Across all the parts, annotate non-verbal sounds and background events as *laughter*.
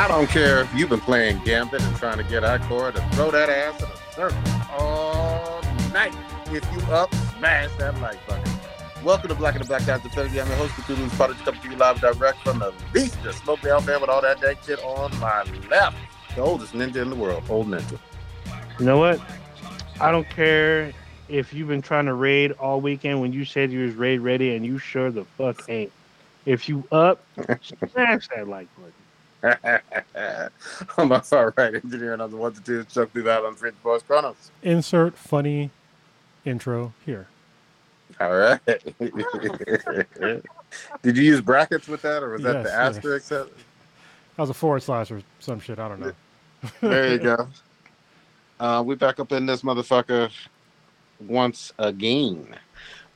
I don't care if you've been playing Gambit and trying to get Ikora to throw that ass in a circle all night. If you up, smash that like button. Welcome to Black and the Black Guys Infinity. I'm your host, Cthulhu's Prodigy, coming to you live direct from the Vista Smoke Down Fan with all that dank shit on my left. The oldest ninja in the world, old ninja. You know what? I don't care if you've been trying to raid all weekend when you said you was raid ready and you sure the fuck ain't. If you up, *laughs* smash that like button. *laughs* I'm my far right engineer, and I'm the one to do Chuck through that on French Boys Chronos. Insert funny intro here. All right. *laughs* Did you use brackets with that, or was that Yes, the yes. asterisk? That, That was a forward slash or some shit. I don't know. *laughs* there you go. Uh, we back up in this motherfucker once again.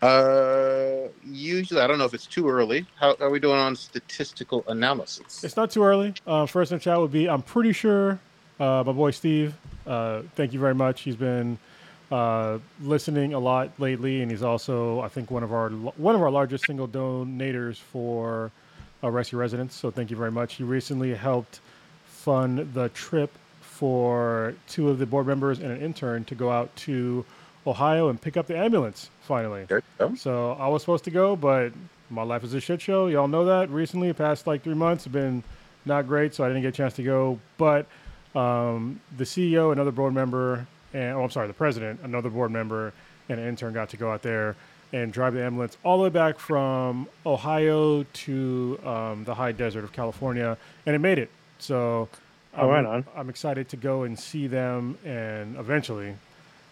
Uh, usually, I don't know if it's too early. How are we doing on statistical analysis? It's not too early. Uh, first in chat would be I'm pretty sure uh, my boy Steve. Uh, thank you very much. He's been uh, listening a lot lately, and he's also I think one of our one of our largest single donators for uh, Rescue Residents. So thank you very much. He recently helped fund the trip for two of the board members and an intern to go out to Ohio and pick up the ambulance. Finally. There you go. So I was supposed to go, but my life is a shit show. Y'all know that. Recently, the past like three months have been not great, so I didn't get a chance to go. But um, the CEO, another board member, and oh, I'm sorry, the president, another board member, and an intern got to go out there and drive the ambulance all the way back from Ohio to um, the high desert of California, and it made it. So, Oh, I'm, right on. I'm excited to go and see them, and eventually,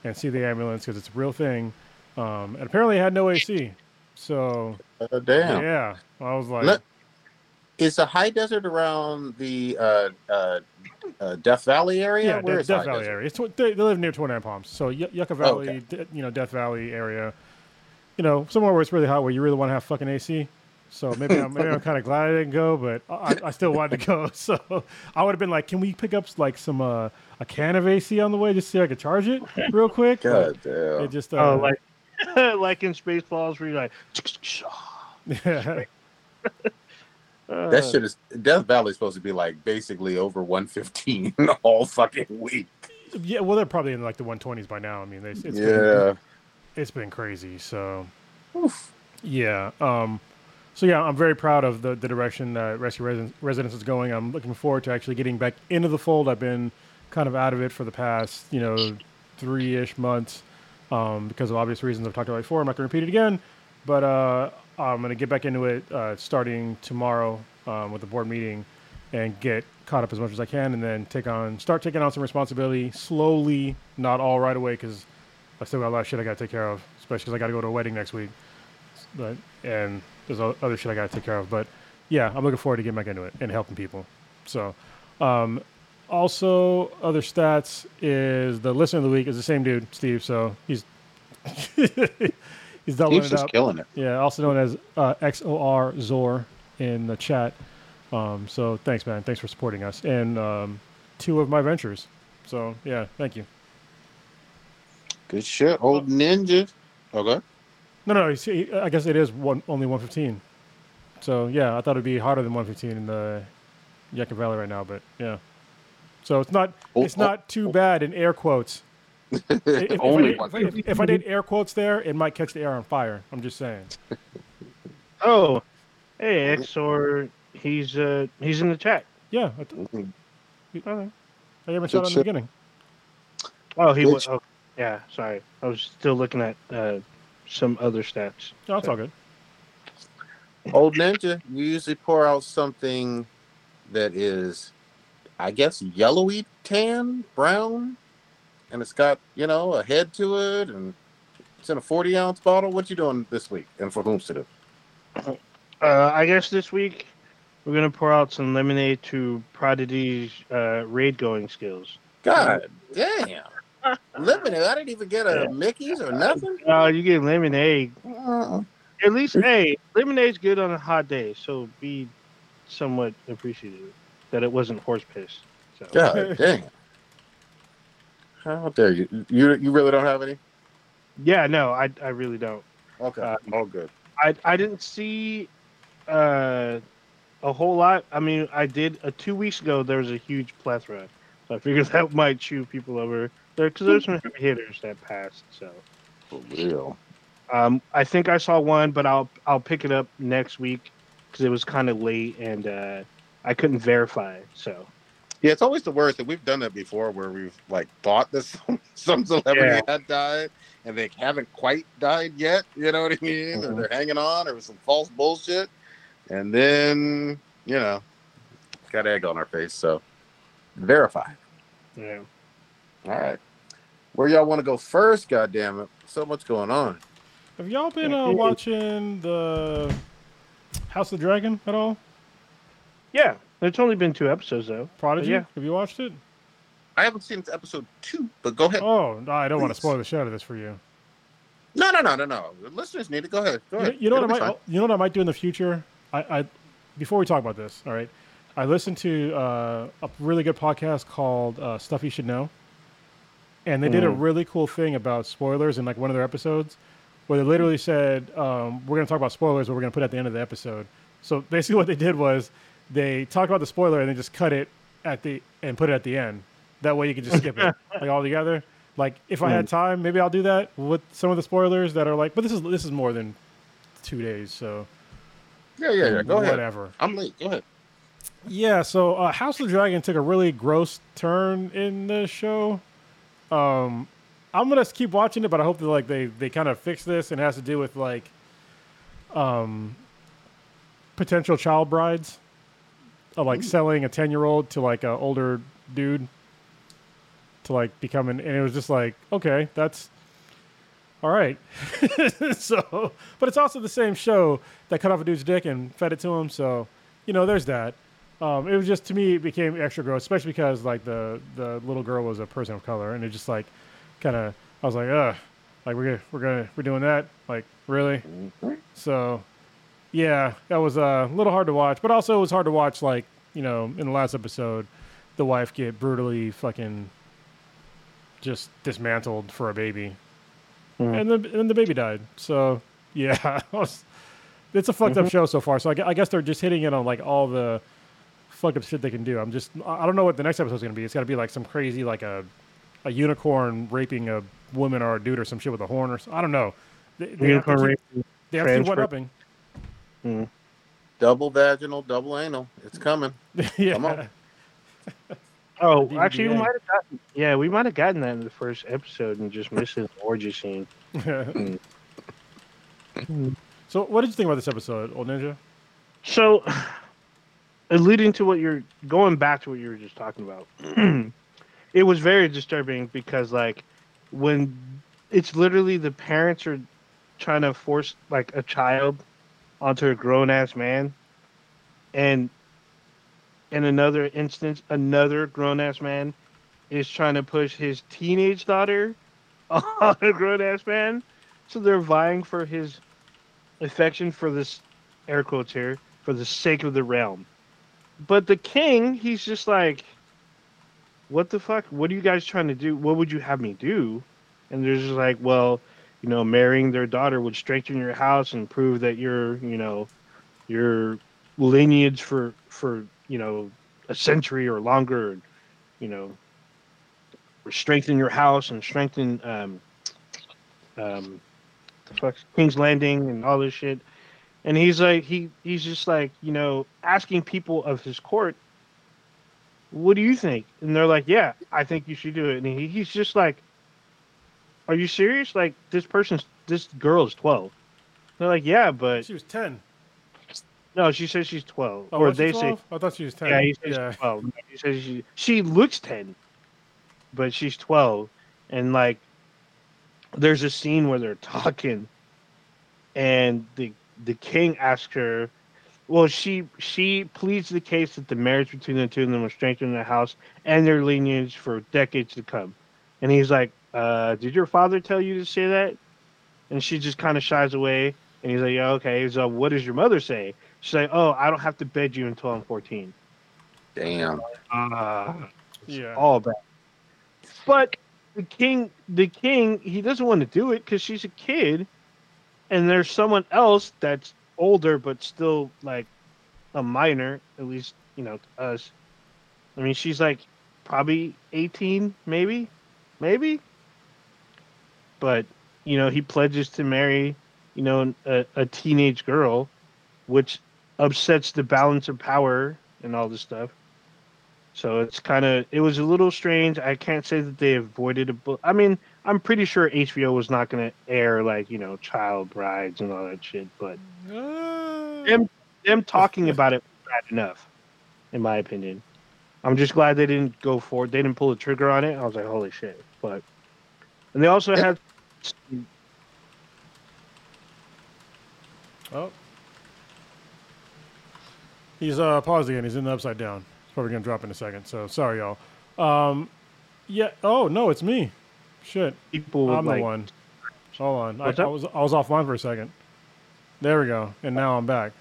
and see the ambulance because it's a real thing. Um, and apparently, it had no AC. So Uh, damn. yeah, I was like, Let- Is the high desert around the uh, uh, uh, Death Valley area? yeah, Where De- is Death high Valley desert? area. It's tw- they, they live near 29 Palms, so y- Yucca Valley, okay. De- you know, Death Valley area. You know, somewhere where it's really hot, where you really want to have fucking AC. So maybe I'm, maybe I'm *laughs* kind of glad I didn't go, but I, I still wanted to go. *laughs* So I would have been like, can we pick up like some uh, a can of AC on the way just so I could charge it real quick? *laughs* God damn. It just uh, Oh, like *laughs* like in Spaceballs, where you're like, yeah. *laughs* uh, That shit is Death Valley is supposed to be like basically over 115 all fucking week. yeah. Well, they're probably in like the 120s by now. I mean, it's, it's been, yeah. it's been crazy. So Oof. yeah. Um, so yeah, I'm very proud of the, the direction that Rescue Residence, Residence is going. I'm looking forward to actually getting back into the fold. I've been kind of out of it for the past, you know, three ish months um, because of obvious reasons I've talked about before. I'm not going to repeat it again, but uh, I'm going to get back into it uh, starting tomorrow um, with the board meeting and get caught up as much as I can, and then take on start taking on some responsibility slowly, not all right away, because I still got a lot of shit I got to take care of, especially because I got to go to a wedding next week. But and there's other shit I got to take care of. But yeah, I'm looking forward to getting back into it and helping people. So, um, also other stats is the listener of the week is the same dude, Steve. So he's *laughs* he's doubling He's it just up. killing it. Yeah, also known as uh, XOR Zor in the chat. Um, so thanks, man. Thanks for supporting us and um, two of my ventures. So yeah, thank you. Good shit. Old ninja. Okay. No, no, I guess it is one only 115. So yeah, I thought it'd be hotter than 115 in the Yucca Valley right now, but yeah. So it's not Oh, it's oh, not too bad in air quotes. *laughs* If, if I Only did, if, if I did air quotes there, it might catch the air on fire. I'm just saying. *laughs* oh, hey, Xor, he's uh he's in the chat. Yeah, I, th- Mhm. okay. I even shot in the beginning. Oh, he was. Oh, yeah, sorry, I was still looking at uh, some other stats. No, it's all good. Old ninja. You usually pour out something that is, I guess, yellowy tan, brown, and it's got you know a head to it, and it's in a 40 ounce bottle. What you doing this week, and for whom to do? Uh, I guess this week we're gonna pour out some lemonade to Prodigy's uh, raid going skills. God *laughs* damn. Lemonade. I didn't even get a Mickey's or nothing. Uh, you get lemonade. Uh-uh. At least, hey, lemonade's good on a hot day, so be somewhat appreciative that it wasn't horse piss. So. God *laughs* damn. How dare you? You you really don't have any? Yeah, no, I, I really don't. Okay, Uh, all good. I I didn't see uh a whole lot. I mean, I did uh, two weeks ago. There was a huge plethora, so I figured *laughs* that might chew people over there because there's some heavy hitters that passed. So For real. um, I think I saw one, but I'll I'll pick it up next week because it was kind of late and uh, I couldn't verify. So Yeah, it's always the worst. And we've done that before where we've like thought that *laughs* some, some celebrity had died and they haven't quite died yet. You know what I mean? Or Mhm. they're hanging on or some false bullshit. And then, you know, got egg on our face. So verify. yeah. All right. Where y'all want to go first? God damn it. So much going on. Have y'all been uh, watching the House of the Dragon at all? Yeah, it's only been two episodes though. Prodigy? Yeah. Have you watched it? I haven't seen episode two, but go ahead. Oh, no, I don't want to spoil the shit out of this for you. No, no, no, no, no. The listeners need to go ahead. Go You know, ahead. you know what I It'll be might, you know what I might do in the future. I, I before we talk about this, all right. I listened to uh, a really good podcast called uh, Stuff You Should Know, and they did a Mm. really cool thing about spoilers in like one of their episodes, where they literally said, um, "We're going to talk about spoilers, but we're going to put it at the end of the episode." So basically, what they did was they talk about the spoiler and then just cut it at the and put it at the end. That way, you can just skip it *laughs* like all together. Like if I had time, maybe I'll do that with some of the spoilers that are like. But this is this is more than two days, so Yeah, yeah, yeah. Go ahead. whatever. I'm late. Go ahead. Yeah, so uh, House of the Dragon took a really gross turn in the show. Um, I'm gonna keep watching it, but I hope that like they they kind of fix this and it has to do with like um potential child brides, of like selling a ten year old to like a older dude to like become an, and it was just like okay, that's all right. *laughs* so, but it's also the same show that cut off a dude's dick and fed it to him. So, you know, there's that. Um, it was just to me, it became extra gross, especially because like the the little girl was a person of color, and it just like kind of I was like, ugh, like we're gonna, we're gonna we're doing that, like really. So, yeah, that was uh, a little hard to watch, but also it was hard to watch like you know in the last episode, the wife get brutally fucking just dismantled for a baby, Mhm. and the and the baby died. So yeah, *laughs* was- it's a fucked up show so far. So I, I guess they're just hitting it on like all the fucked up shit they can do. I'm just I don't know what the next episode's gonna be. It's got to be like some crazy like a a unicorn raping a woman or a dude or some shit with a horn or so, I don't know. They, they have to Unicorn rape. they have to keep one transfer. Upping. Double vaginal, double anal. It's coming. yeah. *laughs* Come on. Oh, The actually, we might have gotten. Yeah, we might have gotten that in the first episode and just missed the orgy scene. *laughs* so what did you think about this episode, old ninja? So, *sighs* alluding to what you're going back to what you were just talking about, *clears throat* it was very disturbing because, like, when it's literally the parents are trying to force like a child onto a grown ass man, and in another instance, another grown ass man is trying to push his teenage daughter *laughs* on a grown ass man. So they're vying for his affection for this air quotes here for the sake of the realm. But the king, he's just like, what the fuck? What are you guys trying to do? What would you have me do? And they're just like, well, you know, marrying their daughter would strengthen your house and prove that you're, you know, your lineage for for you know a century or longer, you know, strengthen your house and strengthen um um the fuck King's Landing and all this shit. And he's like he he's just like, you know, asking people of his court, what do you think? And they're like, Yeah, I think you should do it. And he, he's just like, Are you serious? Like this person's this girl is twelve. They're like, Yeah, but She was ten. no, she says she's twelve. Oh, or was she they say 12? I thought she was ten. yeah, he says she's twelve. He says she she looks ten, but she's twelve, and like, there's a scene where they're talking, and the the king asks her, well, she she pleads the case that the marriage between the two of them will strengthen the house and their lineage for decades to come, and he's like, uh, did your father tell you to say that? And she just kind of shies away, and he's like, yeah, okay. So what does your mother say? She's like, oh, I don't have to bed you until I'm 14. Damn. Ah, Yeah. all bad. But the king, the king, he doesn't want to do it because she's a kid, and there's someone else that's older but still like a minor, at least you know to us. I mean, she's like probably eighteen, maybe, maybe. But you know, he pledges to marry, you know, a, a teenage girl, which upsets the balance of power and all this stuff. So it's kind of it was a little strange. I can't say that they avoided a book. I mean, I'm pretty sure HBO was not going to air like you know child brides and all that shit, but Uh, them them talking about it was bad enough, in my opinion. I'm just glad they didn't go for it. They didn't pull the trigger on it. I was like, holy shit! But and they also had oh. He's uh paused again. He's in the upside down. He's probably gonna drop in a second. So sorry, y'all. Um, yeah. Oh no, it's me. Shit, people I'm like the one. Hold on. I, I was I was offline for a second. There we go. And now I'm back.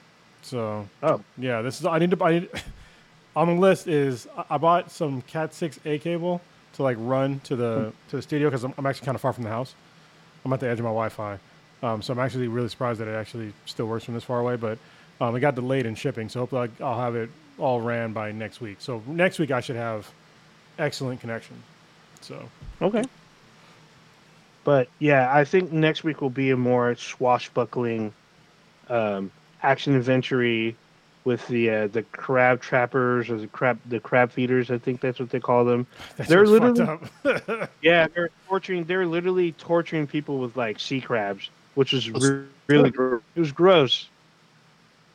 So oh yeah, this is I need to I need *laughs* on the list is I- bought some Cat 6A cable to like run to the to the studio because I'm, I'm actually kind of far from the house. I'm at the edge of my Wi-Fi, um, so I'm actually really surprised that it actually still works from this far away. But um, it got delayed in shipping, so hopefully I'll have it all ran by next week. So next week I should have excellent connection. So okay. But yeah, I think next week will be a more swashbuckling, um, action adventure with the uh, the crab trappers or the crab the crab feeders. I think that's what they call them. *laughs* that They're literally- up. *laughs* Yeah, they're torturing. They're literally torturing people with like sea crabs, which is re- really gr- it was gross.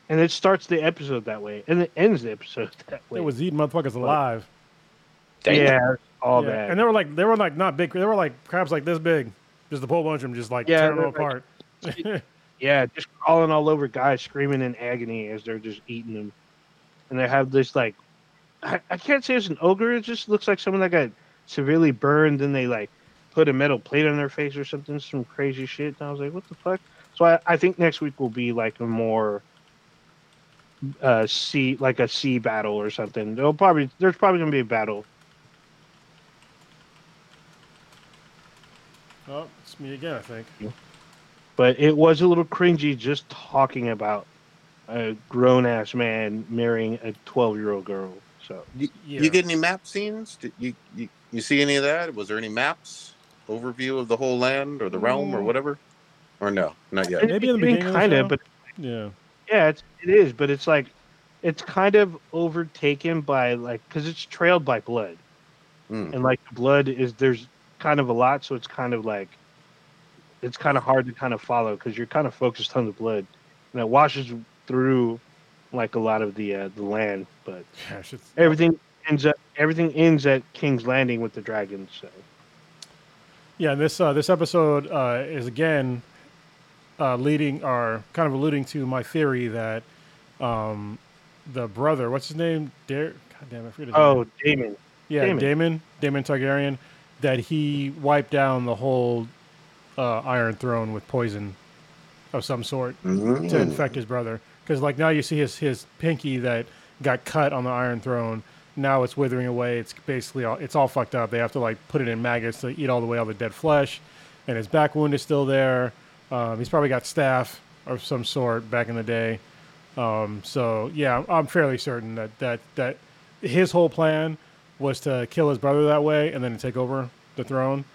And it starts the episode that way, and it ends the episode *laughs* that way. it was eating motherfuckers alive. yeah, all Yeah, bad. And they were like, they were like not big. They were like crabs like this big, just a whole bunch of them, just like Yeah, tearing them they're like- apart. Yeah, just crawling all over guys, screaming in agony as they're just eating them. And they have this like, I, I can't say it's an ogre. It just looks like someone that got severely burned, and they like put a metal plate on their face or something, some crazy shit. And I was like, what the fuck? So I, I think next week will be like a more uh sea like a sea battle or something. There'll probably there's probably gonna be a battle. oh, it's me again, I think. But it was a little cringy just talking about a grown ass man marrying a twelve year old girl. So You, Yeah. you get any map scenes? Did you, you you see any of that? Was there any maps overview of the whole land or the realm or Mm. whatever? Or no, not yet. Maybe in the beginning kind of, but Yeah. yeah, it's, it is. But it's like it's kind of overtaken by like because it's trailed by blood, Mm. and like the blood is there's kind of a lot, so it's kind of like it's kind of hard to kind of follow because you're kind of focused on the blood, and it washes through like a lot of the uh, the land, but shit's- everything ends up everything ends at King's Landing with the dragons. So Yeah, and this uh, this episode uh, is again uh, leading or kind of alluding to my theory that um, the brother, what's his name? Dar- God damn, I forget his oh, name. Daemon, Yeah, Daemon. Damon. Daemon Targaryen. That he wiped down the whole uh, Iron Throne with poison of some sort to Mm. infect his brother. Because like now you see his his pinky that got cut on the Iron Throne. Now it's withering away. It's basically all it's all fucked up. They have to like put it in maggots to eat all the way all the dead flesh, and his back wound is still there. Um, he's probably got staph of some sort back in the day. Um, so yeah, I'm fairly certain that that that his whole plan was to kill his brother that way and then to take over the throne.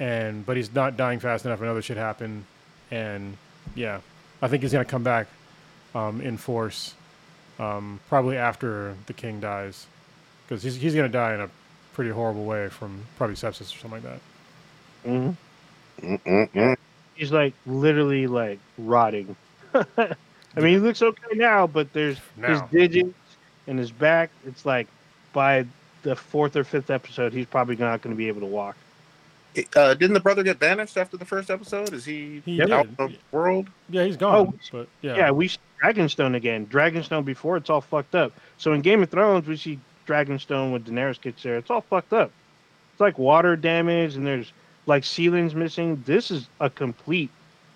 And but he's not dying fast enough, and other shit happened. And yeah, I think he's gonna come back um, in force, um, probably after the king dies, because he's he's gonna die in a pretty horrible way from probably sepsis or something like that. hmm Mm-mm-mm. he's like literally like rotting. *laughs* I mean, he looks okay now, but there's his Now. digits and his back. It's like by the fourth or fifth episode, he's probably not going to be able to walk. Uh, didn't the brother get banished after the first episode? Is he He out did. of the world? Yeah, he's gone. Oh, but yeah, Yeah, we see Dragonstone again. Dragonstone before it's all fucked up. So in Game of Thrones, we see Dragonstone when Daenerys gets there. It's all fucked up. It's like water damage and there's like ceilings missing. This is a complete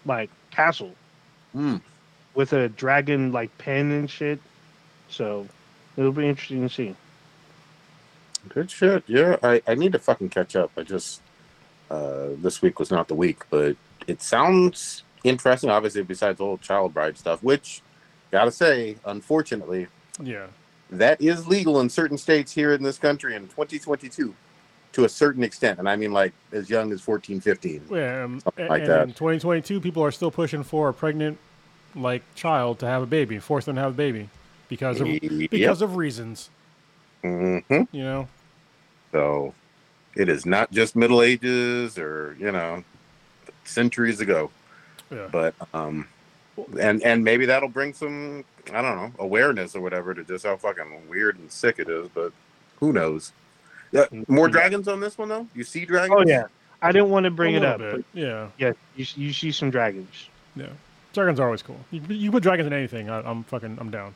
like castle Hmm. with a dragon like pen and shit. So it'll be interesting to see. Good shit. Yeah, I, I need to fucking catch up. I just uh this week was not the week, but it sounds interesting. Obviously, besides the whole child bride stuff, which gotta say, unfortunately, Yeah. That is legal in certain states here in this country in 2022 to a certain extent. And I mean like as young as 14, 15. Yeah. Um, Something a- like and that. in 2022, people are still pushing for a pregnant, like child to have a baby, force them to have a baby because of because of reasons. mm-hmm. You know. So it is not just Middle Ages or, you know, centuries ago. Yeah. But um and and maybe that'll bring some I don't know, awareness or whatever to just how fucking weird and sick it is, but who knows. Yeah, more dragons on this one though? You see dragons? Oh yeah, I didn't want to bring A it up. But Yeah. yeah, you, you see some dragons. Yeah. Dragons are always cool. You, you put dragons in anything, I, I'm fucking, I'm down.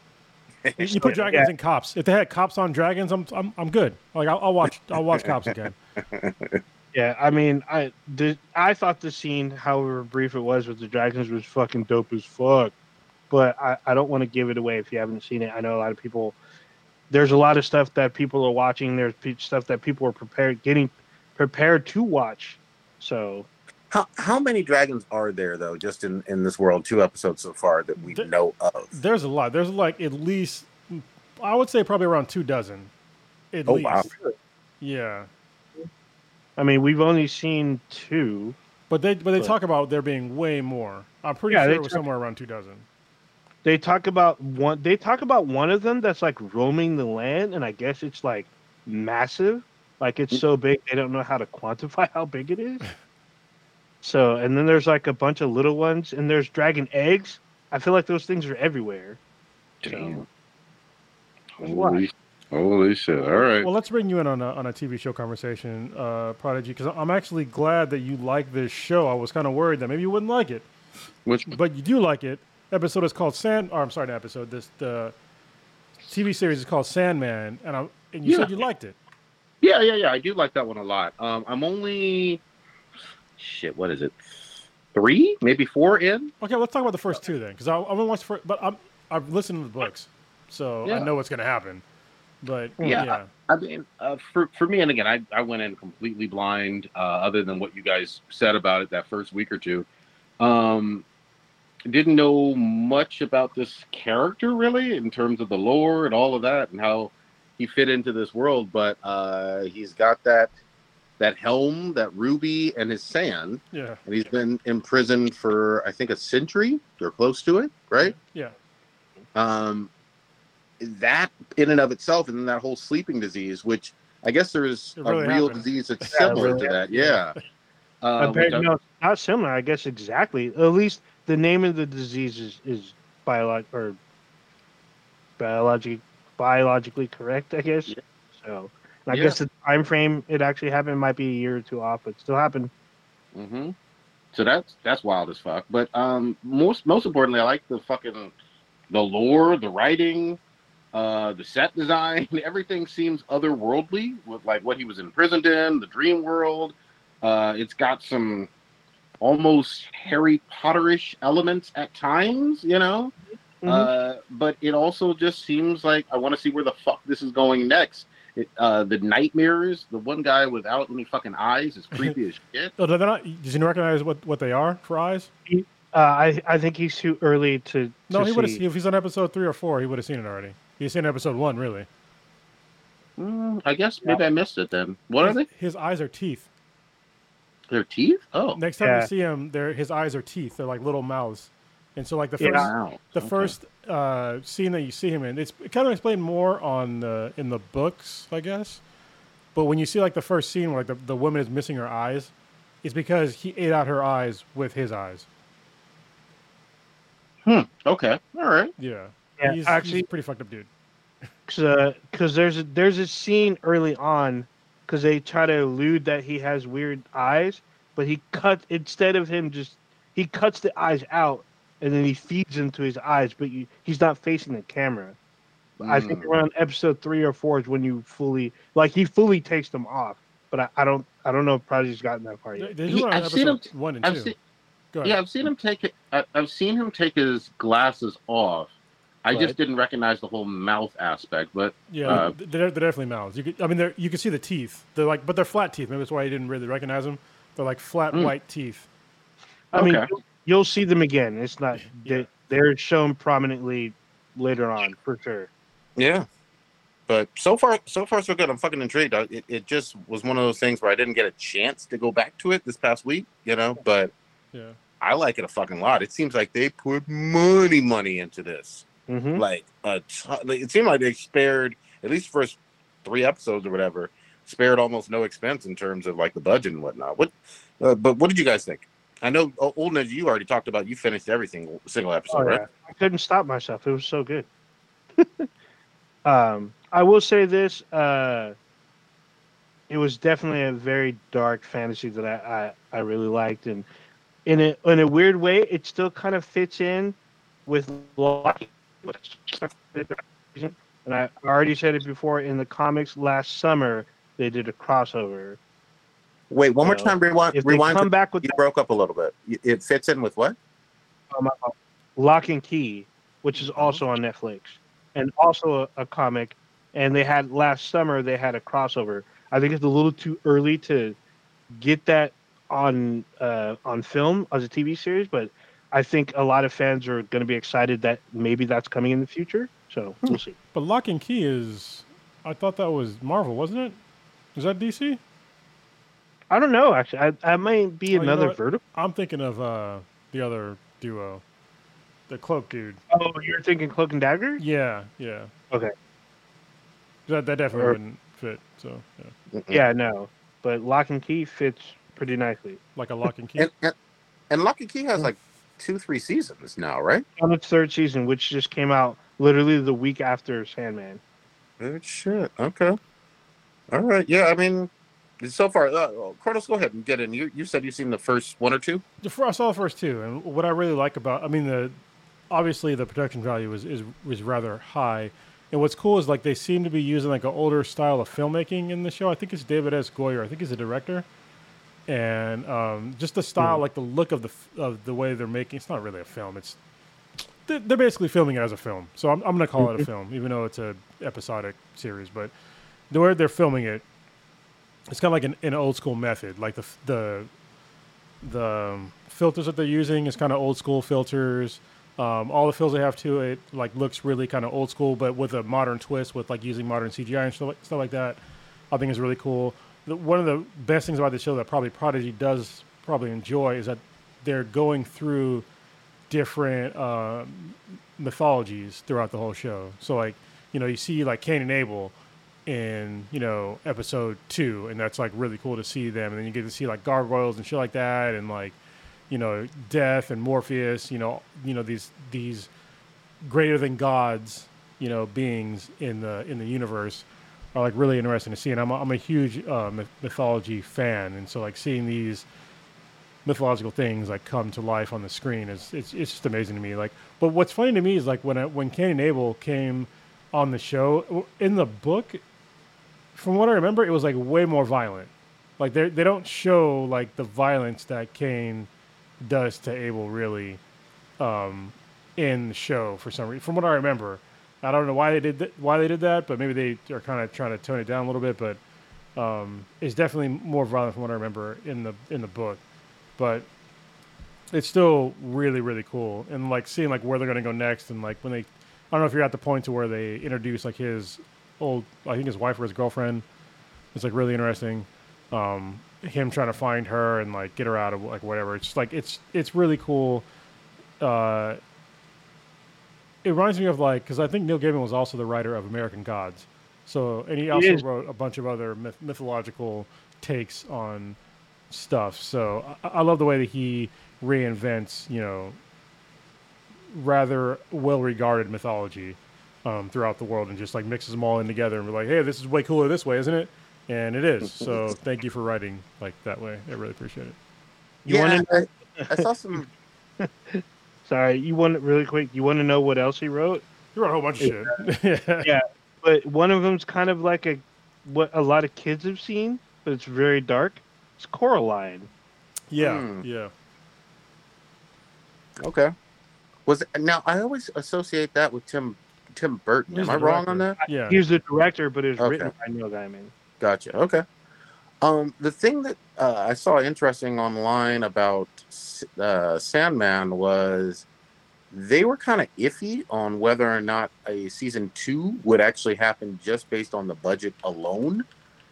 You, put dragons Yeah. in cops. If they had cops on dragons, I'm, I'm, I'm good. Like I'll, I'll watch, I'll watch cops again. *laughs* Yeah, I mean, I did. I thought the scene, however brief it was with the dragons, was fucking dope as fuck. But I, I don't want to give it away if you haven't seen it. I know a lot of people. There's a lot of stuff that people are watching. There's stuff that people are prepared, getting prepared to watch. So How how many dragons are there though, just in, in this world? Two episodes so far that we There- know of. There's a lot. There's like at least, I would say probably around two dozen. At Oh, least. wow. Yeah. I mean, we've only seen two. But they, but they But- talk about there being way more. I'm pretty Yeah, sure they it was talk- somewhere around two dozen. They talk about one. They talk about one of them that's like roaming the land, and I guess it's like massive. Like it's mm. so big they don't know how to quantify *laughs* how big it is. So, and then there's like a bunch of little ones, and there's dragon eggs. I feel like those things are everywhere. Damn. What? Holy, holy shit. All right. Well, let's bring you in on a, on a TV show conversation, uh, Prodigy, because I'm actually glad that you like this show. I was kind of worried that maybe you wouldn't like it, Which but you do like it. Episode is called Sand. Or I'm sorry, the episode. This the TV series is called Sandman, and I and you said you liked it. Yeah, yeah, yeah. I do like that one a lot. Um, I'm only shit. What is it? Three, maybe four in. Okay, let's talk about the first two then, because I, I haven't watched the first, but I'm I've listened to the books, so I know what's gonna happen. But Yeah. yeah, I mean, uh, for for me, and again, I, I went in completely blind, uh, other than what you guys said about it that first week or two. Um, didn't know much about this character really, in terms of the lore and all of that, and how he fit into this world. But uh, he's got that that helm, that ruby, and his sand, yeah, and he's been imprisoned for I think a century or close to it, right? yeah. um, that in and of itself, and then that whole sleeping disease, which I guess there is It a real happened. disease that's *laughs* Yeah, similar really to that. Yeah. *laughs* Uh, Compared- which I- no, not similar. I guess exactly. At least the name of the disease is is biolog or biologic biologically correct. I guess. Yeah. So I Yeah. guess the time frame it actually happened might be a year or two off, but still happened. Mhm. So that's that's wild as fuck. But um, most most importantly, I like the fucking the lore, the writing, uh, the set design. *laughs* Everything seems otherworldly with like what he was imprisoned in, the dream world. Uh, it's got some almost Harry Potterish elements at times, you know. Mhm. Uh, but it also just seems like I want to see where the fuck this is going next. It, uh, the nightmares, the one guy without any fucking eyes is *laughs* creepy as shit. Oh, they're not. Did you recognize what, what they are for eyes? Uh, I I think he's too early to. No, to he would have. see. If he's on episode three or four, he would have seen it already. He's seen episode one, really. Mm, I guess maybe I missed it then. What are his, they? His eyes are teeth. Their teeth? Oh, Next time Yeah. you see him, they're, his eyes are teeth. They're like little mouths. And so, like the first, wow. the Okay. first uh, scene that you see him in, it's kind of explained more on the in the books, I guess. But when you see like the first scene where like the, the woman is missing her eyes, it's because he ate out her eyes with his eyes. Hmm. Okay, all right. Yeah, Yeah, he's, actually- he's a pretty fucked up dude. because there's a, there's a scene early on because they try to allude that he has weird eyes, but he cut instead of him just he cuts the eyes out and then he feeds them to his eyes, but you, he's not facing the camera. I think Mm. around episode three or four is when you fully like he fully takes them off, but I, I don't I don't know if Prodigy's gotten that far yet. He- do it on I've seen him- one and I've 2 seen, Go ahead. yeah, I've seen him take it. I, I've seen him take his glasses off. I Right. just didn't recognize the whole mouth aspect. But Yeah, Uh, they're, they're definitely mouths. You could, I mean, you can see the teeth. They're like, but they're flat teeth. Maybe that's why you didn't really recognize them. They're like flat Mm. white teeth. I mean, Okay. you'll, you'll see them again. It's not Yeah. they, they're shown prominently later on for sure. Yeah. But so far, so far, so good. I'm fucking intrigued. I- It, it just was one of those things where I didn't get a chance to go back to it this past week, you know. But Yeah. I like it a fucking lot. It seems like they put money, money into this. hmm Like a ton, it seemed like they spared at least first three episodes or whatever, spared almost no expense in terms of like the budget and whatnot. What? Uh, but what did you guys think? I know old Ninja, you already talked about. You finished every single single episode, Oh, right? I couldn't stop myself. It was so good. *laughs* um, I will say this: uh, it was definitely a very dark fantasy that I, I, I really liked, and in a in a weird way, it still kind of fits in with. And I already said it before in the comics last summer. They did a crossover. Wait, one more time. Rewind. If rewind. come back with you broke up a little bit. It fits in with what? um, uh, Lock and Key, which is also on Netflix, and also a, a comic. And they had last summer they had a crossover. I think it's a little too early to get that on uh, on film as a TV series, but I think a lot of fans are going to be excited that maybe that's coming in the future. So we'll see. But Lock and Key is. I thought that was Marvel, wasn't it? Is that DC? I don't know. Actually, I, I might be Oh, you know another what? vertical. I'm thinking of uh, the other duo, the cloak dude. Oh, you're thinking Cloak and Dagger? Yeah, yeah. Okay. That that definitely Or- wouldn't fit. So yeah, Yeah, no. But Lock and Key fits pretty nicely. like a Lock and Key. And, and and Lock and Key has like two, three seasons now, right? on its third season, which just came out literally the week after Sandman. Good shit. Okay. All right. Yeah. I mean, so far, uh, Carlos, go ahead and get in. You you said you've seen the first one or two. I saw the first two, and what I really like about, I mean, the obviously the production value is is is rather high, and what's cool is like they seem to be using like an older style of filmmaking in the show. I think it's David S. Goyer. I think he's the director, and um, just the style, like the look of the of the way they're making. It's not really a film. It's they're they're basically filming it as a film. So I'm I'm gonna call it a film, even though it's a episodic series. But the way they're filming it, it's kind of like an, an old school method. Like the the the um, filters that they're using is kind of old school filters. Um, all the fills they have to it like looks really kind of old school, but with a modern twist, with like using modern CGI and stuff like, stuff like that. I think is really cool. The, one of the best things about the show that probably Prodigy does probably enjoy is that they're going through different uh, mythologies throughout the whole show. So like you know you see like Cain and Abel in you know episode two, and that's like really cool to see them. And then you get to see like gargoyles and shit like that, and like you know Death and Morpheus. You know you know these these greater than gods you know beings in the in the universe are like really interesting to see. And I'm a, I'm a huge uh, mythology fan, and so like seeing these mythological things like come to life on the screen is it's it's just amazing to me. Like, but what's funny to me is like when I, when Cain and Abel came on the show in the book, from what I remember, it was like way more violent. Like they they don't show like the violence that Cain does to Abel really um, in the show for some reason. From what I remember, I don't know why they did th- why they did that, but maybe they are kind of trying to tone it down a little bit. But um, it's definitely more violent from what I remember in the in the book. But it's still really really cool, and like seeing like where they're gonna go next, and like when they, I don't know if you're at the point to where they introduce like his old, I think his wife or his girlfriend. It's like really interesting. Um, him trying to find her and like get her out of like whatever. It's like it's it's really cool. Uh, it reminds me of like because I think Neil Gaiman was also the writer of American Gods, so and he also wrote a bunch of other myth- mythological takes on stuff. So I, I love the way that he reinvents, you know, rather well-regarded mythology um, throughout the world and just like mixes them all in together and be like, hey, this is way cooler this way, isn't it? And it is. So *laughs* thank you for writing like that way. I really appreciate it. You yeah, wanna- I, I saw some. *laughs* Sorry, you want it really quick? You want to know what else he wrote? You wrote a whole bunch of shit. yeah. *laughs* Yeah. But one of them's kind of like a what a lot of kids have seen, but it's very dark. It's Coraline. Yeah. Hmm. Yeah. Okay. Was it, now I always associate that with Tim Tim Burton. He's Am I the wrong on that? Yeah. he's the director, but it's Okay. written by Neil Gaiman. Gotcha. Okay. Um, the thing that uh, I saw interesting online about uh, Sandman was they were kind of iffy on whether or not a season two would actually happen just based on the budget alone.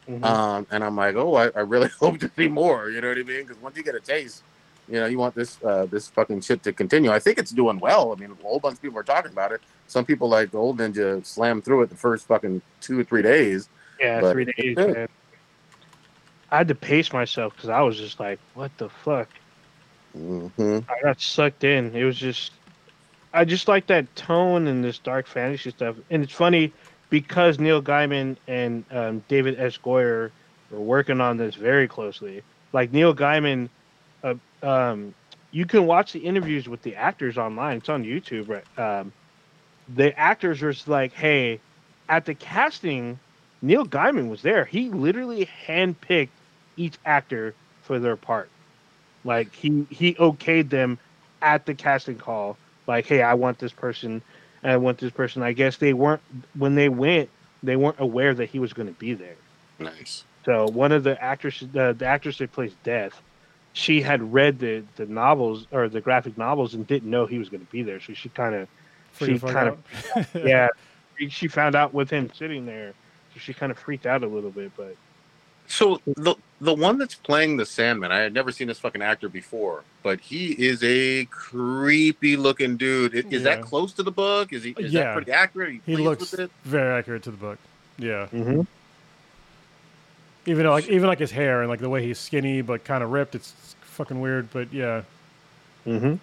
Mhm. Um, and I'm like, oh, I, I really *laughs* hope to see more. You know what I mean? Because once you get a taste, you know, you want this uh, this fucking shit to continue. I think it's doing well. I mean, a whole bunch of people are talking about it. Some people like the old ninja slammed through it the first fucking two or three days. yeah, but- three days, Yeah. man. I had to pace myself because I was just like, "What the fuck?" hmm I got sucked in. It was just, I just like that tone and this dark fantasy stuff. And it's funny because Neil Gaiman and um, David S. Goyer were working on this very closely. Like Neil Gaiman, uh, um, you can watch the interviews with the actors online. It's on YouTube. Right? Um, the actors were just like, "Hey, at the casting, Neil Gaiman was there. He literally handpicked each actor for their part." Like he he okayed them at the casting call. Like, hey, I want this person, and I want this person. I guess they weren't when they went, they weren't aware that he was going to be there. Nice. So one of the actors, the, the actress that plays Death, she had read the the novels or the graphic novels and didn't know he was going to be there. So she kind of, she kind of, *laughs* yeah, she found out with him sitting there. So she kind of freaked out a little bit, but So the the one that's playing the Sandman, I had never seen this fucking actor before, but he is a creepy looking dude. I- Is, that close to the book? Is he? Is Yeah. that pretty accurate? Are you He looks with it? very accurate to the book. Yeah. mm-hmm. Even though, like even like his hair and like the way he's skinny but kind of ripped, it's fucking weird. But yeah, Mm-hmm.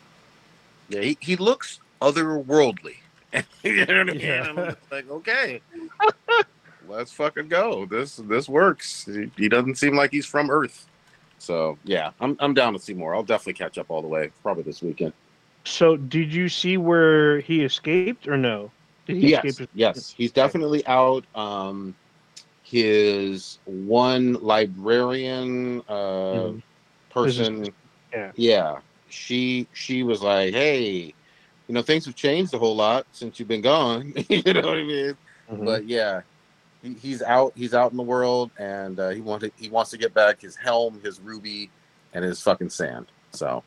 Yeah, he, he looks otherworldly. *laughs* you know what I mean? Yeah. I'm like, okay, let's fucking go. This this works. He, he doesn't seem like he's from Earth. So yeah, I'm I'm down to see more. I'll definitely catch up all the way, probably this weekend. So did you see where he escaped or no? Did he yes, escape? yes, he's definitely out. Um, his one librarian uh, Mhm. person, yeah. yeah, she she was like, hey, you know, things have changed a whole lot since you've been gone. *laughs* you know what I mean? Mhm. But yeah, he, he's out. He's out in the world, and uh, he wanted he wants to get back his helm, his ruby, and his fucking sand. So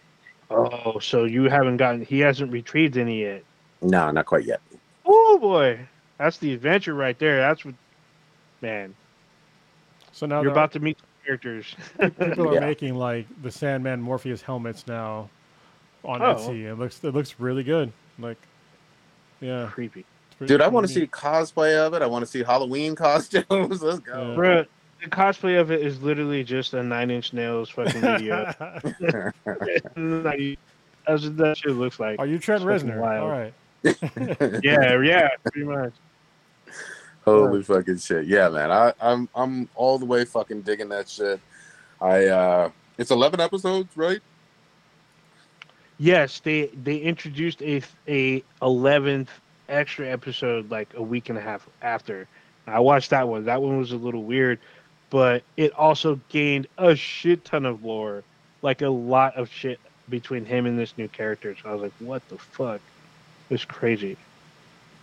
Oh, so you haven't gotten? He hasn't retrieved any yet. no, not quite yet. Oh boy, that's the adventure right there. That's what, man. so now You're they're- about to meet characters. *laughs* people are Yeah. making like the Sandman Morpheus helmets now on Oh. Etsy. It looks it looks really good. Like, yeah, Creepy, it's pretty- Dude, I want to see cosplay of it. I want to see Halloween *laughs* costumes. Let's go. Yeah. bro. The cosplay of it is literally just a Nine Inch Nails fucking video. like, *laughs* that's what that shit looks like. Are you Trent It's Reznor? wild. All right. Yeah, yeah, pretty much. Holy fucking shit. Yeah, man. I, I'm I'm all the way fucking digging that shit. I uh it's eleven episodes, right? Yes, they they introduced a a eleventh extra episode like a week and a half after. I watched that one. That one was a little weird, but it also gained a shit ton of lore, like a lot of shit between him and this new character. So I was like, what the fuck? It's crazy.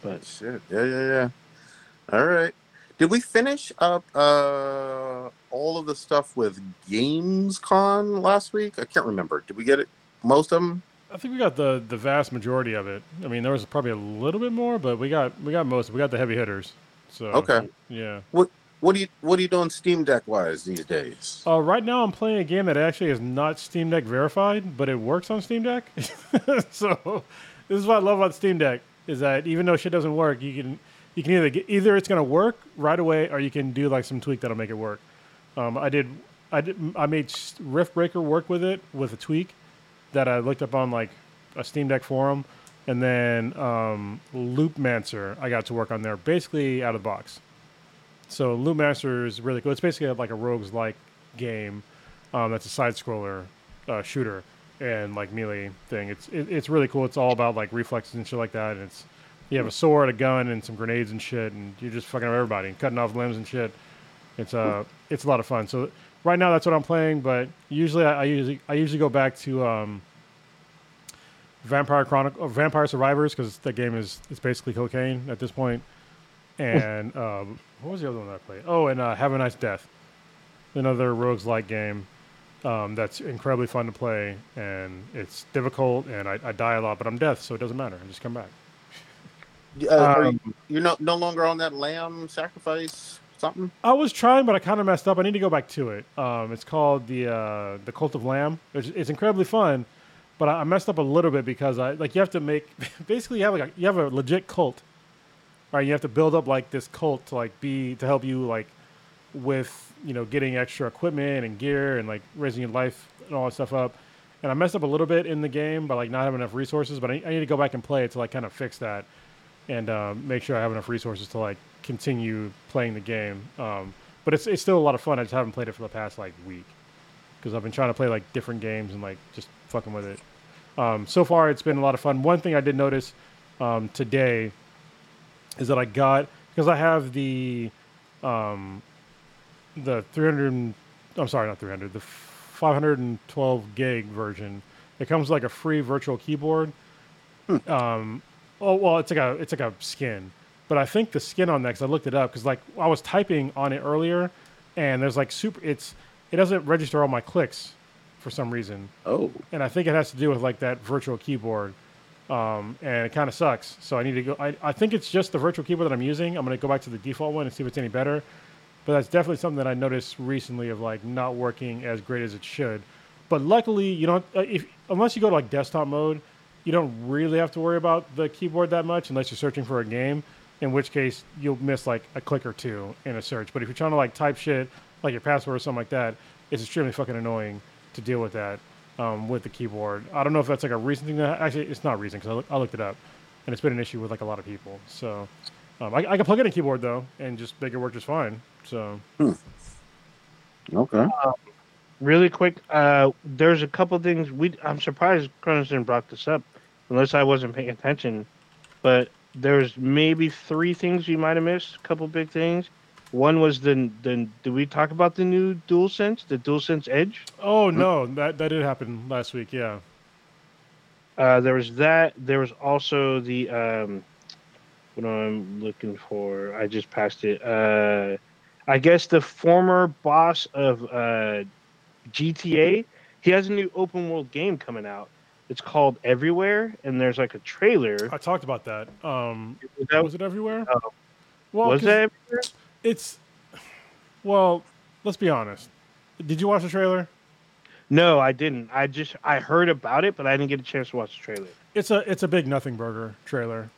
But Shit. Yeah, yeah, yeah. All right. Did we finish up uh all of the stuff with Gamescom last week? I can't remember. Did we get it most of them? I think we got the the vast majority of it. I mean, there was probably a little bit more, but we got we got most. We got the heavy hitters. So Okay. yeah. What are you what are you doing Steam Deck wise these days? Uh, right now, I'm playing a game that actually is not Steam Deck verified, but it works on Steam Deck. *laughs* so this is what I love about Steam Deck is that even though shit doesn't work, you can you can either get, either it's gonna work right away, or you can do like some tweak that'll make it work. Um, I did I did I made Riftbreaker work with it with a tweak that I looked up on like a Steam Deck forum, and then um, Loopmancer I got to work on there basically out of the box. So Loopmancer is really cool. It's basically like a rogues like game um, that's a side scroller uh, shooter and like melee thing. It's it, it's really cool. It's all about like reflexes and shit like that. And it's you have a sword, a gun, and some grenades and shit, and you're just fucking up everybody and cutting off limbs and shit. It's uh it's a lot of fun. So right now that's what I'm playing, but usually I, I usually I usually go back to um, Vampire Chronicle, Vampire Survivors because that game is it's basically cocaine at this point. And *laughs* um, what was the other one that I played? Oh, and uh, Have a Nice Death, another rogues like game. Um, that's incredibly fun to play, and it's difficult, and I, I die a lot, but I'm death, so it doesn't matter. I just come back. Uh, Um, you, you're no, no longer on that lamb sacrifice something? I was trying, but I kind of messed up. I need to go back to it. Um, it's called the uh, the Cult of Lamb. It's, it's incredibly fun, but I, I messed up a little bit because I like you have to make *laughs* basically you have like a, you have a legit cult, right? You have to build up like this cult to like be to help you like with you know getting extra equipment and gear and like raising your life and all that stuff up. And I messed up a little bit in the game by like not having enough resources, but I, I need to go back and play it to like kind of fix that and um, make sure I have enough resources to like continue playing the game. Um, but it's it's still a lot of fun. I just haven't played it for the past like week because I've been trying to play like different games and like just fucking with it. Um, so far, it's been a lot of fun. One thing I did notice um, today is that I got because I have the um, the 300. I'm sorry, not 300. The 512 gig version. It comes with like a free virtual keyboard. Um, oh well, it's like a it's like a skin, but I think the skin on that because I looked it up because like I was typing on it earlier, and there's like super. It's it doesn't register all my clicks for some reason Oh, and I think it has to do with like that virtual keyboard. Um, and it kind of sucks. So I need to go. I, I think it's just the virtual keyboard that I'm using. I'm going to go back to the default one and see if it's any better. But that's definitely something that I noticed recently of like not working as great as it should. But luckily, you don't uh, if unless you go to like desktop mode, you don't really have to worry about the keyboard that much unless you're searching for a game. In which case, you'll miss like a click or two in a search. But if you're trying to like type shit like your password or something like that, it's extremely fucking annoying to deal with that um, with the keyboard. I don't know if that's like a recent thing. That actually, it's not recent because I, look, I looked it up, and it's been an issue with like a lot of people. So um, I, I can plug in a keyboard though and just make it work just fine. So okay. really quick, uh, there's a couple things we. I'm surprised Cronenstein brought this up, unless I wasn't paying attention. But there's maybe three things you might have missed. A couple big things. One was the the. Did we talk about the new DualSense, the DualSense Edge? oh no, that that did happen last week. Yeah. Uh, there was that. There was also the um, what am I'm looking for. I just passed it. Uh, I guess the former boss of uh, GTA. He has a new open world game coming out. It's called Everywhere, and there's like a trailer. I talked about that. Um, Was that- was it everywhere? Oh. Well, was that Everywhere? It's well. Let's be honest. Did you watch the trailer? No, I didn't. I just I heard about it, but I didn't get a chance to watch the trailer. It's a it's a big nothing burger trailer.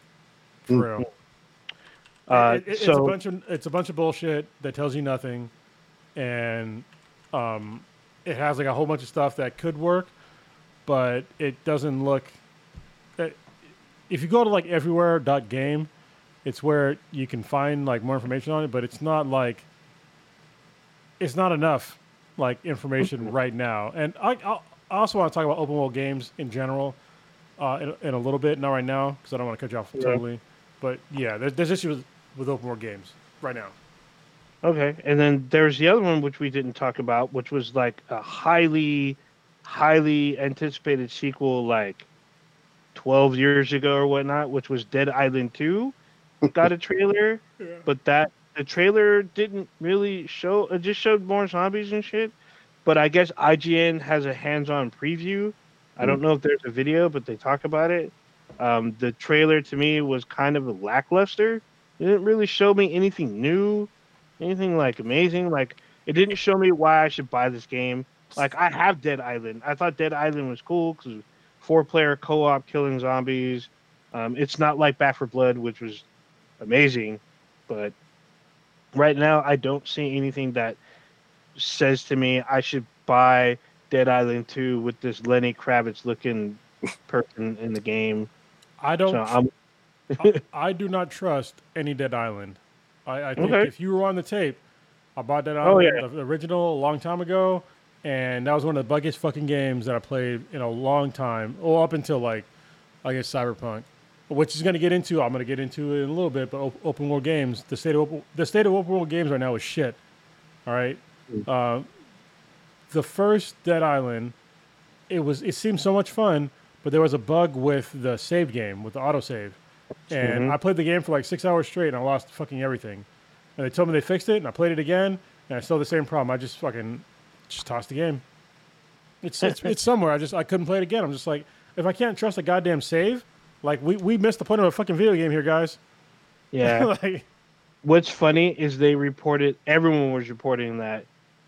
For Mm. real. Uh, It- it- it's a bunch of it's a bunch of bullshit that tells you nothing, and um, it has like a whole bunch of stuff that could work, but it doesn't look. If you go to like everywhere.game, it's where you can find like more information on it, but it's not like it's not enough like information right now. And I, I I also want to talk about open world games in general uh, in, in a little bit, not right now because I don't want to cut you off Yeah. totally. But yeah, there's, there's issues with, with open world games right now. Okay, and then there's the other one which we didn't talk about, which was like a highly, highly anticipated sequel, like twelve years ago or whatnot, which was Dead Island Two. Got a *laughs* trailer, but that the trailer didn't really show. It just showed more zombies and shit. But I guess IGN has a hands-on preview. I don't know if there's a video, but they talk about it. Um, the trailer to me was kind of lackluster. It didn't really show me anything new anything like amazing. Like it didn't show me why I should buy this game. Like I have Dead Island. I thought Dead Island was cool because four player co op killing zombies. Um, it's not like Back 4 Blood, which was amazing, but right now I don't see anything that says to me I should buy Dead Island 2 with this Lenny Kravitz looking *laughs* person in the game. I don't. So I'm I, I do not trust any Dead Island. I, I think Okay. if you were on the tape, I bought Dead Oh, Island, yeah. the original, a long time ago, and that was one of the buggiest fucking games that I played in a long time. Well, up until like, I guess Cyberpunk, which is going to get into. I'm going to get into it in a little bit. But op- open world games, the state of open, the state of open world games right now is shit. All right. Uh, the first Dead Island, it was it seemed so much fun, but there was a bug with the save game with the autosave, and Mhm. I played the game for like six hours straight, and I lost fucking everything. And they told me they fixed it, and I played it again, and I still had the same problem. I just fucking just toss the game. It's, it's it's somewhere. I just I couldn't play it again. I'm just like, if I can't trust a goddamn save, like we, we missed the point of a fucking video game here, guys. *laughs* Yeah. like, What's funny is they reported everyone was reporting that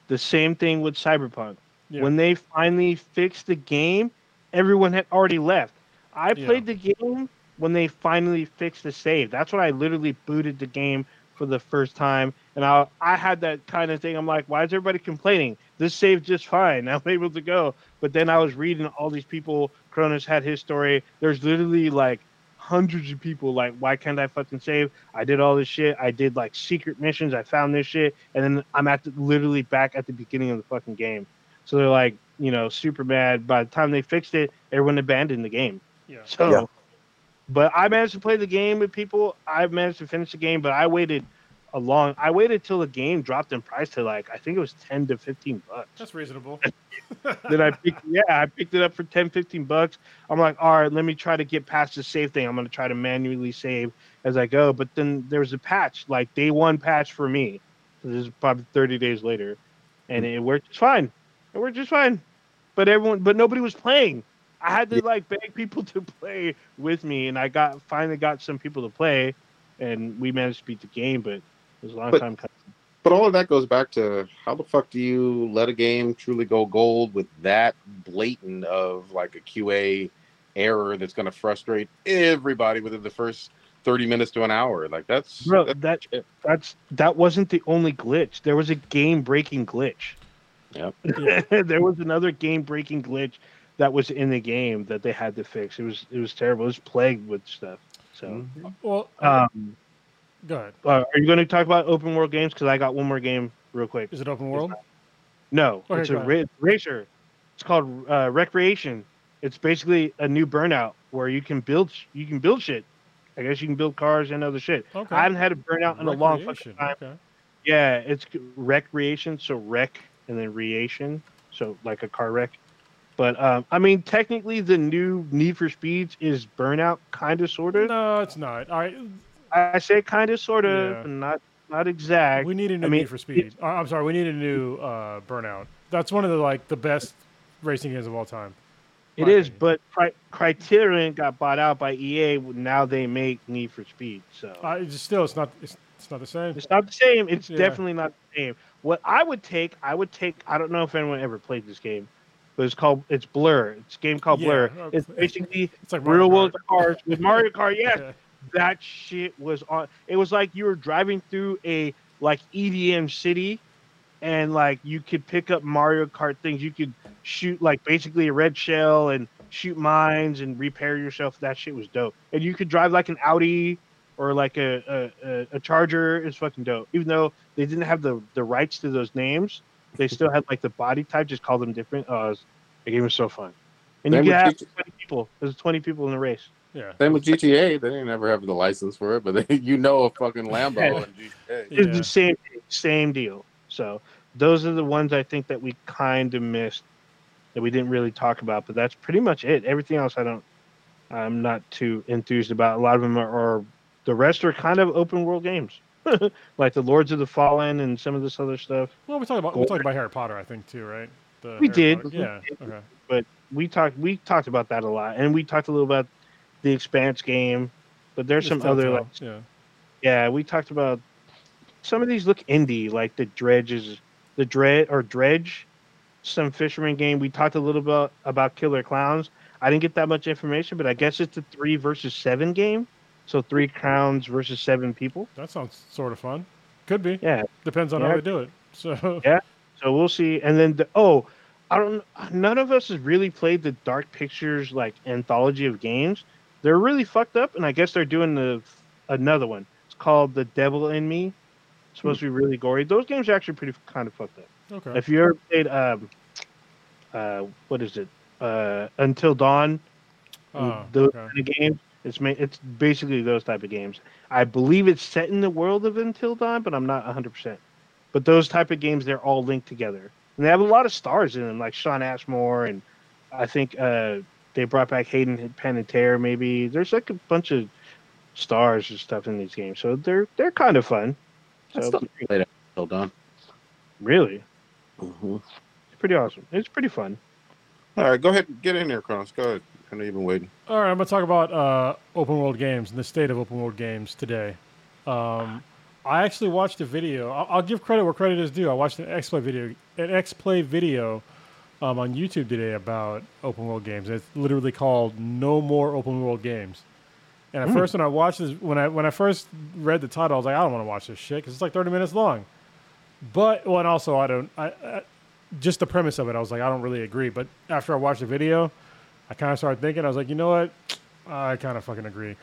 the same thing with Cyberpunk. yeah. When they finally fixed the game, everyone had already left. I Yeah. played the game when they finally fixed the save. That's when I literally booted the game for the first time, and I I had that kind of thing. I'm like, why is everybody complaining? This saved just fine. *laughs* I'm able to go. But then I was reading all these people. Cronus had his story. There's literally like hundreds of people like, why can't I fucking save? I did all this shit. I did like secret missions. I found this shit, and then I'm at the, literally back at the beginning of the fucking game. So they're like, you know, super mad. By the time they fixed it, everyone abandoned the game. yeah. So, Yeah. but I managed to play the game with people. I managed to finish the game, but I waited a long. I waited till the game dropped in price to like I think it was ten to fifteen bucks. That's reasonable. *laughs* then I picked, yeah, I picked it up for 10, 15 bucks. I'm like, all right, let me try to get past the save thing. I'm gonna try to manually save as I go. But then there was a patch, like day one patch for me. So this is probably 30 days later, and hmm. it worked just fine. It worked just fine. But everyone, but nobody was playing. I had to Yeah. like beg people *laughs* to play with me, and I got finally got some people to play, and we managed to beat the game. But it was a long But- time coming. But all of that goes back to how the fuck do you let a game truly go gold with that blatant of like a QA error that's going to frustrate everybody within the first 30 minutes to an hour? Like that's Bro, that's that shit. that's that wasn't the only glitch. There was a game breaking glitch. Yep. *laughs* there was another game breaking glitch that was in the game that they had to fix. It was it was terrible. It was plagued with stuff. So, Mhm. Well, um, go ahead. uh, are you going to talk about open world games? Because I got one more game real quick. Is it open world? No, Okay, it's a ra- racer. It's called uh, Wreckreation. It's basically a new Burnout where you can build sh- you can build shit. I guess you can build cars and other shit. Okay. I haven't had a burnout in a long fucking time. Okay. Yeah, it's Wreckreation, so rec and then reation, so like a car wreck. But um, I mean, technically, the new Need for Speeds is Burnout, kind of, sort of. No, it's not. All right. I say kind of, sort of, Yeah. not not exact. We need a new I mean, Need for Speed. Uh, I'm sorry, we need a new uh, Burnout. That's one of the like the best racing games of all time. It is, opinion. but Cri- Criterion got bought out by EA. Now they make Need for Speed, so Uh, it's still, it's not. It's, it's not the same. it's not the same. It's Yeah. definitely not the same. What I would take, I would take. I don't know if anyone ever played this game, but it's called it's Blur. It's a game called Yeah, Blur. It's basically It's like real world cars with Mario Kart. *laughs* Yes, Yeah. That shit was on. It was like you were driving through a like EDM city, and like you could pick up Mario Kart things. You could shoot like basically a red shell and shoot mines and repair yourself. That shit was dope. And you could drive like an Audi or like a a, a, Charger. It's fucking dope. Even though they didn't have the the rights to those names, they still had like the body type. Just called them different. Uh, the game was so fun. And you could have twenty people. There's twenty people in the race. Yeah. Same with GTA. They didn't ever have the license for it, but they, *laughs* you know a fucking Lambo in GTA. It's Yeah. the same same deal. So those are the ones I think that we kind of missed that we didn't really talk about. But that's pretty much it. Everything else I don't. I'm not too enthused about. A lot of them are, are the rest are kind of open world games, *laughs* like the Lords of the Fallen and some of this other stuff. Well, we talked about we talked about Harry Potter, I think, too, right? The We Harry did. Potter- Yeah. Okay. But we talked we talked about that a lot, and we talked a little about the Expanse game. But there's some other like Yeah. Yeah, we talked about some of these look indie, like the dredges, the dread or dredge, some fisherman game. We talked a little bit about Killer Clowns. I didn't get that much information, but I guess it's a three versus seven game. So three clowns versus seven people. That sounds sort of fun. Could be. Yeah. Depends on Yeah. how they do it. So. *laughs* Yeah. So we'll see. And then the, oh, I don't. None of us has really played the Dark Pictures like anthology of games. They're really fucked up, and I guess they're doing the another one. It's called The Devil in Me. It's supposed to be really gory. Those games are actually pretty kind of fucked up. Okay. If you ever played, um, uh, what is it? Uh, Until Dawn. Oh, those okay. kind of games. It's ma- it's basically those type of games. I believe it's set in the world of Until Dawn, but I'm not 100. percent But those type of games, they're all linked together, and they have a lot of stars in them, like Shawn Ashmore, and I think uh, they brought back Hayden Panettiere. Maybe there's like a bunch of stars and stuff in these games, so they're they're kind of fun. I So still played it till done. really, Mhm. it's pretty awesome. It's pretty fun. All right, go ahead. And get in there, Cross. Go ahead. I know you've been waiting. All right, I'm gonna talk about uh, open world games and the state of open world games today. Um, I actually watched a video. I'll, I'll give credit where credit is due. I watched an X Play video, an X Play video um, on YouTube today about open world games. It's literally called "No More Open World Games." And at first, when I watched this, when I when I first read the title, I was like, I don't want to watch this shit because it's like 30 minutes long. But well, and also I don't. I, I just the premise of it, I was like, I don't really agree. But after I watched the video, I kind of started thinking. I was like, you know what? I kind of fucking agree.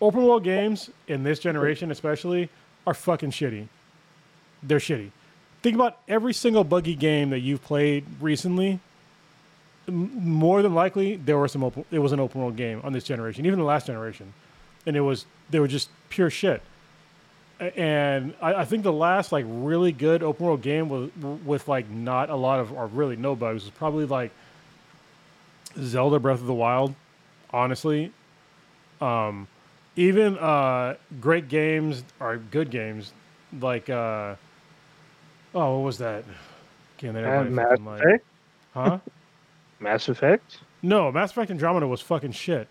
Open world games in this generation, especially, are fucking shitty. They're shitty. Think about every single buggy game that you've played recently. More than likely, there were some. It was an open world game on this generation, even the last generation, and it was they were just pure shit. And I, I think the last like really good open world game was with like not a lot of or really no bugs was probably like Zelda Breath of the Wild. Honestly, um, even uh, great games or good games like uh, oh, what was that? Can't Uh, everybody Mass fucking like- Effect. Huh? *laughs* Mass Effect. No, Mass Effect Andromeda was fucking shit.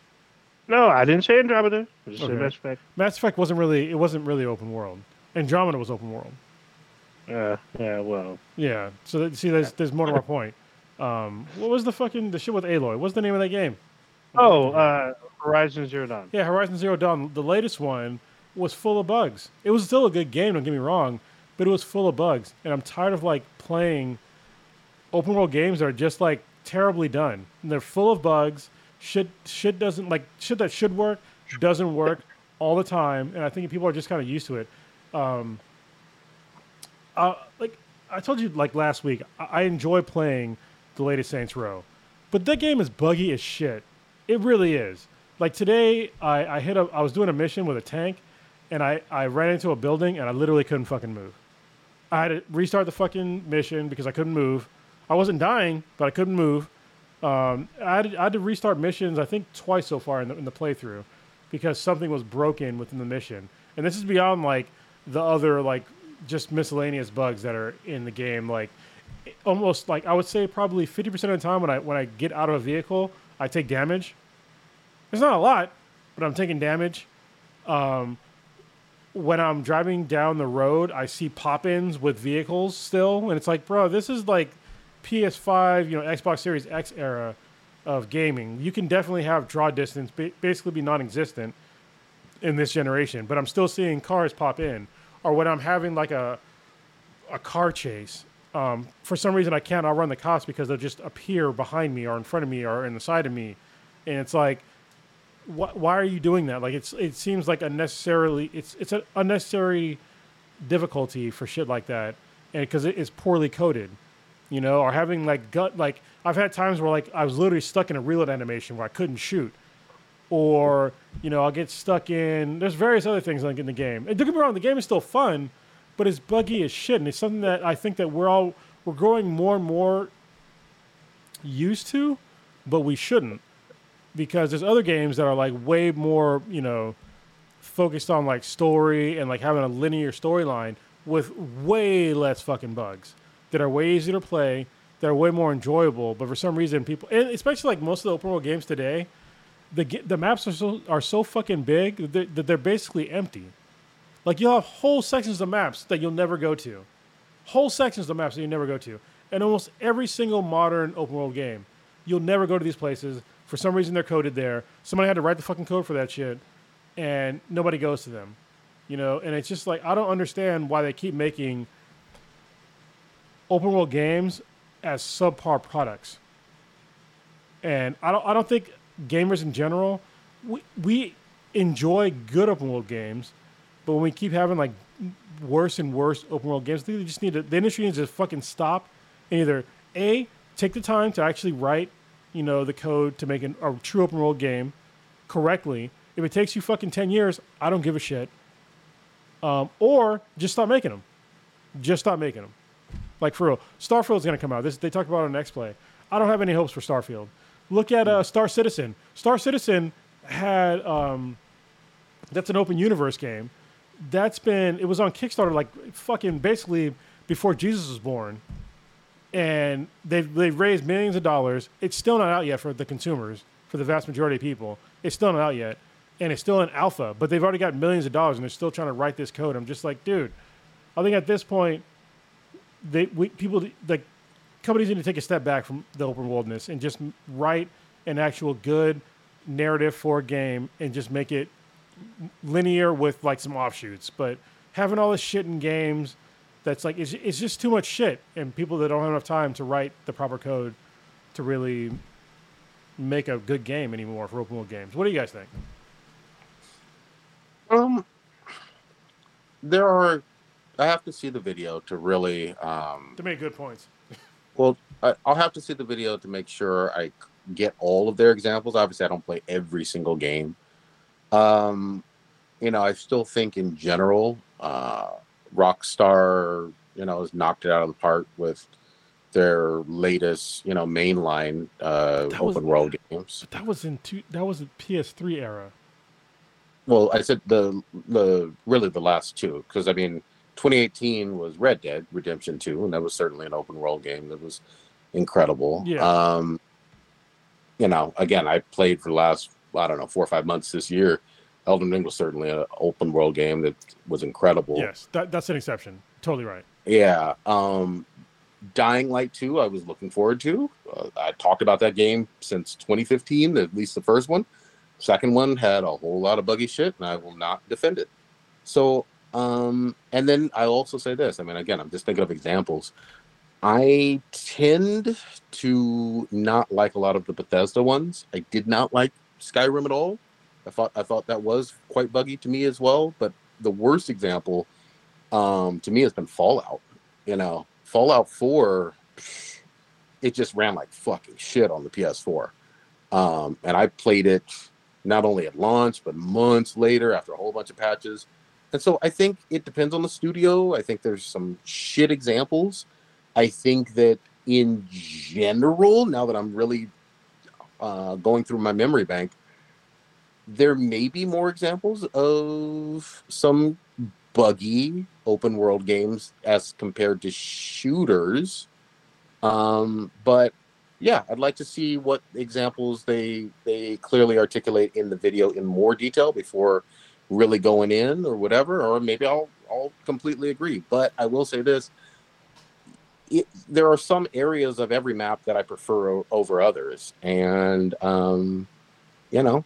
No, I didn't say Andromeda. I just Okay. said Mass Effect. Mass Effect wasn't really it wasn't really open world. Andromeda was open world. Uh, yeah, well, Yeah. So that, see, there's there's more to our point. Um, what was the fucking the shit with Aloy? What's the name of that game? oh, uh, Horizon Zero Dawn. Yeah, Horizon Zero Dawn, the latest one, was full of bugs. It was still a good game, don't get me wrong, but it was full of bugs. And I'm tired of like playing open world games that are just like terribly done. And they're full of bugs. Shit shit doesn't like shit that should work doesn't work all the time. And I think people are just kind of used to it. Um uh, like I told you like last week, I, I enjoy playing the latest Saints Row. But that game is buggy as shit. It really is. Like today, I, I hit a. I was doing a mission with a tank, and I, I ran into a building, and I literally couldn't fucking move. I had to restart the fucking mission because I couldn't move. I wasn't dying, but I couldn't move. Um, I, had to, I had to restart missions. I think twice so far in the, in the playthrough, because something was broken within the mission. And this is beyond like the other like just miscellaneous bugs that are in the game. Like almost like I would say probably fifty percent of the time when I when I get out of a vehicle, I take damage. It's not a lot, but I'm taking damage. Um, when I'm driving down the road, I see pop-ins with vehicles still, and it's like, bro, this is like PS5, you know, Xbox Series X era of gaming. You can definitely have draw distance ba- basically be non-existent in this generation, but I'm still seeing cars pop in. Or when I'm having like a a car chase, um, for some reason I can't outrun the cops because they'll just appear behind me or in front of me or in the side of me, and it's like, wh- why are you doing that? Like it's it seems like unnecessarily it's it's an unnecessary difficulty for shit like that, and because it is poorly coded, you know, or having like gut like I've had times where like I was literally stuck in a reload animation where I couldn't shoot, or you know I'll get stuck in. There's various other things like in the game. And don't get me wrong, the game is still fun, but it's buggy as shit, and it's something that I think that we're all we're growing more and more used to, but we shouldn't because there's other games that are like way more you know focused on like story and like having a linear storyline with way less fucking bugs that are way easier to play that are way more enjoyable. But for some reason people and especially like most of the open world games today the the maps are so are so fucking big that they're, that they're basically empty. Like you'll have whole sections of maps that you'll never go to. Whole sections of maps that you never go to. And almost every single modern open world game you'll never go to these places for some reason they're coded there. Somebody had to write the fucking code for that shit and nobody goes to them you know? And it's just like i don't understand why they keep making open world games as subpar products. And i don't i don't think gamers in general we, we enjoy good open world games but when we keep having like worse and worse open world games, they just need to, the industry needs to fucking stop and either a take the time to actually write, you know, the code to make an, a true open world game correctly. If it takes you fucking ten years, I don't give a shit. Um, or just stop making them. Just stop making them. Like for real, Starfield's gonna come out. This they talked about it on X Play. I don't have any hopes for Starfield. Look at uh, Star Citizen. Star Citizen had um, that's an open universe game that's been it was on Kickstarter like fucking basically before Jesus was born, and they've they've raised millions of dollars. It's still not out yet for the consumers, for the vast majority of people. It's still not out yet, and it's still in alpha. But they've already got millions of dollars, and they're still trying to write this code. I'm just like, dude, I think at this point, they we, people like companies need to take a step back from the open worldness and just write an actual good narrative for a game and just make it linear with like some offshoots. But having all this shit in games that's like it's, it's just too much shit and people that don't have enough time to write the proper code to really make a good game anymore for open world games. What do you guys think? Um, there are. I have to see the video to really. Um, To make good points. *laughs* well, I, I'll have to see the video to make sure I get all of their examples. Obviously, I don't play every single game. Um, you know, I still think in general, uh, Rockstar, you know, has knocked it out of the park with their latest, you know, mainline uh, That was- open world games. That was in two, that was the PS3 era. Well, I said the the really the last two because I mean, 2018 was Red Dead Redemption 2, and that was certainly an open world game that was incredible. Yeah. Um, you know, again, I played for the last I don't know four or five months this year. Elden Ring was certainly an open world game that was incredible. Yes, that, that's an exception. Totally right. Yeah. Um, Dying Light 2, I was looking forward to. Uh, I talked about that game since 2015, at least the first one. Second one had a whole lot of buggy shit, and I will not defend it. So, um, and then I also say this. I mean, again, I'm just thinking of examples. I tend to not like a lot of the Bethesda ones. I did not like Skyrim at all. I thought I thought that was quite buggy to me as well. But the worst example, um, to me, has been Fallout. You know, Fallout Four, it just ran like fucking shit on the PS4. Um, and I played it not only at launch but months later after a whole bunch of patches. And so I think it depends on the studio. I think there's some shit examples. I think that in general, now that I'm really uh, going through my memory bank, there may be more examples of some buggy open world games as compared to shooters. Um, but yeah, I'd like to see what examples they they clearly articulate in the video in more detail before really going in or whatever. Or maybe I'll I'll completely agree. But I will say this: it, there are some areas of every map that I prefer o- over others, and um, you know,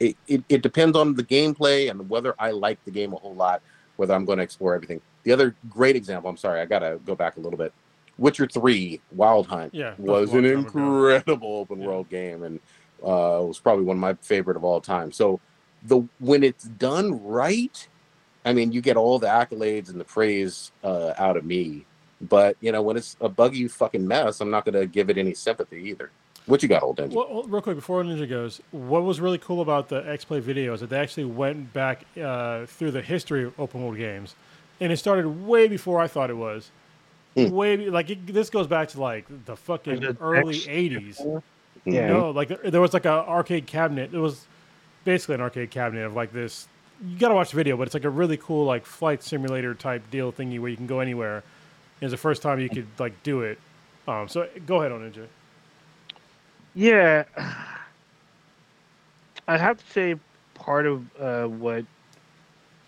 it, it, it depends on the gameplay and whether I like the game a whole lot, whether I'm going to explore everything. The other great example, I'm sorry, I got to go back a little bit. Witcher 3 Wild Hunt Yeah, was an incredible open Yeah. world game and uh, was probably one of my favorite of all time. So the when it's done right, I mean, you get all the accolades and the praise uh, out of me. But you know, when it's a buggy fucking mess, I'm not going to give it any sympathy either. What you got, old Ninja? Well, well, real quick before Ninja goes, what was really cool about the X Play video is that they actually went back uh, through the history of open world games, and it started way before I thought it was. Hmm. Way like it, this goes back to like the fucking The early X- '80s. Yeah. No, like there, there was like a arcade cabinet. It was basically an arcade cabinet of like this. You gotta watch the video, but it's like a really cool like flight simulator type deal thingy where you can go anywhere. It was the first time you could like do it. Um, so go ahead on Ninja. Yeah, *sighs* I'd have to say part of uh, what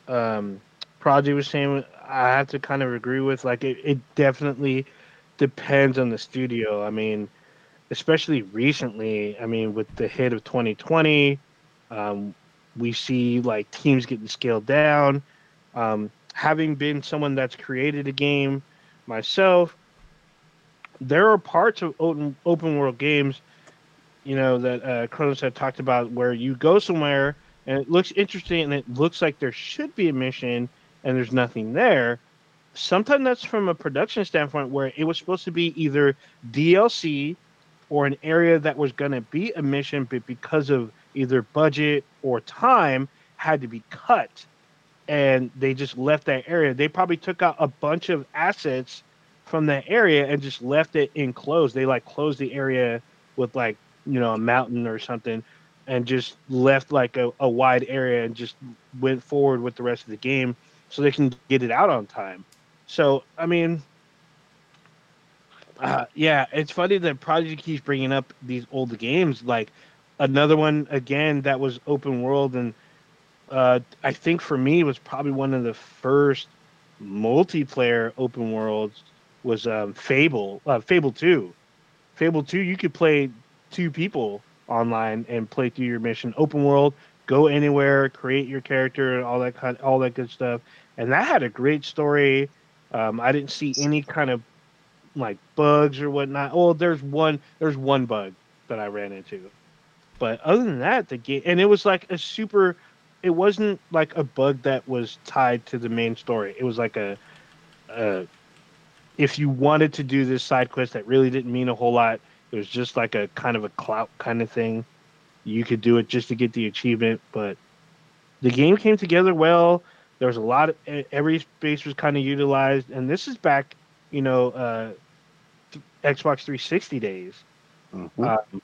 um, Prodigy was saying, I have to kind of agree with. Like, it, it definitely depends on the studio. I mean, especially recently, I mean, with the hit of 2020, um, we see like teams getting scaled down. Um, having been someone that's created a game myself, there are parts of open, open world games you know that uh, had talked about, where you go somewhere and it looks interesting and it looks like there should be a mission and there's nothing there. Sometimes that's from a production standpoint where it was supposed to be either DLC or an area that was going to be a mission, but because of either budget or time, had to be cut. And they just left that area. They probably took out a bunch of assets from that area and just left it enclosed. They like closed the area with like you know a mountain or something and just left like a, a wide area and just went forward with the rest of the game so they can get it out on time so i mean Uh, yeah, it's funny that Prodigy keeps bringing up these old games. Like another one again that was open world, and uh, I think for me was probably one of the first multiplayer open worlds was um, Fable. Uh, Fable Two. Fable Two, you could play two people online and play through your mission. Open world, go anywhere, create your character, and all that kind, all that good stuff. And that had a great story. Um, I didn't see any kind of like bugs or whatnot. Oh, there's one, there's one bug that I ran into, but other than that, the game and it was like a super. It wasn't like a bug that was tied to the main story. It was like a, a if you wanted to do this side quest that really didn't mean a whole lot, it was just like a kind of a clout kind of thing. You could do it just to get the achievement, but the game came together well. There was a lot of every space was kind of utilized, and this is back, you know, uh, Xbox 360 days. Mhm. Um,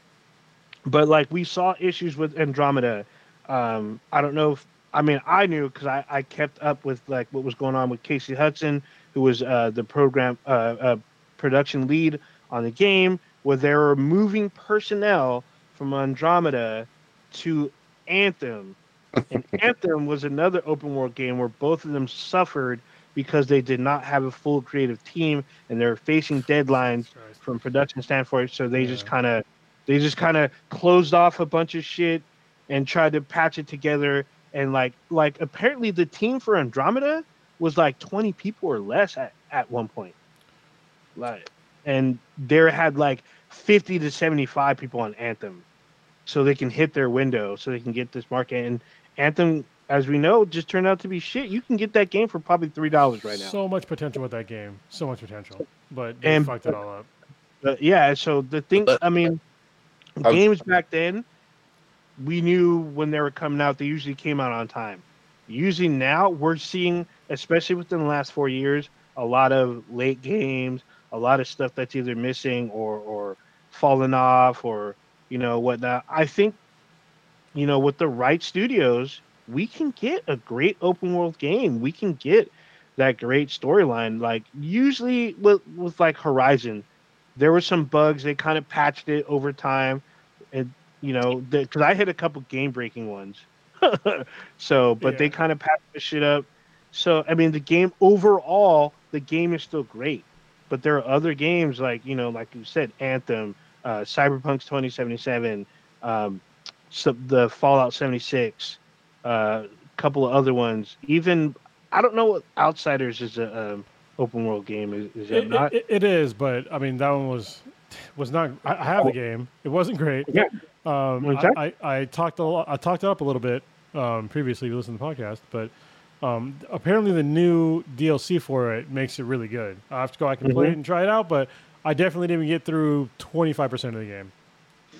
but like we saw issues with Andromeda. Um, I don't know if I mean I knew because I, I kept up with like what was going on with Casey Hudson, who was uh, the program uh, uh, production lead on the game, where they were moving personnel from Andromeda to Anthem. And *laughs* Anthem was another open world game where both of them suffered because they did not have a full creative team and they're facing deadlines Christ. from production standpoint. So they just kind of they just kind of closed off a bunch of shit and tried to patch it together. And like like apparently the team for Andromeda was like 20 people or less at, at one point. Like and there had like 50 to 75 people on Anthem. So they can hit their window so they can get this market. And Anthem, as we know, just turned out to be shit. You can get that game for probably three dollars right now. So much potential with that game. So much potential. But they And- fucked it all up. But yeah, so the thing, I mean, uh, I- games back then, we knew when they were coming out, they usually came out on time. Usually now, we're seeing, especially within the last four years, a lot of late games, a lot of stuff that's either missing or or falling off or you know whatnot. I think, you know, with the right studios, we can get a great open world game. We can get that great storyline. Like usually with with like Horizon, there were some bugs. They kind of patched it over time, and you know, because I hit a couple game breaking ones. *laughs* so, but they kind of patched the shit up. So, I mean, the game overall, the game is still great. But there are other games like you know, like you said, Anthem, uh, Cyberpunk's 2077, um, so the Fallout 76, a uh, couple of other ones. Even I don't know what Outriders is a um, open world game. Is, is it, not? it, it is, but I mean that one was was not. I, I have the game. It wasn't great. Yeah. Um. I, I, I talked a lot, I talked it up a little bit um, previously. If you listen to the podcast, but um, apparently the new DLC for it makes it really good. I have to go back and play Mhm. it and try it out, but I definitely didn't get through twenty five percent of the game.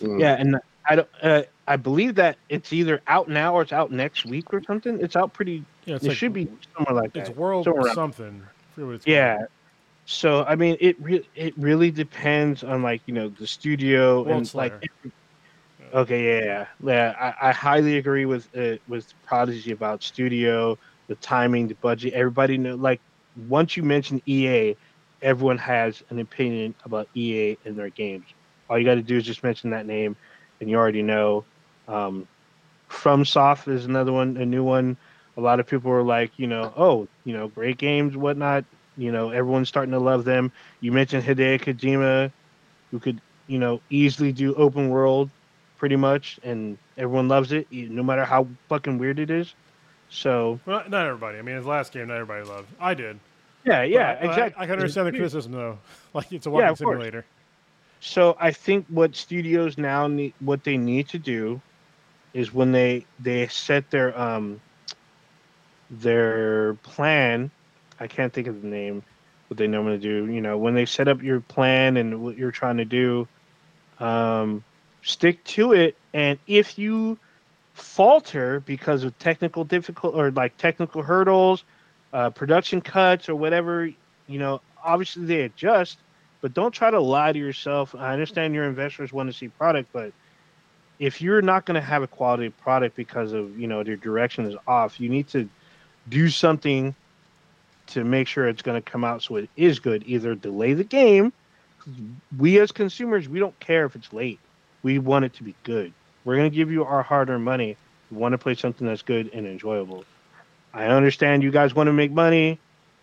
Mm. Yeah, and I don't. Uh, I believe that it's either out now or it's out next week or something. It's out pretty. Yeah, it's it like, should be somewhere like It's that. world somewhere around- something. I forget what it's Yeah. called. So I mean, it re- it really depends on like you know the studio World and like. Slayer. Okay, yeah, yeah, yeah. I, I highly agree with uh, with Prodigy about studio, the timing, the budget. Everybody know like once you mention EA, everyone has an opinion about EA and their games. All you got to do is just mention that name, and you already know. Um, FromSoft is another one, a new one. A lot of people are like, you know, oh, you know, great games, whatnot. You know, everyone's starting to love them. You mentioned Hideo Kojima, who could, you know, easily do open world, pretty much, and everyone loves it, no matter how fucking weird it is. So Well, not everybody. I mean, his last game, not everybody loved. I did. Yeah, yeah, But exactly. I, I can understand the criticism though. *laughs* Like it's a Yeah, walking course. simulator. So I think what studios now need, what they need to do, is when they they set their um their plan. I can't think of the name. What they normally do, you know, when they set up your plan and what you're trying to do, um, stick to it. And if you falter because of technical difficult or like technical hurdles, uh, production cuts or whatever, you know, obviously they adjust but don't try to lie to yourself. I understand your investors want to see product, but if you're not going to have a quality product because of you know your direction is off, you need to do something to make sure it's going to come out so it is good. Either delay the game we as consumers, we don't care if it's late. We want it to be good. We're gonna give you our hard-earned money. We want to play something that's good and enjoyable. I understand you guys want to make money.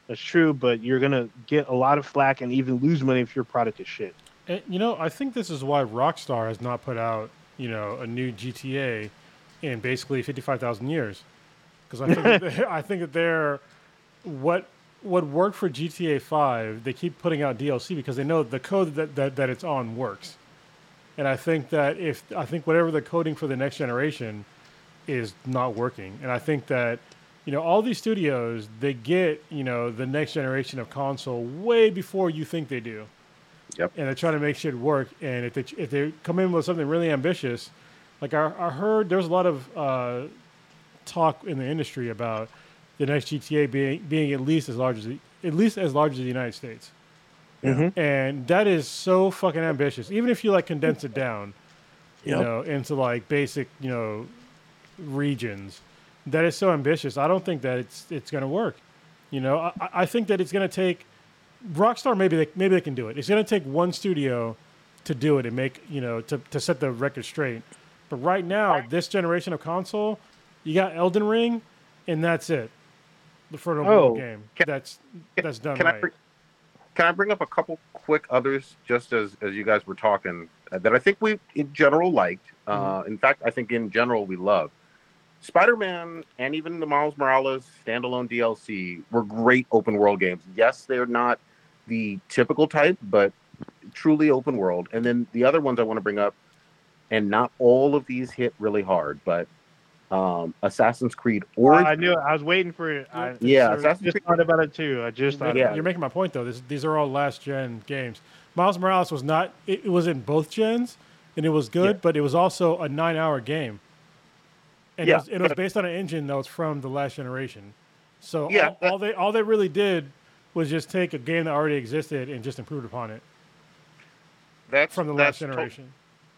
That's true, but you're gonna get a lot of flack and even lose money if your product is shit. And, you know, I think this is why Rockstar has not put out, you know, a new GTA in basically 55,000 years. Because I think that *laughs* I think that they're what what worked for GTA 5, they keep putting out DLC because they know the code that, that, that it's on works. And I think that if I think whatever the coding for the next generation is not working. And I think that you know all these studios they get, you know, the next generation of console way before you think they do Yep. and they're trying to make shit work. And if they if they come in with something really ambitious, like I, I heard there's a lot of uh, talk in the industry about the next GTA being being at least as large as the, at least as large as the United States, Mhm. and that is so fucking ambitious. Even if you like condense it down, you Yep. know, into like basic you know regions, that is so ambitious. I don't think that it's it's gonna work. You know, I, I- I think that it's gonna take Rockstar maybe they maybe they can do it. It's going to take one studio to do it and make you know to, to set the record straight. But right now, this generation of console, you got Elden Ring, and that's it. For the Oh, game, can- that's that's done Can I right. bring, can I bring up a couple quick others just as as you guys were talking uh, that I think we in general liked. Uh, in fact, I think in general we love. Spider-Man and even the Miles Morales standalone DLC were great open world games. Yes, they're not the typical type, but truly open world. And then the other ones I want to bring up, and not all of these hit really hard, but um, Assassin's Creed Oh, Origins. I knew it. I was waiting for it. I yeah, So- Assassin's just Creed. thought about it too. I just thought. Yeah. You're making my point though. This, these are all last gen games. Miles Morales was not. It, it was in both gens, and it was good, Yeah. but it was also a nine hour game. And Yeah, it, was, it was based on an engine that was from the last generation. So Yeah, all, all they all they really did was just take a game that already existed and just improved upon it That's from the that's last to- generation.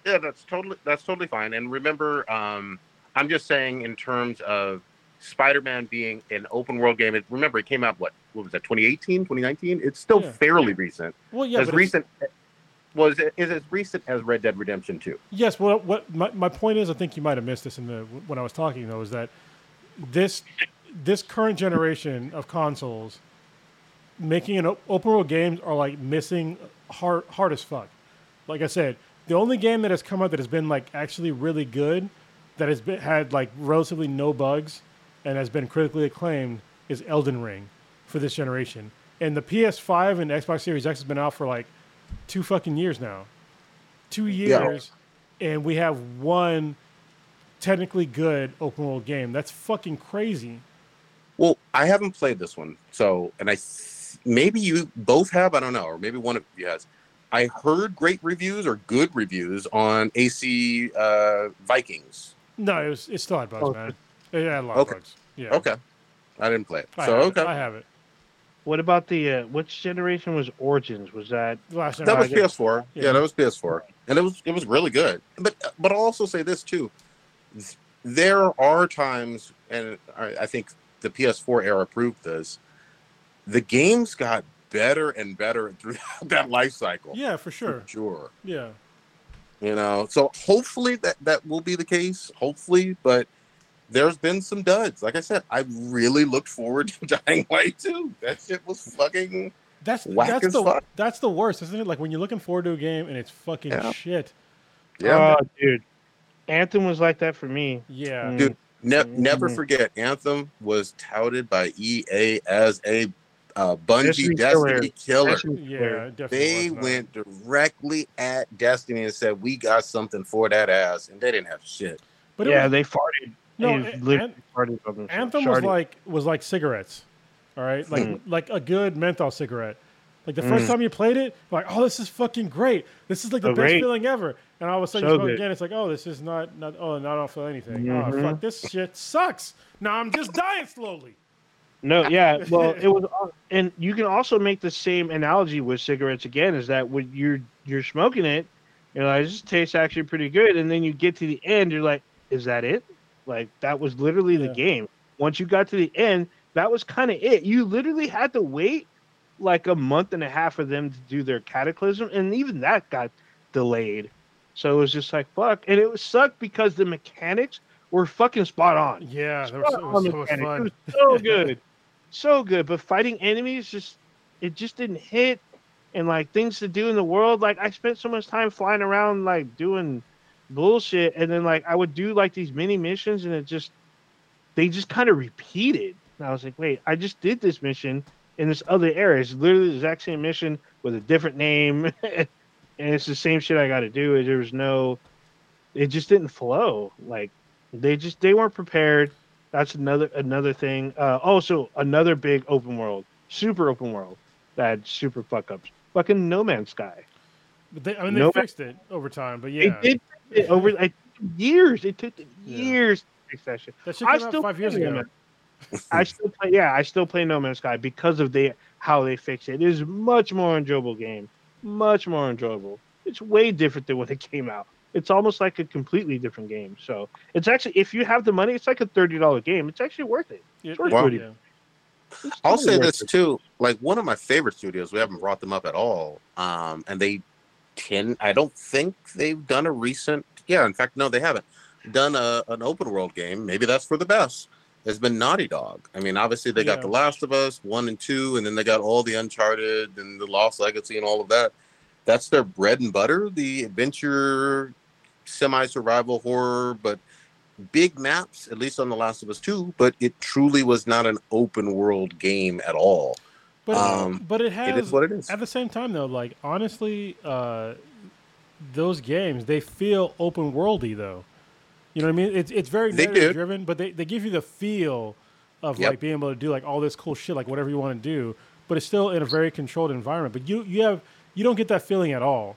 Yeah, that's totally that's totally fine. And remember, um, I'm just saying in terms of Spider-Man being an open world game. It, remember, it came out what what was that 2018, 2019? It's still Yeah. fairly recent. well, yeah, as recent was it is as recent as Red Dead Redemption 2. Yes, well, what my, my point is, I think you might have missed this in the when I was talking though, is that this this current generation of consoles making an open world games are like missing hard hard as fuck. Like I said, the only game that has come out that has been like actually really good, that has been had like relatively no bugs, and has been critically acclaimed is Elden Ring for this generation. And the PS5 and Xbox Series X has been out for like two fucking years now. Two Yeah. years, and we have one technically good open world game. That's fucking crazy. Well, I haven't played this one, so and I maybe you both have. I don't know, or maybe one of you has. I heard great reviews or good reviews on AC uh, Vikings. No, it was it still had bugs, Oh, man. It had a lot Okay. of bugs. Yeah. Okay, I didn't play it, I so okay. It. I have it. What about the uh, which generation was Origins? Was that Last That was PS4. Yeah. Yeah. that was PS4, and it was it was really good. But but I'll also say this too: there are times, and I, I think the PS4 era proved this. The games got better and better *laughs* throughout that life cycle. Yeah, for sure. For sure. Yeah. You know, so hopefully that that will be the case. Hopefully, but there's been some duds. Like I said, I really looked forward *laughs* to Dying Light 2. That shit was fucking. That's Whack that's as the fuck. that's the worst, isn't it? Like when you're looking forward to a game and it's fucking Yeah. shit. Yeah, Oh, dude, Anthem was like that for me. Yeah. Mm. Dude, Ne- never Mhm. forget, Anthem was touted by EA as a uh, Bungie Destiny Destiny killer. Destiny Yeah, Killer. it definitely They was not. went directly at Destiny and said, "We got something for that ass," and they didn't have shit. But yeah, was, they farted. No, They An- literally farted on themselves. Anthem was like was like cigarettes. All right? Like Mm. like a good menthol cigarette. Like the first Mm. time you played it, like, oh, this is fucking great. This is like the So best great. feeling ever. And all of a sudden So you smoke good. again, it's like, oh, this is not not oh, no, I don't feel anything. Oh Mhm. fuck, this shit sucks. Now I'm just dying slowly. No, yeah. *laughs* Well, it was, and you can also make the same analogy with cigarettes again. Is that when you're you're smoking it, you're like, this tastes actually pretty good, and then you get to the end, you're like, is that it? Like that was literally the game. Once you got to the end, that was kind of it. You literally had to wait like a month and a half for them to do their cataclysm, and even that got delayed. So it was just like fuck, and it was sucked because the mechanics were fucking spot on. Yeah, Spot on so mechanics. It was so *laughs* good, so good. But fighting enemies just it just didn't hit, and like things to do in the world. Like I spent so much time flying around, like doing bullshit, and then like I would do like these mini missions, and it just they just kind of repeated. And I was like, wait, I just did this mission in this other area. It's literally the exact same mission with a different name, *laughs* and it's the same shit I got to do. There was no, it just didn't flow. Like they just they weren't prepared. That's another another thing. Uh, also, another big open world, super open world that super fuck ups. Fucking No Man's Sky. But they, I mean, they No- fixed it over time. But yeah, They did it over like years. It took them Yeah. years that shit. I still five years play No ago. I still play. Yeah, I still play No Man's Sky because of the how they fix it. It is a much more enjoyable game. Much more enjoyable. It's way different than when it came out. It's almost like a completely different game. So it's actually, if you have the money, it's like a thirty dollar game. It's actually worth it. Yeah, Sure, yeah, Cody. yeah. It's I'll say this it. too. Like one of my favorite studios, we haven't brought them up at all. Um, and they tend, I don't think they've done a recent. Yeah, in fact, no, they haven't done a an open world game. Maybe that's for the best. Has been Naughty Dog. I mean, obviously they got The Last of Us one and two, and then they got all the Uncharted and the Lost Legacy and all of that. That's their bread and butter. The adventure, semi survival horror, but big maps, at least on The Last of Us 2, but it truly was not an open world game at all. But Um, but it has It is what it is. at the same time though. Like honestly, uh, those games they feel open worldy though. You know what I mean? It's it's very narrative driven, but they, they give you the feel of Yep. like being able to do like all this cool shit, like whatever you want to do. But it's still in a very controlled environment. But you you have you don't get that feeling at all.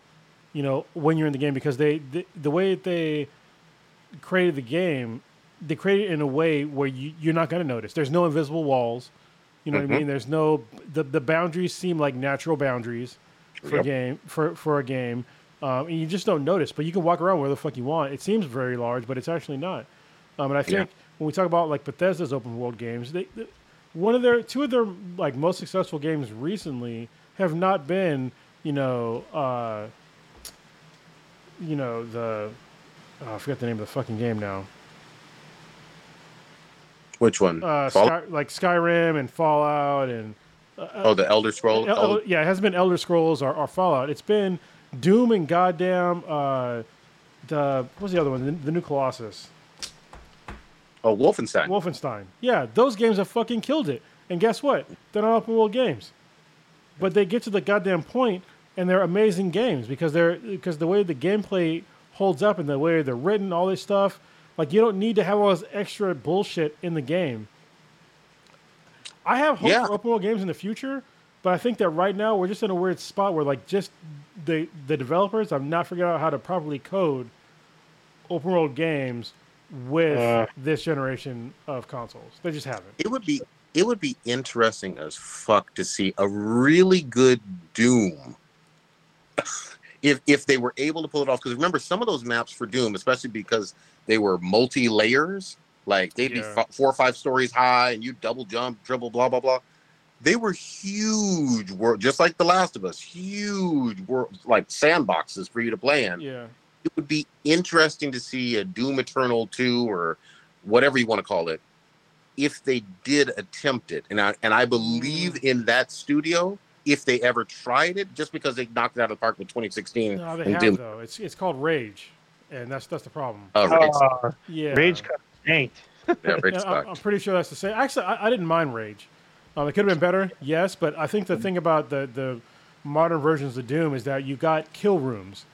You know when you're in the game because they the, the way that they created the game, they created it in a way where you, you're not going to notice. There's no invisible walls. You know what I Mhm. mean? There's no the, the boundaries seem like natural boundaries for Yep. game for for a game, um, and you just don't notice. But you can walk around where the fuck you want. It seems very large, but it's actually not. Um, and I think Yeah. when we talk about like Bethesda's open world games, they, they one of their two of their like most successful games recently have not been you know uh, you know the oh, I forget the name of the fucking game now. Which one? Uh? Sky, like Skyrim and Fallout and oh, the Elder Scrolls. El- El- yeah, it hasn't been Elder Scrolls or, or Fallout. It's been Doom and goddamn uh, the what's the other one? The, the new Colossus, oh, Wolfenstein. Wolfenstein. Yeah, those games have fucking killed it. And guess what? They're not open world games, but they get to the goddamn point, and they're amazing games because they're because the way the gameplay holds up and the way they're written, all this stuff. Like you don't need to have all this extra bullshit in the game. I have hope Yeah. for open world games in the future, but I think that right now we're just in a weird spot where like just the the developers have not figured out how to properly code open world games with Uh. this generation of consoles. They just haven't. it would be it would be interesting as fuck to see a really good Doom. *sighs* if if they were able to pull it off, because remember some of those maps for Doom, especially because they were multi layers, like they'd be f- four or five stories high, and you double jump, dribble, blah blah blah. They were huge, world, just like The Last of Us, huge, world, like sandboxes for you to play in. Yeah. It would be interesting to see a Doom Eternal two or whatever you want to call it, if they did attempt it. And I and I believe Mm. in that studio if they ever tried it, just because they knocked it out of the park with 2016 No, they have Doom. though. It's it's called Rage, and that's that's the problem. Uh, Rage, Uh, Yeah. Rage got tanked. *laughs* yeah, Rage Yeah, *laughs* I'm, I'm pretty sure that's the same. Actually, I, I didn't mind Rage. Um, it could have been better, yes, but I think the thing about the the modern versions of Doom is that you got kill rooms,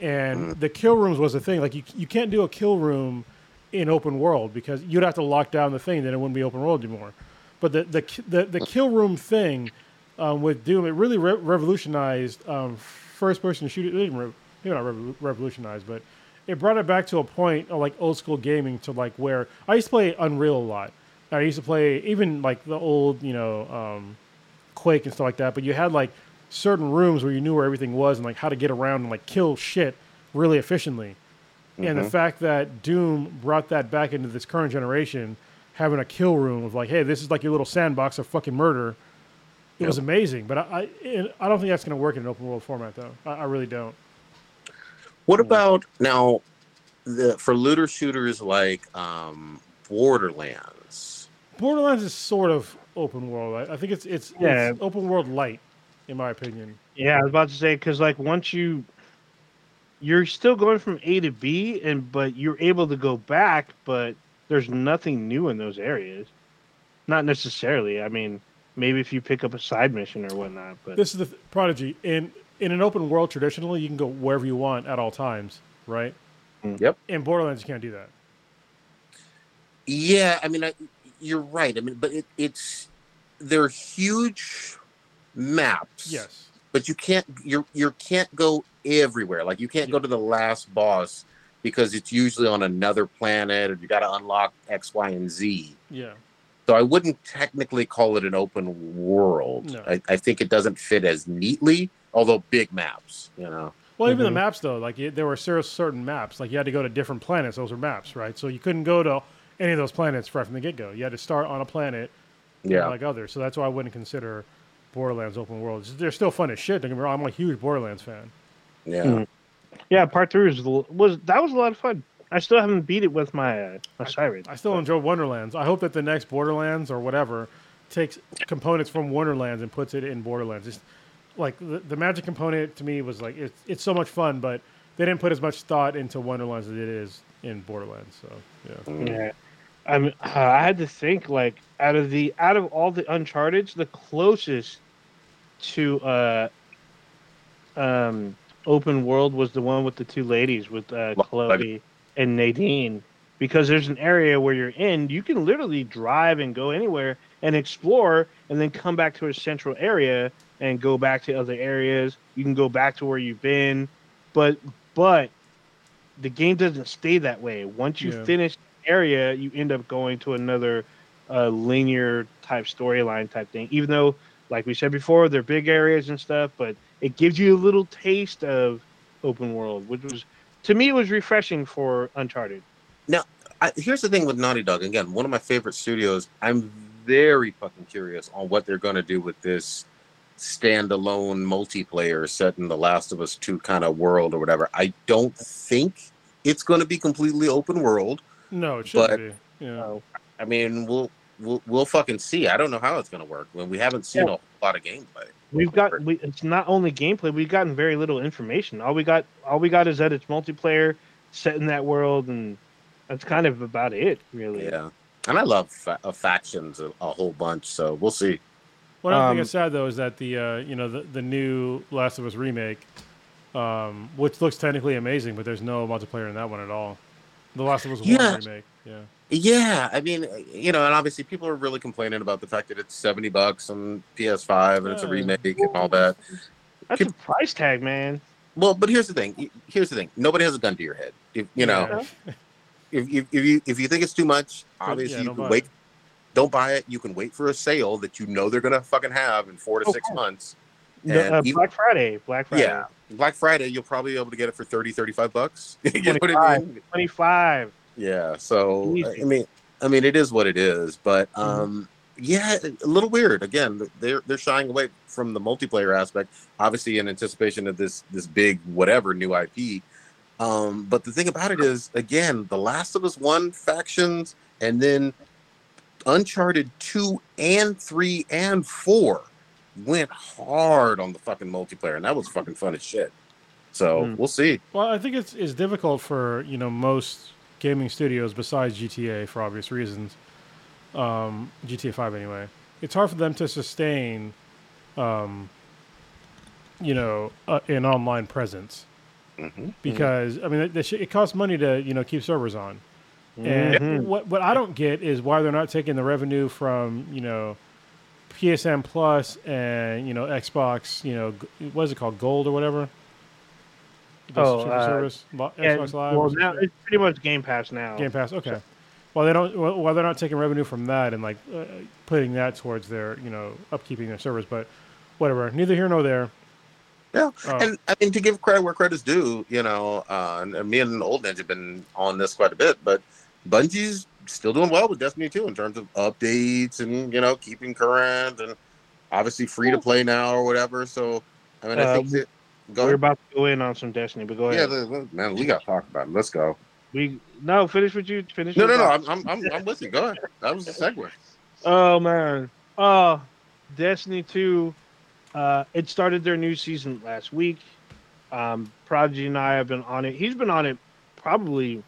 and the kill rooms was the thing. Like you you can't do a kill room in open world because you'd have to lock down the thing, then it wouldn't be open world anymore. But the the the, the kill room thing um, with Doom, it really re- revolutionized um, first person shooting. It didn't re- maybe not revo- revolutionized, but it brought it back to a point of like old school gaming to like where I used to play Unreal a lot. I used to play even like the old, you know, um, Quake and stuff like that. But you had like certain rooms where you knew where everything was and like how to get around and like kill shit really efficiently. And the Mhm. fact that Doom brought that back into this current generation, having a kill room of like, hey, this is like your little sandbox of fucking murder. it was amazing. But I I, I don't think that's going to work in an open world format though. I, I really don't. What about now? The for looter shooters like um, Borderlands. Borderlands is sort of open world. I, I think it's it's, Yeah. it's open world light, in my opinion. Yeah, I was about to say because like once you, you're still going from A to B, and but you're able to go back, but there's nothing new in those areas. Not necessarily. I mean, maybe if you pick up a side mission or whatnot, but This is the th- prodigy in in an open world. Traditionally, you can go wherever you want at all times, right? Mm. Yep. In Borderlands, you can't do that. Yeah, I mean, I, you're right. I mean, but it, it's they're huge maps. Yes. but you can't you you can't go everywhere. Like you can't go to the last boss because it's usually on another planet, or you got to unlock X, Y, and Z. Yeah. So I wouldn't technically call it an open world. No. I, I think it doesn't fit as neatly, although big maps, you know. Well, even the Mhm. maps though, like it, there were certain maps, like you had to go to different planets. Those were maps, right? So you couldn't go to any of those planets right from the get go. You had to start on a planet, you know, Yeah. like others. So that's why I wouldn't consider Borderlands open world. They're still fun as shit. Don't get me wrong. I'm a huge Borderlands fan. Yeah. Mhm. yeah, part three was was that was a lot of fun. I still haven't beat it with my uh, my siren. I still enjoy Wonderlands. I hope that the next Borderlands or whatever takes components from Wonderlands and puts it in Borderlands. It's like the, the magic component to me was like it's it's so much fun, but they didn't put as much thought into Wonderlands as it is in Borderlands. So yeah. Yeah, I mean, uh, I had to think like out of the out of all the Uncharted, the closest to uh, um, open world was the one with the two ladies with uh, Chloe and Nadine, because there's an area where you're in, you can literally drive and go anywhere and explore, and then come back to a central area and go back to other areas. You can go back to where you've been, but but the game doesn't stay that way. Once you Yeah. finish area, you end up going to another uh, linear type storyline type thing. Even though, like we said before, they're big areas and stuff, but it gives you a little taste of open world, which was to me it was refreshing for Uncharted. I, here's the thing with Naughty Dog. Again, one of my favorite studios. I'm very fucking curious on what they're going to do with this standalone multiplayer set in the Last of Us 2 kind of world or whatever. I don't think it's going to be completely open world. No, it shouldn't But- be. Yeah. So, I mean, we'll we'll, we'll fucking see. I don't know how it's going to work when we haven't seen Yeah. a whole lot of gameplay. we've got we, it's not only gameplay. We've gotten very little information. All we got all we got is that it's multiplayer set in that world, and that's kind of about it, really. Yeah, and I love fa- uh, factions a, a whole bunch. So we'll see. One other thing Um, that's sad though is that the uh, you know the, the new Last of Us remake, um, which looks technically amazing, but there's no multiplayer in that one at all. The Last of Us Yeah. One remake, yeah. Yeah, I mean, you know, and obviously people are really complaining about the fact that it's seventy bucks on PS5 and it's a remake and all that. That's a price tag, man. Well, but here's the thing. Here's the thing. Nobody has a gun to your head. If you know, Yeah. If, if, if you if you think it's too much, obviously yeah, you can wait. it. Don't buy it. You can wait for a sale that you know they're gonna fucking have in four to six months. No, uh, even- Black Friday, Black Friday, Yeah, Black Friday, you'll probably be able to get it for 30, 35 bucks. *laughs* you know what I mean? twenty five. Yeah. So Easy. I mean, I mean, it is what it is. But Mm-hmm. um, yeah, a little weird. Again, they're they're shying away from the multiplayer aspect, obviously in anticipation of this this big whatever new IP. Um, but the thing about it is, again, The Last of Us One factions, and then Uncharted Two and Three and Four went hard on the fucking multiplayer, and that was fucking fun as shit. So Mm. we'll see. Well, I think it's it's difficult for you know most gaming studios besides GTA for obvious reasons. Um, GTA Five anyway. It's hard for them to sustain, um, you know, uh, an online presence hmm because I mean it, it, sh- it costs money to you know keep servers on. And Mhm. what what I don't get is why they're not taking the revenue from you know PSN Plus and you know Xbox you know what is it called Gold or whatever. The Oh, uh, service, Lo- Yeah, Xbox Live. well, now shit? it's pretty much Game Pass now. Game Pass. Okay. Well, they don't. Well, well, they're not taking revenue from that and like uh, putting that towards their you know upkeeping their servers. But whatever. Neither here nor there. Yeah, Uh, and I mean to give credit where credit's due, you know, uh, and, me and Old Ninja have been on this quite a bit, but Bungie's still doing well with Destiny 2 in terms of updates and you know keeping current, and obviously free to play now or whatever. So I mean, I Uh, think that. Go We're ahead. about to go in on some Destiny, but go Yeah, ahead. the- man, we got to talk about it. Let's go. we no finish what you finish. No, no, no. I'm, I'm, I'm, I'm with you. Go ahead. That was the segue. *laughs* Oh man. Oh, Destiny 2. Uh, it started their new season last week. Um, Prodigy and I have been on it. He's been on it probably,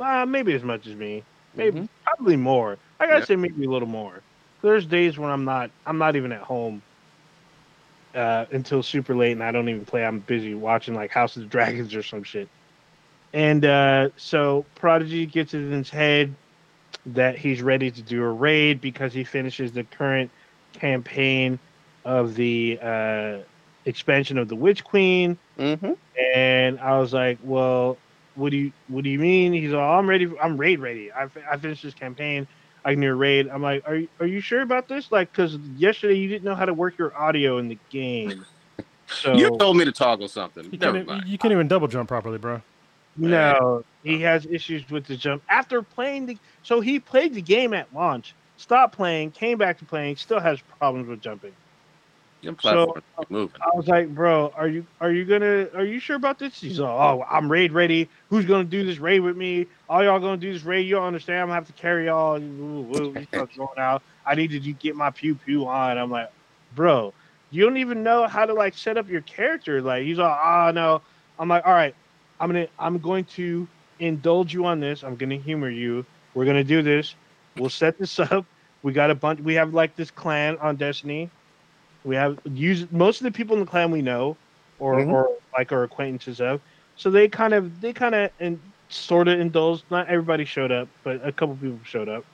uh, maybe as much as me. Maybe Mhm. probably more. I gotta say maybe a little more. There's days when I'm not. I'm not even at home. Uh, until super late, and I don't even play. I'm busy watching like House of the Dragons or some shit. And uh, so Prodigy gets it in his head that he's ready to do a raid because he finishes the current campaign of the uh, expansion of the Witch Queen. Mm-hmm. And I was like, "Well, what do you what do you mean?" He's like, "I'm ready. I'm raid ready. I, fi- I finished this campaign. I can do a raid." I'm like, "Are you are you sure about this? Like, because yesterday you didn't know how to work your audio in the game." *laughs* So You told me to toggle something. You can't, you can't even double jump properly, bro. No, he has issues with the jump after playing the. So he played the game at launch, stopped playing, came back to playing, still has problems with jumping. Your platform is uh, moving. I was like, bro, are you are you gonna are you sure about this? He's like, oh, I'm raid ready. Who's gonna do this raid with me? All y'all gonna do this raid? You don't understand? I'm gonna have to carry y'all. Woo, woo. Starts *laughs* going out. I needed you to get my pew pew on. I'm like, bro, you don't even know how to like set up your character. Like he's like, oh no. I'm like, all right, I'm gonna I'm going to indulge you on this. I'm gonna humor you. We're gonna do this. We'll set this *laughs* up. We got a bunch. We have like this clan on Destiny. We have use most of the people in the clan we know, or Mhm. or like our acquaintances of. So they kind of they kind of and sort of indulged. Not everybody showed up, but a couple people showed up.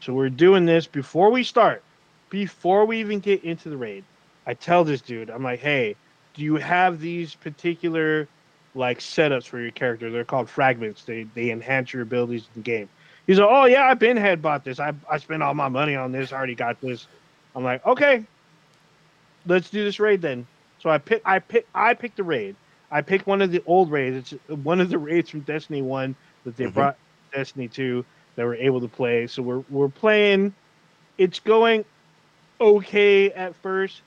So we're doing this before we start. Before we even get into the raid, I tell this dude, I'm like, hey, do you have these particular like setups for your character? They're called fragments. They they enhance your abilities in the game. He's like, oh yeah, I've been head bought this. I I spent all my money on this. I already got this. I'm like, okay, let's do this raid then. So I pick I pick I picked the raid. I picked one of the old raids. It's one of the raids from Destiny One that they Mhm. brought Destiny Two that we're able to play. So we're we're playing. It's going okay at first,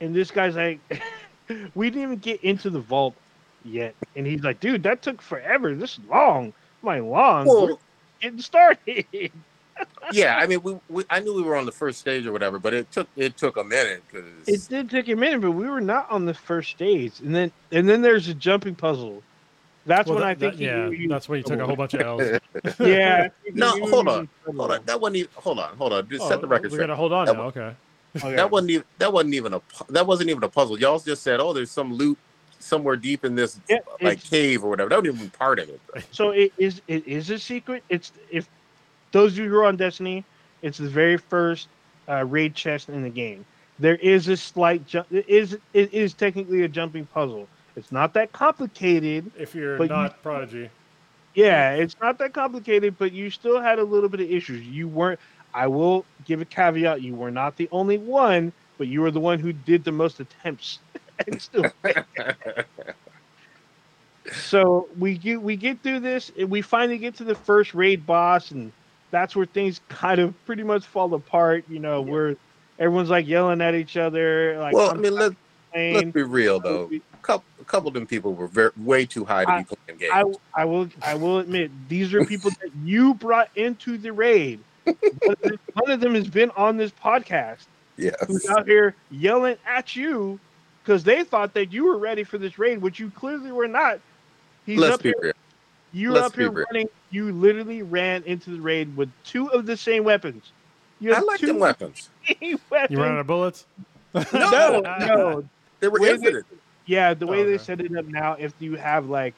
and this guy's like, *laughs* we didn't even get into the vault yet, and he's like, dude, that took forever. This is long. I'm like, long. Well- We're getting started. *laughs* yeah, I mean, we, we I knew we were on the first stage or whatever, but it took it took a minute because It did take a minute, but we were not on the first stage, and then and then there's a jumping puzzle. That's Well, when I think that- yeah, you, you, that's when you took a whole bunch of L's. *laughs* yeah. *laughs* No, hold on, hold on. That wasn't even. Hold on, hold on. Just Oh, set the record We're straight. gonna hold on That now. wa- Okay. *laughs* Okay. Oh, that wasn't even. That wasn't even a. That wasn't even a puzzle. Y'all just said, "Oh, there's some loot somewhere deep in this Yeah, like cave or whatever." That wasn't even part of it. So it is it is a secret. It's if those of you who are on Destiny, it's the very first uh, raid chest in the game. There is a slight jump. It is it is technically a jumping puzzle. It's not that complicated. If you're But you- not prodigy, Yeah, it's not that complicated, but you still had a little bit of issues. You weren't. I will give a caveat. You were not the only one, but you were the one who did the most attempts. *laughs* and still *laughs* so we get we get through this and we finally get to the first raid boss and that's where things *laughs* kind of pretty much fall apart you know where everyone's like yelling at each other like well, I mean, let let's be real though. A couple, a couple of them people were very, way too high to be playing games. I, I will I will admit these are people *laughs* that you brought into the raid. One of them- One of them has been on this podcast yes. who's out here yelling at you because they thought that you were ready for this raid, which you clearly were not. He's Let's up be here real. You're Let's up here real. running. You literally ran into the raid with two of the same weapons. You I had like two them weapons. *laughs* weapons. you ran out of bullets. *laughs* *laughs* no, no. They were Way they- infinite. Yeah, the way Oh, they okay. set it up now, if you have like,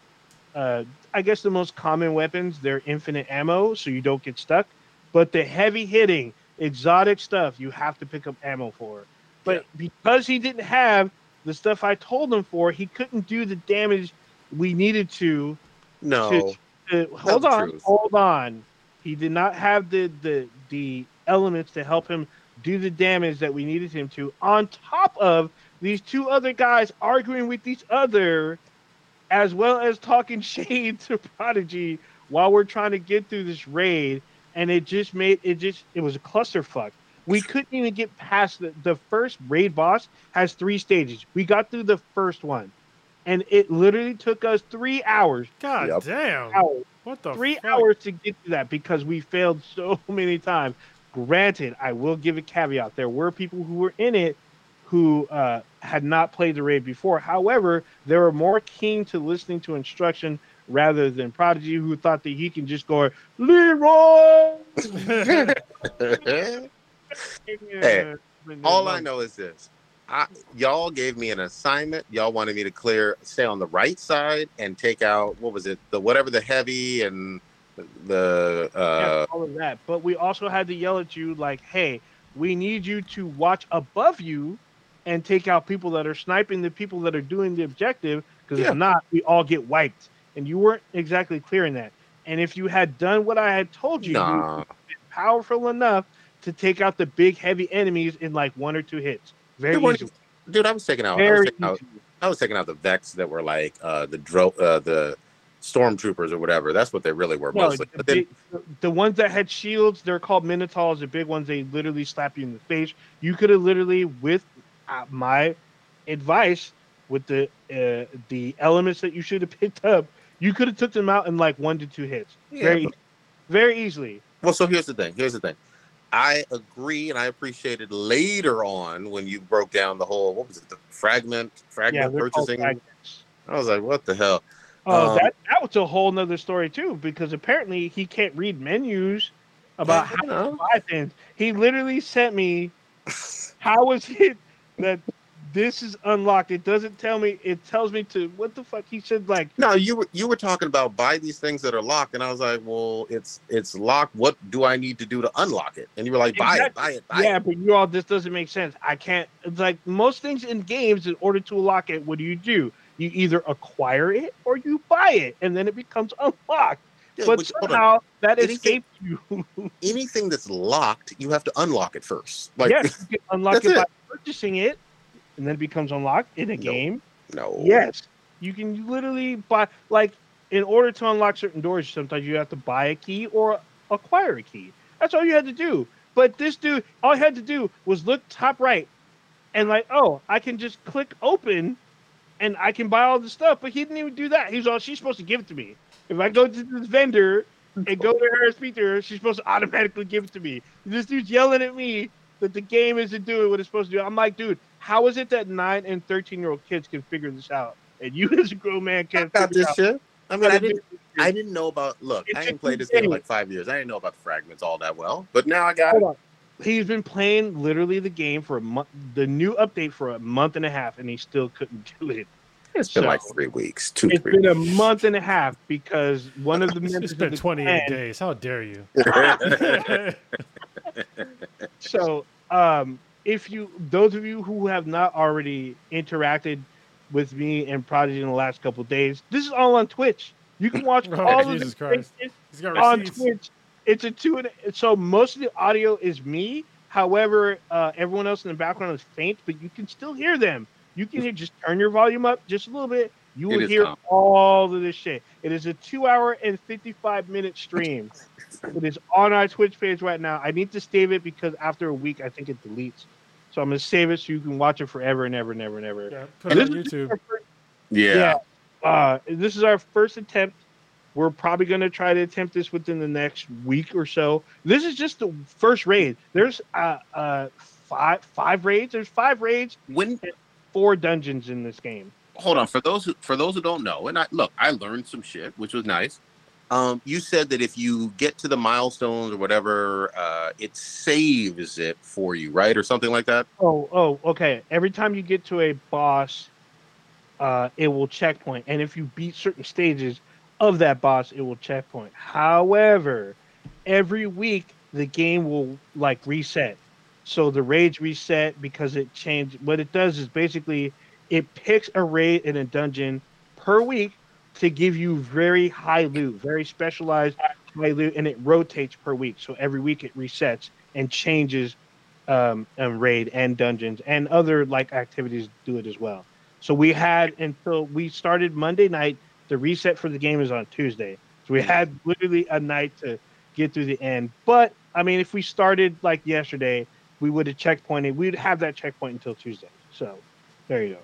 uh, I guess the most common weapons, they're infinite ammo, so you don't get stuck. But the heavy hitting, exotic stuff, you have to pick up ammo for. But because he didn't have the stuff I told him for, he couldn't do the damage we needed to No. Hold on, truth. hold on. He did not have the the the elements to help him do the damage that we needed him to. On top of these two other guys arguing with each other, as well as talking *laughs* shade to Prodigy while we're trying to get through this raid, and it just made it just it was a clusterfuck. We couldn't even get past the, the first raid boss has three stages. We got through the first one, and it literally took us three hours. God Yep. damn. Hours What the three fuck? hours to get to that because we failed so *laughs* many times. Granted, I will give a caveat. There were people who were in it who uh, had not played the raid before. However, they were more keen to listening to instruction rather than Prodigy, who thought that he can just go, Leroy! *laughs* *laughs* Hey, All I know is this. I, y'all gave me an assignment. Y'all wanted me to clear, stay on the right side and take out what was it, the whatever the heavy and the Yeah, uh, all of that. But we also had to yell at you like, hey, we need you to watch above you and take out people that are sniping the people that are doing the objective. Because Yeah. if not, we all get wiped. And you weren't exactly clearing that. And if you had done what I had told you, you nah. were powerful enough to take out the big heavy enemies in like one or two hits. Very easy. Dude, I was taking out. I was taking out. I was taking out the Vex that were like uh, the dro- uh, the stormtroopers or whatever. That's what they really were No, mostly. the, then, the- the ones that had shields, they're called Minotaurs. The big ones, they literally slap you in the face. You could have literally, with uh, my advice, with the uh, the elements that you should have *laughs* picked up, you could have took them out in like one to two hits, Yeah, very, but- very easily. well, so here's the thing. Here's the thing. I agree, and I appreciated later on when you broke down the whole what was it, the fragment fragment they're purchasing. I was like, what the hell? Oh, Um, that that was a whole nother story too, because apparently he can't read menus about how know. to buy things. He literally sent me how is it that this is unlocked? It doesn't tell me. It tells me to what the fuck. He said like No, you were you were talking about buy these things that are locked, and I was like, well, it's it's locked. What do I need to do to unlock it? And you were like, buy it, buy it, buy yeah, it. but you all this doesn't make sense. I can't. It's like most things in games. In order to unlock it, what do you do? You either acquire it or you buy it, and then it becomes *laughs* unlocked. Yeah, but which- somehow that Anything- escaped you. *laughs* anything that's locked, you have to unlock it first. Like, yes, you can unlock *laughs* That's it, by purchasing it, and then it becomes unlocked in a No. game. no, Yes, you can literally buy like in order to unlock certain doors. Sometimes you have to buy a key or acquire a key. That's all you had to do. But this dude, all he had to do was look top right, and like, oh, I can just click open, and I can buy all the stuff. But he didn't even do that. He's all she's supposed to give it to me. If I go to this vendor and go to her and speak to her, she's supposed to automatically give it to me. This dude's yelling at me that the game isn't doing what it's supposed to do. I'm like, dude, how is it that nine and thirteen year old kids can figure this out, and you *laughs* as a grown man can't got figure this out? shit. I mean, I didn't. I didn't know about. Look, It's didn't play this game. game like five years. I didn't know about the fragments all that well, but now I got Hold it. on. He's been playing literally the game for a month, the new update for a month and a half, and he still couldn't *laughs* do it. It's been So- like three weeks, two, It's three. been a month and a half because one of the *laughs* members It's of been the 28 days. How dare you? So, um, if you, those of you who have not already interacted with me and Prodigy in the last couple of days, this is all on Twitch. You can watch *laughs* Oh, all Jesus of Christ. this He's got on receipts. Twitch. It's a two and so most of the audio is me. However, uh, everyone else in the background is faint, but you can still hear them. You can. Just turn your volume up just a little bit. You will hear calm. all of this shit. It is a two-hour and fifty-five minute stream. it is on our Twitch page right now. I need to save it because after a week, I think it deletes. So I'm gonna save it so you can watch it forever and ever and ever and ever. Yeah, put it on YouTube. first- yeah. yeah. Uh, this is our first attempt. We're probably going to try to attempt this within the next week or so. This is just the first raid. There's uh, uh, five five raids. There's five raids, When four dungeons in this game. Hold on for those who for those who don't know, and I look, I learned some shit, which was nice. Um, you said that if you get to the milestones or whatever, uh, it saves it for you, right, or something like that. Oh, oh, okay. Every time you get to a boss, uh, it will checkpoint, and if you beat certain stages of that boss, it will checkpoint. However, every week the game will like reset. So the rage reset because it changed. What it does is basically it picks a raid in a dungeon per week to give you very high loot, very specialized high loot, and it rotates per week. So every week it resets and changes um, um, raid and dungeons and other like activities do it as well. So we had until we started Monday night. The reset for the game is on Tuesday. So we had literally a night to get through the end. But I mean, if we started like yesterday, we would have checkpointed. We'd have that checkpoint until Tuesday. So there you go.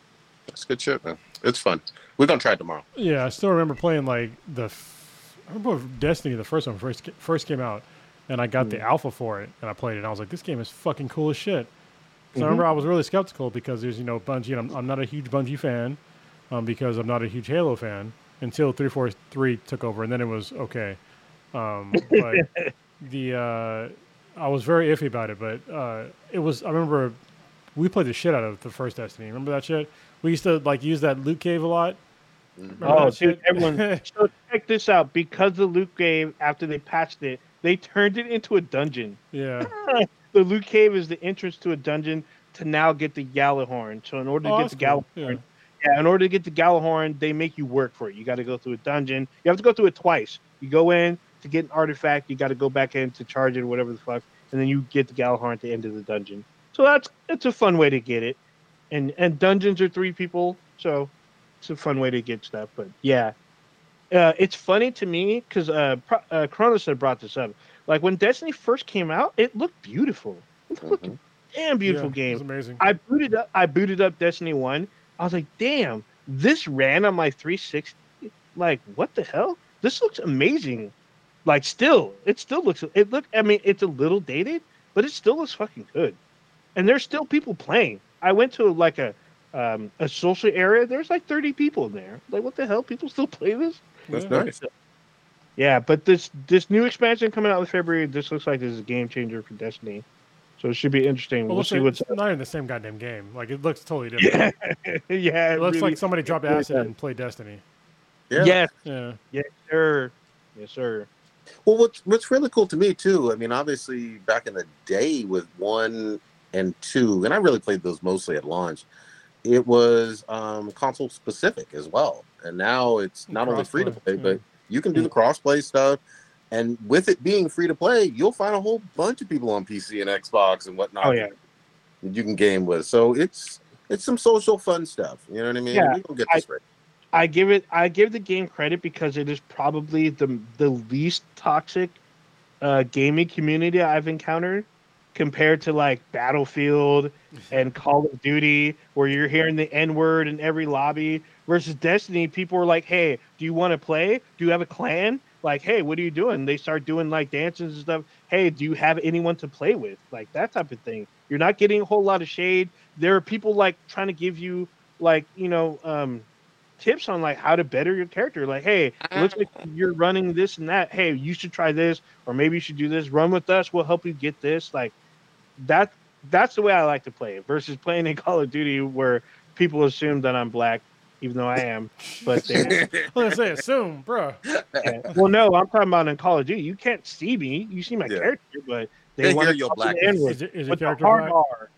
That's good shit, man. It's fun. We're gonna try it tomorrow. Yeah, I still remember playing like the. f- I remember Destiny, the first one first first came out, and I got the alpha for it, and I played it. and I was like, this game is fucking cool as shit. So I remember I was really skeptical because there's you know Bungie, and I'm, I'm not a huge Bungie fan, um, because I'm not a huge Halo fan until three four three took over, and then it was okay. Um, but *laughs* the uh, I was very iffy about it, but uh, it was. I remember we played the shit out of the first Destiny. Remember that shit? We used to like use that loot cave a lot. Remember Oh, dude, shit? everyone. *laughs* so check this out. Because the loot cave, after they patched it, they turned it into a dungeon. yeah. *laughs* The loot cave is the entrance to a dungeon to now get the Gjallarhorn. So in order to Oh, get the cool. Gjallarhorn, Yeah. yeah, in order to get the Gjallarhorn, they make you work for it. You got to go through a dungeon. You have to go through it twice. You go in to get an artifact. You got to go back in to charge it, whatever the fuck, and then you get the Gjallarhorn at the end of the dungeon. So that's it's a fun way to get it. And and dungeons are three people, so it's a fun way to get stuff. But yeah, uh, it's funny to me because uh, Pro- uh, Kronos had brought this up. Like when Destiny first came out, it looked beautiful. It looked Mhm. damn beautiful Yeah, game. It was amazing. I booted up. I booted up Destiny One. I was like, "Damn, this ran on my 360. Like, what the hell? This looks amazing. Like, still, it still looks. It look. I mean, it's a little dated, but it still looks fucking good. And there's still people playing. I went to like a um, a social area. There's like 30 people in there. Like, what the hell? People still play this? That's Yeah. nice. Yeah, but this this new expansion coming out in February. This looks like this is a game changer for Destiny. So it should be interesting. Well, we'll see what's. it's not even the same goddamn game. Like it looks totally *laughs* different. Yeah, yeah. It looks really- like somebody dropped really acid does. and played Destiny. Yeah. Yes, Yeah. yes, sir. Yes, sir. Well, what's what's really cool to me too. I mean, obviously back in the day with one and two, and I really played those mostly at launch. It was um, console specific as well, and now it's not only free to play, yeah. but you can do the crossplay stuff. And with it being free to play, you'll find a whole bunch of people on PC and Xbox and whatnot. Oh, yeah. that you can game with. So it's it's some social fun stuff. You know what I mean? Yeah, we get I- right. I give it. I give the game credit because it is probably the the least toxic uh, gaming community I've encountered compared to like Battlefield and Call of Duty, where you're hearing the N word in every lobby. Versus Destiny, people are like, "Hey, do you want to play? Do you have a clan? Like, hey, what are you doing?" They start doing like dances and stuff. Hey, do you have anyone to play with? Like that type of thing. You're not getting a whole lot of shade. There are people like trying to give you like you know um, tips on like how to better your character. Like, hey, it looks like you're running this and that. Hey, you should try this, or maybe you should do this. Run with us. We'll help you get this. Like that. That's the way I like to play it versus playing in Call of Duty where people assume that I'm black, even though I am. But they, *laughs* Let's *laughs* say assume, bro. well, no, I'm talking about in Call of Duty. You can't see me. You see my Yeah. character, but they, They want hear to your call me the blackness. N-word Is, it, is your with the character hard black? R.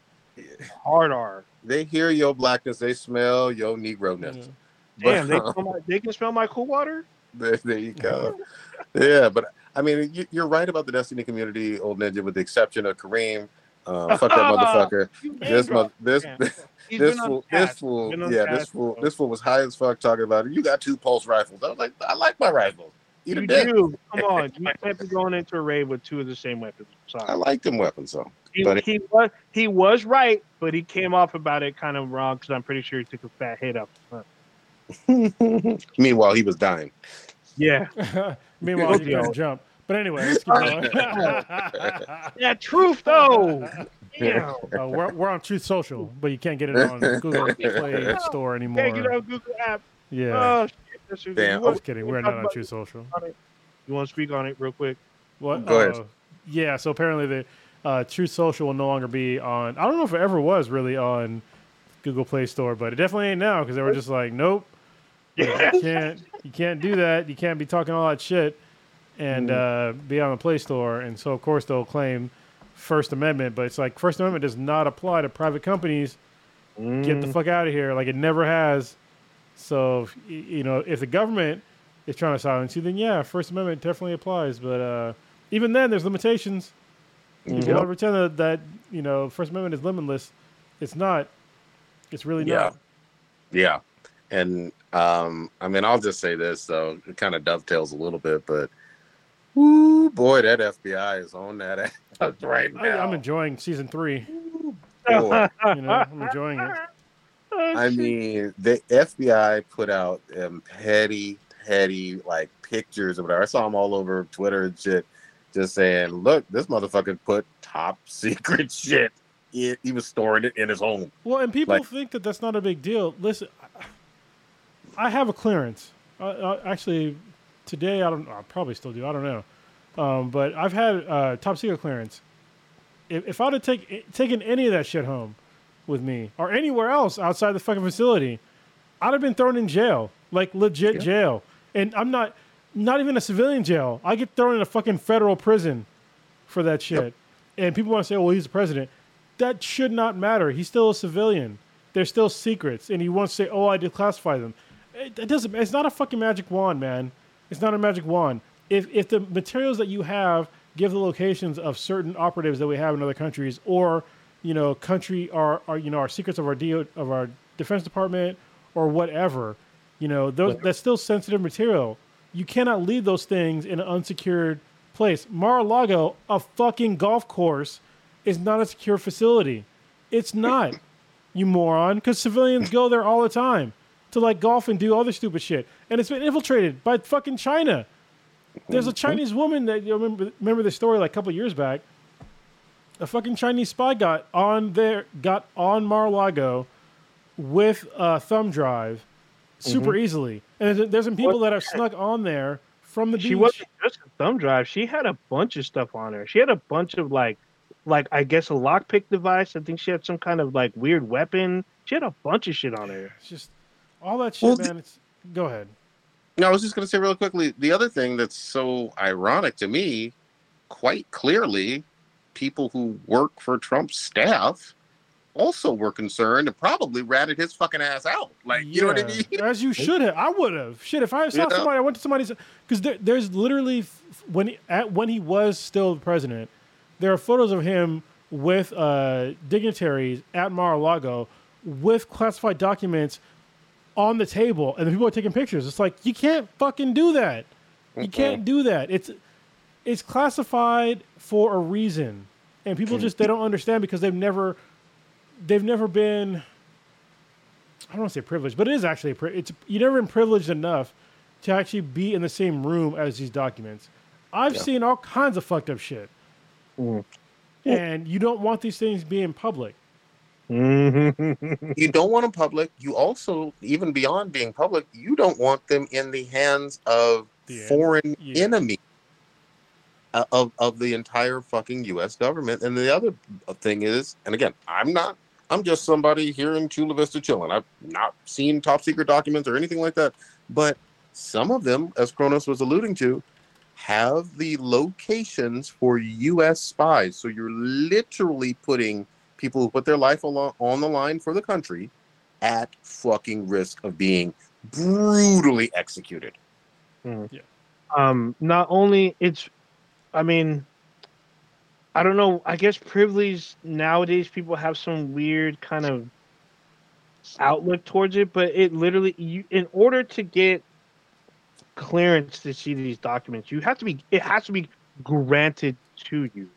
Hard R. they hear your blackness, they smell your Negro-ness. Yeah. Damn, they, But- *laughs* smell my, they can smell my cool water. There, there you go. yeah, but I mean, you, you're right about the Destiny community, old ninja, with the exception of Kareem. Uh, fuck that motherfucker. *laughs* This name mo- this Yeah. this this fool, this fool, Been on yeah, this fool, bro. this fool was high as fuck talking about it. You got two pulse rifles. I was like, I like my rifles. Eat You do. Come on. You can't be going into a raid with two of the same weapons. Sorry. I like them weapons, though. He, but- he was he was right, but he came off about it kind of wrong because I'm pretty sure he took a fat hit up. front. *laughs* Meanwhile, he was dying. Yeah. *laughs* Meanwhile, he couldn't jump. But anyway, let's keep going. Yeah, truth though. *laughs* Damn. Uh, we're, we're on Truth Social, but you can't get it on Google *laughs* Play Store Can't get anymore. on Google app. Yeah, Oh shit. Damn. I was want, kidding. We're not on Truth Social. you want to speak on it real quick? What? Go ahead. uh, yeah. So apparently, the uh, Truth Social will no longer be on. I don't know if it ever was really on Google Play Store, but it definitely ain't now because they were just like, nope, you can't, you can't do that. You can't be talking all that shit and uh, be on the Play Store. And so, of course, they'll claim First Amendment, but it's like First Amendment does not apply to private companies. Get the Mm, fuck out of here! Like it never has. So, y- you know, if the government is trying to silence you, then yeah, First Amendment definitely applies. But uh, even then, there's limitations. You Yep. want to pretend that, that you know First Amendment is limitless, it's not. It's really Yeah. not. Yeah. Yeah. And um, I mean, I'll just say this though, it kind of dovetails a little bit, but Ooh, boy, that FBI is on that ass *laughs* right I, now. I'm enjoying season three. Boy. You know, I'm *laughs* enjoying it. I mean, the FBI put out um, petty, petty like pictures or whatever. I saw them all over Twitter and shit, just saying, "Look, this motherfucker put top *laughs* secret shit. He, he was storing it in his home." Well, and people Like- think that that's not a big deal. Listen, I have a clearance. Uh, uh, actually, today I don't. I probably still do. I don't know. Um, but I've had uh, top secret clearance. If, if I'd have take, taken any of that shit home with me or anywhere else outside the fucking facility, I'd have been thrown in jail, like legit Yeah. jail. And I'm not, not even a civilian jail. I get thrown in a fucking federal prison for that shit. And people want to say, "Well, he's the president." That should not matter. He's still a civilian. They're still secrets, and he wants to say, "Oh, I declassify them." It, it doesn't. It's not a fucking magic wand, man. It's not a magic wand. If if the materials that you have give the locations of certain operatives that we have in other countries, or you know, country our, our you know our secrets of our DO, of our Defense Department or whatever, you know, those that's still sensitive material. You cannot leave those things in an unsecured place. Mar-a-Lago, a fucking golf course, is not a secure facility. It's not, you moron, because civilians go there all the time to like golf and do other stupid shit, and it's been infiltrated by fucking China. There's a mm-hmm. Chinese woman that you remember remember the story like a couple years back. A fucking Chinese spy got on there, got on Mar-a-Lago with a thumb drive super mm-hmm. easily, and there's, there's some people that have snuck on there from the beach. She wasn't just a thumb drive. She had a bunch of stuff on her. She had a bunch of like, like I guess a lockpick device. I think she had some kind of like weird weapon. She had a bunch of shit on her. It's just all that shit, Well, man. It's go ahead. No, I was just going to say real quickly. The other thing that's so ironic to me, quite clearly, people who work for Trump's staff also were concerned and probably ratted his fucking ass out. Like, you know what I mean? As you *laughs* should have. I would have. Shit, if I saw Yeah. somebody, I went to somebody's because there, there's literally when he, at when he was still president, there are photos of him with uh, dignitaries at Mar-a-Lago with classified documents on the table, and the people are taking pictures. It's like you can't fucking do that. You can't do that. It's it's classified for a reason, and people just they don't understand because they've never they've never been. I don't want to say privileged, but it is actually a pri- it's you've never been privileged enough to actually be in the same room as these documents. I've Yeah. seen all kinds of fucked up shit, Mm. and you don't want these things being public. Mm-hmm. *laughs* you don't want them public. You also, even beyond being public, you don't want them in the hands of foreign yeah. enemy uh, of of the entire fucking U.S. government. And the other thing is, and again, I'm not. I'm just somebody here in Chula Vista chilling. I've not seen top secret documents or anything like that. But some of them, as Kronos was alluding to, have the locations for U.S. spies. So you're literally putting people who put their life on the line for the country at fucking risk of being brutally executed. um not only it's i mean i don't know i guess privilege nowadays people have some weird kind of outlook towards it but it literally you in order to get clearance to see these documents you have to be it has to be granted to you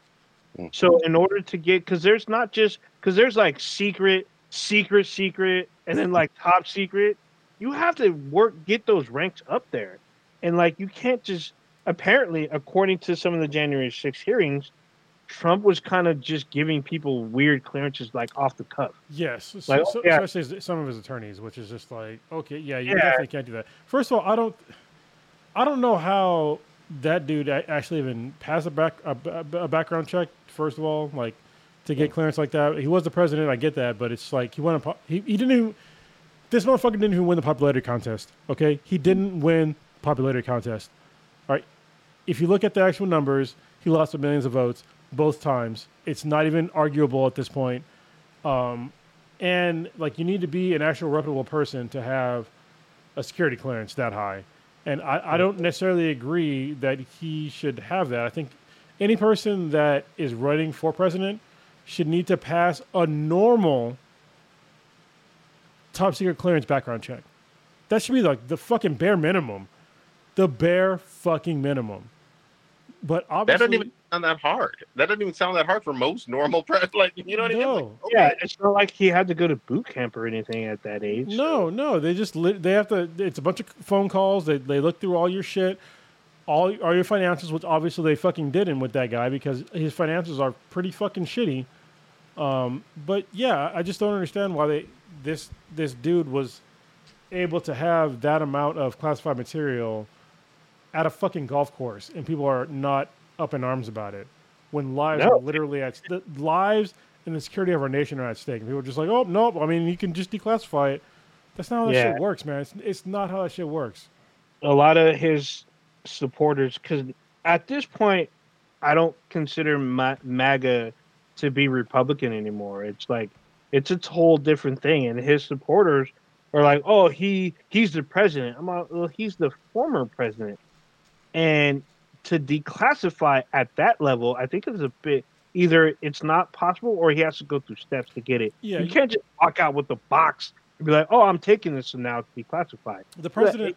Mm-hmm. so in order to get because there's not just because there's like secret secret secret and then like top secret you have to work get those ranks up there and like you can't just apparently according to some of the january 6 hearings trump was kind of just giving people weird clearances like off the cuff Yes, so, Like, so- yeah. especially some of his attorneys, which is just like, okay, yeah, you Yeah. definitely can't do that. First of all, I don't, I don't know how that dude actually even passed a back a, a- a background check. First of all, like to get clearance like that, he was the president. I get that, but it's like he won a, po- he, he didn't even. This motherfucker didn't even win the popularity contest. Okay, he didn't win the popularity contest. All right, if you look at the actual numbers, he lost the millions of votes both times. It's not even arguable at this point. Um, and like you need to be an actual reputable person to have a security clearance that high and I, I don't necessarily agree that he should have that i think any person that is running for president should need to pass a normal top secret clearance background check that should be like the fucking bare minimum the bare fucking minimum but obviously, That doesn't even sound that hard. That doesn't even sound that hard for most normal *laughs* press. Like you know what I mean? Like, No. okay. Yeah, it's not like he had to go to boot camp or anything at that age. No, no, they just li- they have to. It's a bunch of phone calls. They they look through all your shit, all all your finances, which obviously they fucking didn't with that guy because his finances are pretty fucking shitty. Um, but yeah, I just don't understand why they this this dude was able to have that amount of classified material at a fucking golf course, and people are not up in arms about it when lives No. are literally at the lives and the security of our nation are at stake. And people are just like, oh no, I mean you can just declassify it. That's not how that Yeah. shit works, man. It's, it's not how that shit works. a lot of his supporters because at this point i don't consider Ma- maga to be republican anymore. It's like it's a whole different thing and his supporters are like oh he he's the president. I'm like well he's the former president. And to declassify at that level i think it's a bit either it's not possible or he has to go through steps to get it. Yeah, you you- can't just walk out with the box and be like oh i'm taking this and now it's declassified. The president.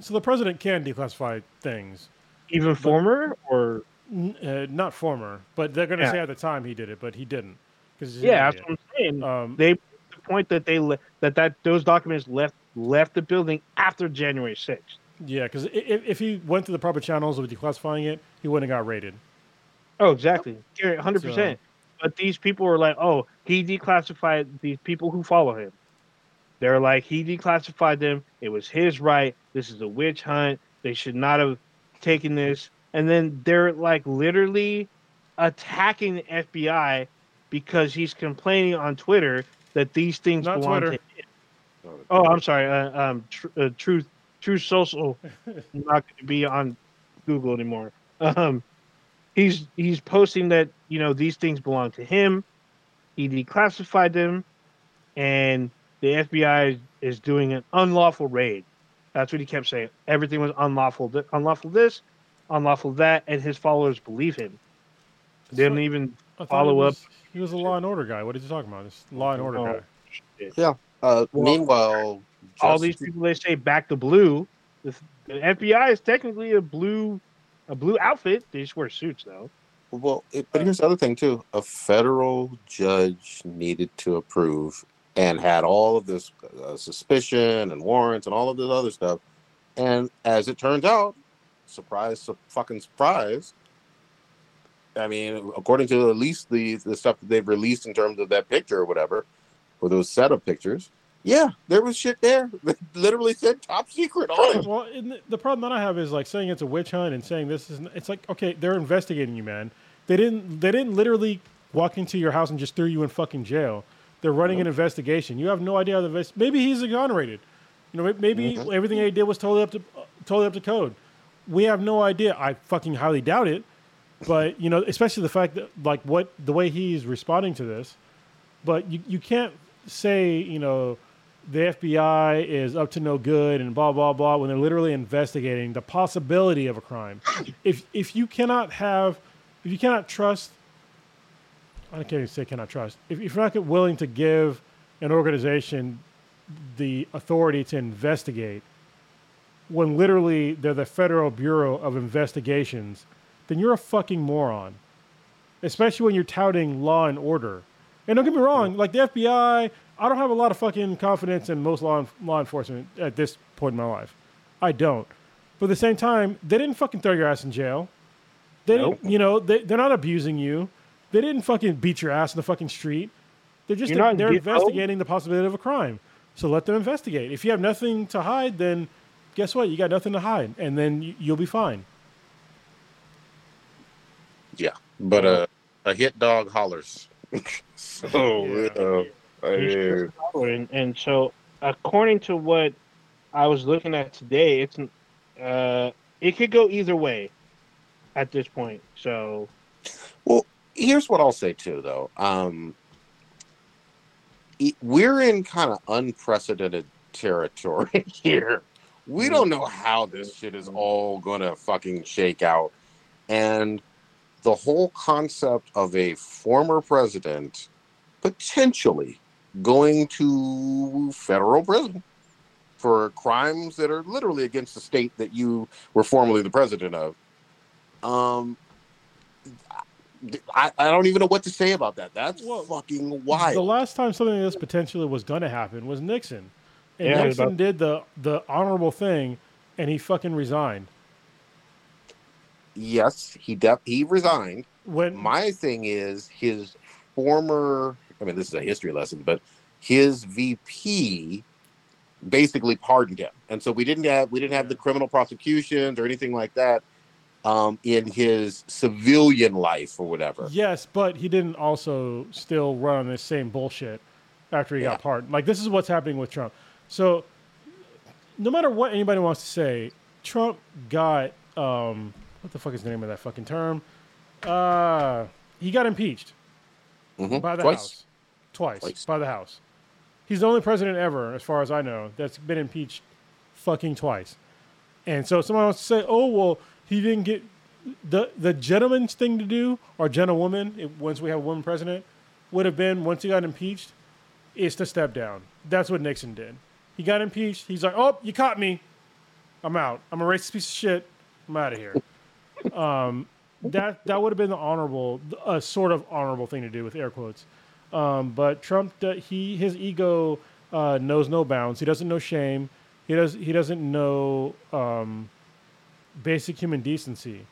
So the president can declassify things. even former or Uh, not former, but they're going to Yeah. say at the time he did it, but he didn't. 'cause Yeah, that's what I'm saying. Um, they the point that they le- that that those documents left left the building after January 6th. yeah, because if, if he went through the proper channels of declassifying it, he wouldn't have got raided. Oh, exactly, hundred percent. But these people were like, "Oh, he declassified these people who follow him." They're like, "He declassified them. It was his right. This is a witch hunt. They should not have taken this." And then they're like literally attacking the FBI because he's complaining on Twitter that these things Not belong Twitter. to him. Oh, I'm sorry. Uh, um, tr- uh, Truth, Truth Social, *laughs* not going to be on Google anymore. Um, he's he's posting that you know these things belong to him. He declassified them, and the FBI is doing an unlawful raid. That's what he kept saying. Everything was unlawful. th- Unlawful this, unlawful that, and his followers believe him. They didn't even follow he up. He was a law and order guy. What are you talking about? This law and order Oh. guy. Uh, Well, meanwhile, all these people they say back to blue. The, the FBI is technically a blue, a blue outfit. They just wear suits though. Well, it, but here's the other thing too: a federal judge needed to approve and had all of this uh, suspicion and warrants and all of this other stuff. And as it turns out, surprise, su- fucking surprise. I mean, according to at least the the stuff that they've released in terms of that picture or whatever, or those set of pictures, yeah, there was shit there *laughs* that literally said top secret on it. Well, the- the problem that I have is like saying it's a witch hunt and saying this is. It's like okay, they're investigating you, man. They didn't. They didn't literally walk into your house and just threw you in fucking jail. They're running an investigation. You have no idea how the invest- maybe he's exonerated. You know, maybe Mhm. everything they did was totally up to uh, totally up to code. We have no idea. I fucking highly doubt it. But you know, especially the fact that like what the way he's responding to this. But you you can't say you know the FBI is up to no good and blah blah blah when they're literally investigating the possibility of a crime. If if you cannot have, if you cannot trust, I can't even say cannot trust. If, if you're not willing to give an organization the authority to investigate, when literally they're the Federal Bureau of Investigations, then you're a fucking moron. Especially when you're touting law and order. And don't get me wrong, like the FBI, I don't have a lot of fucking confidence in most law, law enforcement at this point in my life. I don't. But at the same time, they didn't fucking throw your ass in jail. They Nope. didn't, you know, they, they're not abusing you. They didn't fucking beat your ass in the fucking street. They're just You're not they're get- investigating the possibility of a crime. So let them investigate. If you have nothing to hide, then guess what? You got nothing to hide, and then you, you'll be fine. Yeah, but uh, a hit dog hollers. *laughs* so, Yeah. uh, I mean, And, and so, according to what I was looking at today, it's uh, it could go either way at this point. So, here's what I'll say too, though. Um, we're in kind of unprecedented territory *laughs* here. We don't know how this shit is all gonna fucking shake out, and the whole concept of a former president potentially going to federal prison for crimes that are literally against the state that you were formerly the president of Um, I, I don't even know what to say about that. That's Well, fucking wild. The last time something like this potentially was going to happen was Nixon, and Yeah, Nixon did the the honorable thing, and he fucking resigned. yes, he def- he resigned. When My thing is his former. I mean, this is a history lesson, but his VP basically pardoned him, and so we didn't have we didn't have the criminal prosecutions or anything like that um, in his civilian life or whatever. yes, but he didn't also still run on this same bullshit after he Yeah. got pardoned. Like this is what's happening with Trump. So no matter what anybody wants to say, Trump got um, what the fuck is the name of that fucking term? Uh, he got impeached. Mhm. by the Twice. House. Twice, Twice. by the House. He's the only president ever, as far as I know, that's been impeached fucking twice. And so someone wants to say, "Oh well, he didn't get the the gentleman's thing to do, or gentlewoman, if, once we have a woman president, would have been once he got impeached, is to step down. That's what Nixon did. He got impeached. He's like, "Oh, you caught me. I'm out. I'm a racist piece of shit. I'm out of here." *laughs* um, that that would have been the honorable, a sort of honorable thing to do with air quotes. Um, but Trump, uh, he his ego uh, knows no bounds. He doesn't know shame. He does he doesn't know um, basic human decency,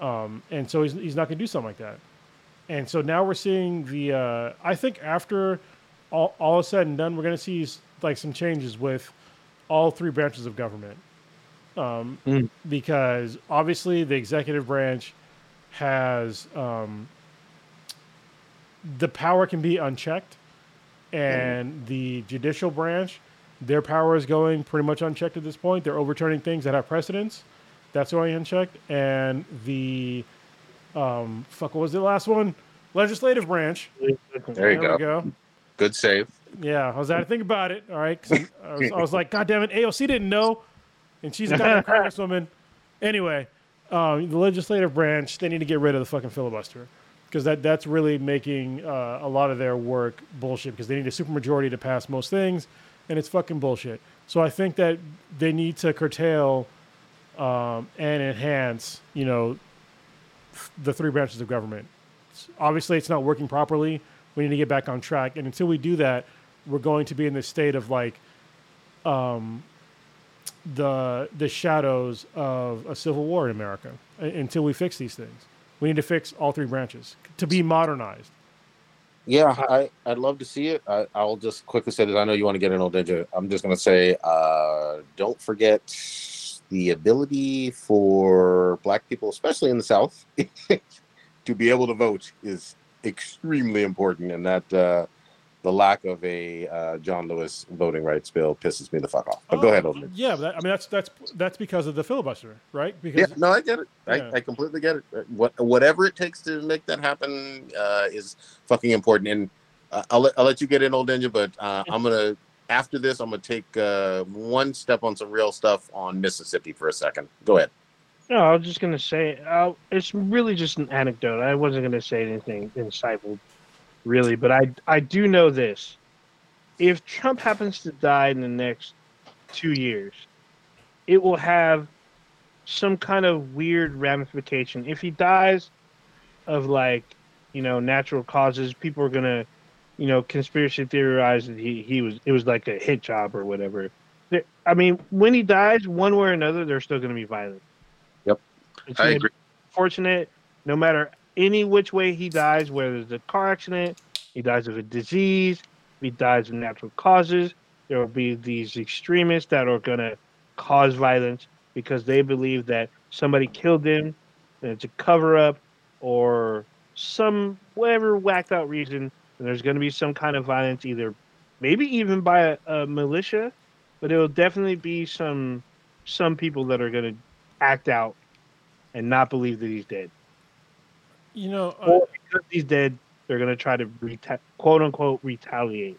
um, and so he's he's not going to do something like that. And so now we're seeing the. Uh, I think after all, all is said and done, we're going to see like some changes with all three branches of government, um, Mm. because obviously the executive branch has um, the power can be unchecked, and the judicial branch, their power is going pretty much unchecked at this point. They're overturning things that have precedence. That's going unchecked, and the um, fuck, what was the last one? Legislative branch. There you we go. go. Good save. Yeah, I was had to think about it. All right, I was, I was like, God damn it, AOC didn't know, and she's a goddamn *laughs* congresswoman. Anyway, um, the legislative branch they need to get rid of the fucking filibuster because that that's really making uh, a lot of their work bullshit because they need a supermajority to pass most things, and it's fucking bullshit. So I think that they need to curtail um, and enhance, you know, the three branches of government. Obviously, it's not working properly. We need to get back on track, and until we do that, we're going to be in this state of like um, the the shadows of a civil war in America uh, until we fix these things. We need to fix all three branches to be modernized. Yeah, I, I'd love to see it. I, I'll just quickly say that I know you want to get in old ninja. I'm just going to say, uh, don't forget the ability for black people, especially in the South, *laughs* to be able to vote is extremely important. And that uh, the lack of a uh, John Lewis voting rights bill pisses me the fuck off. But go ahead, old ninja. Yeah, that, I mean that's that's that's because of the filibuster, right? Yeah, no, I get it. Yeah. I, I completely get it. Uh, What whatever it takes to make that happen uh, is fucking important. And uh, I'll let I'll let you get in, old ninja. But uh, *laughs* I'm gonna after this, I'm gonna take uh, one step on some real stuff on Mississippi for a second. Go ahead. No, I was just gonna say uh, it's really just an anecdote. I wasn't gonna say anything insightful, really, but I I do know this: if Trump happens to die in the next two years, it will have some kind of weird ramification. If he dies of like you know natural causes, people are gonna you know conspiracy theorize that he he was it was like a hit job or whatever. There- I mean, when he dies, one way or another, there's still gonna be violence. Yep. It's I agree. Fortunate, no matter any which way he dies, whether it's a car accident, he dies of a disease, he dies of natural causes, there will be these extremists that are going to cause violence because they believe that somebody killed him and it's a cover up or some whatever whacked out reason. And there's going to be some kind of violence, either maybe even by a, a militia, but it will definitely be some some people that are going to act out and not believe that he's dead. you know, uh, Or because he's dead, they're going to try to reta- quote unquote retaliate.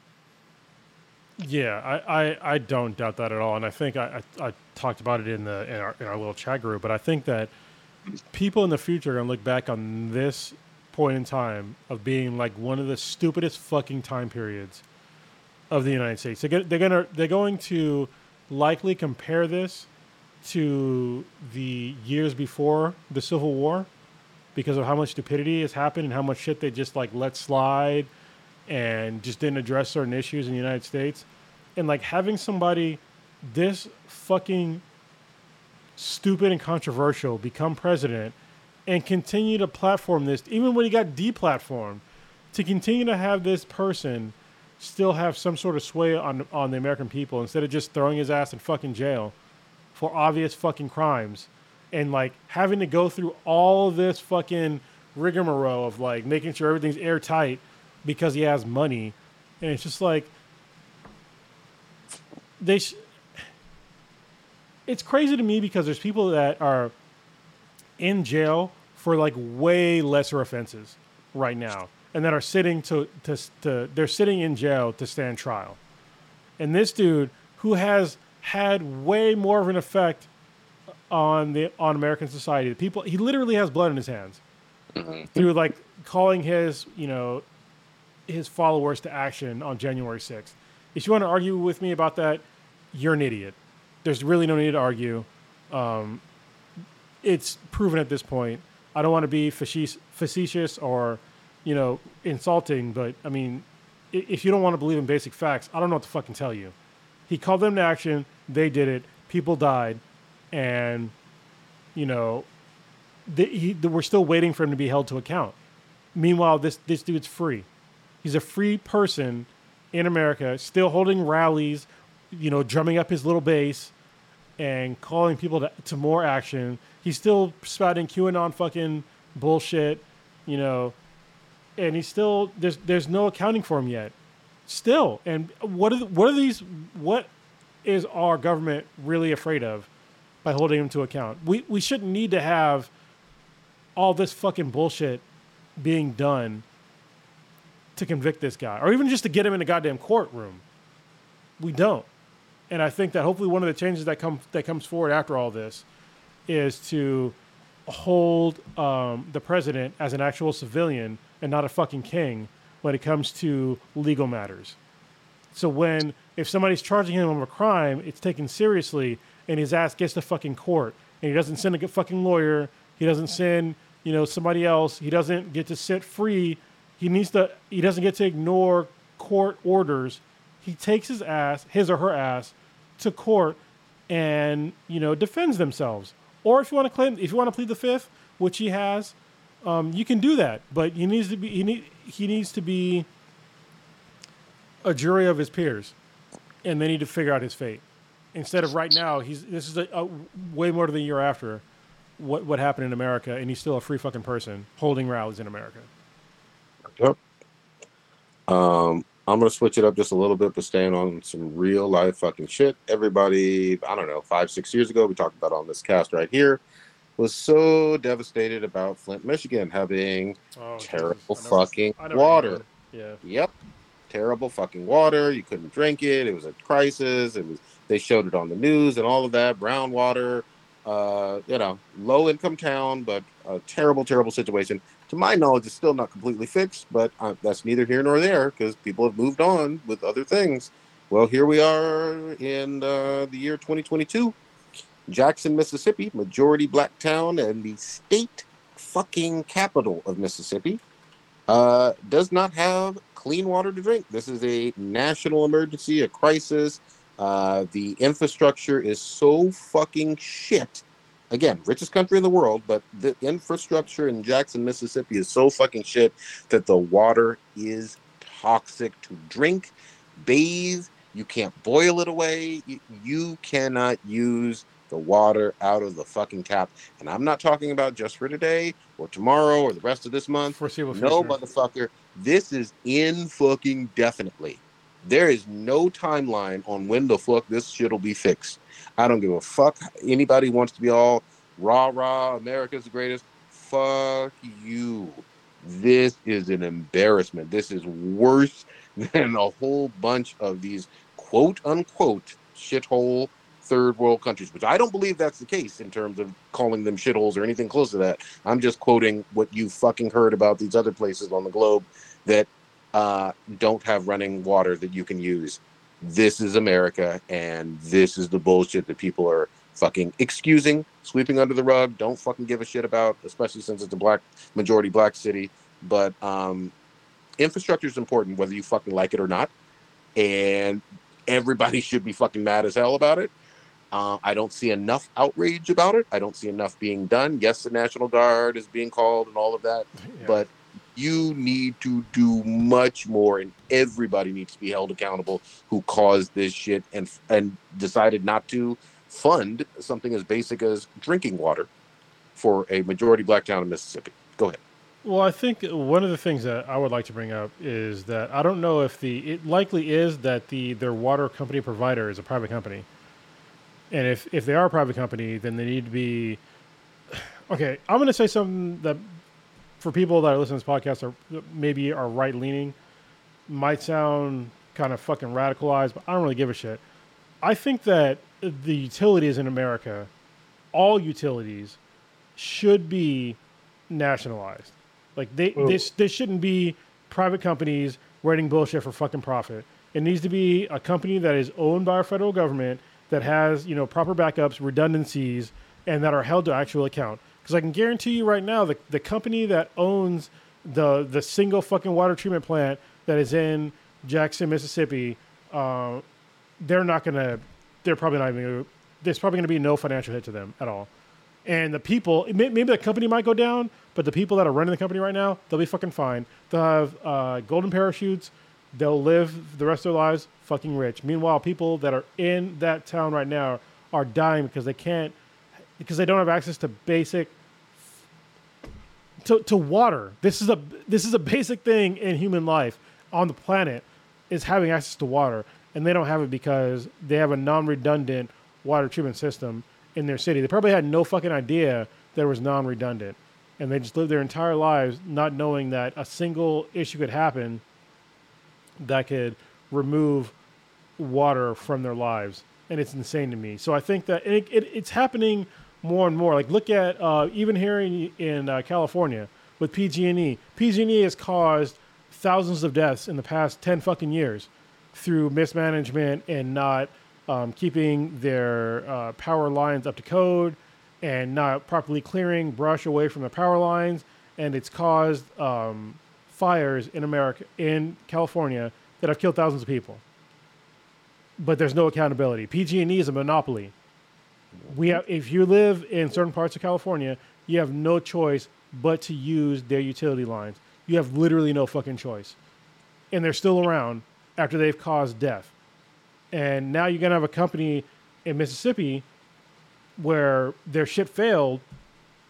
Yeah, I, I, I don't doubt that at all, and I think I, I, I talked about it in the in our in our little chat group. But I think that people in the future are gonna look back on this point in time of being like one of the stupidest fucking time periods of the United States. They're they're gonna they're going to likely compare this to the years before the Civil War because of how much stupidity has happened and how much shit they just like let slide and just didn't address certain issues in the United States. And like having somebody this fucking stupid and controversial become president and continue to platform this, even when he got deplatformed, to continue to have this person still have some sort of sway on on the American people instead of just throwing his ass in fucking jail for obvious fucking crimes and like having to go through all this fucking rigmarole of like making sure everything's airtight because he has money. And it's just like they sh- it's crazy to me because there's people that are in jail for like way lesser offenses right now and that are sitting to, to, to they're sitting in jail to stand trial. And this dude who has had way more of an effect on the on american society the people he literally has blood in his hands through like calling his you know his followers to action on january 6th if you want to argue with me about that you're an idiot. There's really no need to argue. Um, it's proven at this point. I don't want to be facetious, or, you know, insulting, but I mean, if you don't want to believe in basic facts, I don't know what to fucking tell you. He called them to action. They did it. People died, and you know, he, we're still waiting for him to be held to account. Meanwhile, this this dude's free. He's a free person in America, still holding rallies, you know, drumming up his little base and calling people to, to more action. He's still spouting QAnon fucking bullshit, you know, and he's still there's there's no accounting for him yet. Still, and what are the, what are these? What is our government really afraid of by holding him to account? We we shouldn't need to have all this fucking bullshit being done to convict this guy, or even just to get him in a goddamn courtroom. We don't and I think that hopefully one of the changes that come that comes forward after all this is to hold um, the president as an actual civilian and not a fucking king when it comes to legal matters. So when if somebody's charging him of a crime, it's taken seriously, and his ass gets to fucking court, and he doesn't send a fucking lawyer, he doesn't send you know somebody else, he doesn't get to sit free, he needs to he doesn't get to ignore court orders. He takes his ass, his or her ass, to court and you know defends themselves. Or if you want to claim, if you want to plead the fifth, which he has, um, you can do that. But he needs to be he need he needs to be a jury of his peers, and they need to figure out his fate. Instead of right now, he's this is a, a way more than a year after what what happened in America, and he's still a free fucking person holding rallies in America. Yep. Um, I'm gonna switch it up just a little bit, but staying on some real life fucking shit. Everybody, I don't know, five, six years ago, we talked about on this cast right here, was so devastated about Flint, Michigan having Oh, terrible fucking I know what you water. Yeah. Yep. Terrible fucking water. You couldn't drink it. It was a crisis. It was they showed it on the news and all of that. Brown water. Uh, you know, low income town, but a terrible, terrible situation. To my knowledge, it's still not completely fixed, but uh, that's neither here nor there because people have moved on with other things. Well, here we are in uh, the year 2022. Jackson, Mississippi, majority black town and the state fucking capital of Mississippi, uh, does not have clean water to drink. This is a national emergency, a crisis. Uh, the infrastructure is so fucking shit. Again, richest country in the world, but the infrastructure in Jackson, Mississippi is so fucking shit that the water is toxic to drink, bathe. You can't boil it away. You, you cannot use the water out of the fucking tap. And I'm not talking about just for today or tomorrow or the rest of this month. Foreseeable No, future. motherfucker. This is in fucking definitely. There is no timeline on when the fuck this shit'll be fixed. I don't give a fuck. Anybody wants to be all rah rah, America's the greatest. Fuck you. This is an embarrassment. This is worse *laughs* than a whole bunch of these quote unquote shithole third world countries, which I don't believe that's the case in terms of calling them shitholes or anything close to that. I'm just quoting what you fucking heard about these other places on the globe that uh, don't have running water that you can use. This is America, and this is the bullshit that people are fucking excusing, sweeping under the rug. Don't fucking give a shit about, especially since it's a black majority black city. But um, infrastructure is important, whether you fucking like it or not, and everybody *laughs* should be fucking mad as hell about it. Uh, I don't see enough outrage about it. I don't see enough being done. Yes, the National Guard is being called and all of that, *laughs* Yeah. but you need to do much more, and everybody needs to be held accountable who caused this shit and and decided not to fund something as basic as drinking water for a majority black town in Mississippi. Go ahead. Well, I think one of the things that I would like to bring up is that I don't know if the it likely is that the their water company provider is a private company, and if if they are a private company, then they need to be. *sighs* Okay, I'm going to say something that for people that are listening to this podcast are maybe are right leaning, might sound kind of fucking radicalized, but I don't really give a shit. I think that the utilities in America, all utilities, should be nationalized. Like they Ooh. this this shouldn't be private companies writing bullshit for fucking profit. It needs to be a company that is owned by our federal government that has you know proper backups, redundancies, and that are held to actual account. Because I can guarantee you right now, the the company that owns the the single fucking water treatment plant that is in Jackson, Mississippi, uh, they're not gonna. They're probably not even. There's probably gonna be no financial hit to them at all. And the people, may- maybe the company might go down, but the people that are running the company right now, they'll be fucking fine. They'll have uh, golden parachutes. They'll live the rest of their lives fucking rich. Meanwhile, people that are in that town right now are dying because they can't, because they don't have access to basic, to, to water. This is a this is a basic thing in human life on the planet, is having access to water, and they don't have it because they have a non-redundant water treatment system in their city. They probably had no fucking idea that it was non-redundant, and they just lived their entire lives not knowing that a single issue could happen that could remove water from their lives, and it's insane to me. So I think that it, it, it's happening more and more. Like look at uh, even here in, in uh, California with PG&E. PG&E has caused thousands of deaths in the past ten fucking years through mismanagement and not um, keeping their uh, power lines up to code and not properly clearing brush away from the power lines, and it's caused um, fires in America, in California, that have killed thousands of people. But there's no accountability. PG&E is a monopoly. We have, if you live in certain parts of California, you have no choice but to use their utility lines. You have literally no fucking choice, and they're still around after they've caused death. And now you're gonna have a company in Mississippi where their shit failed,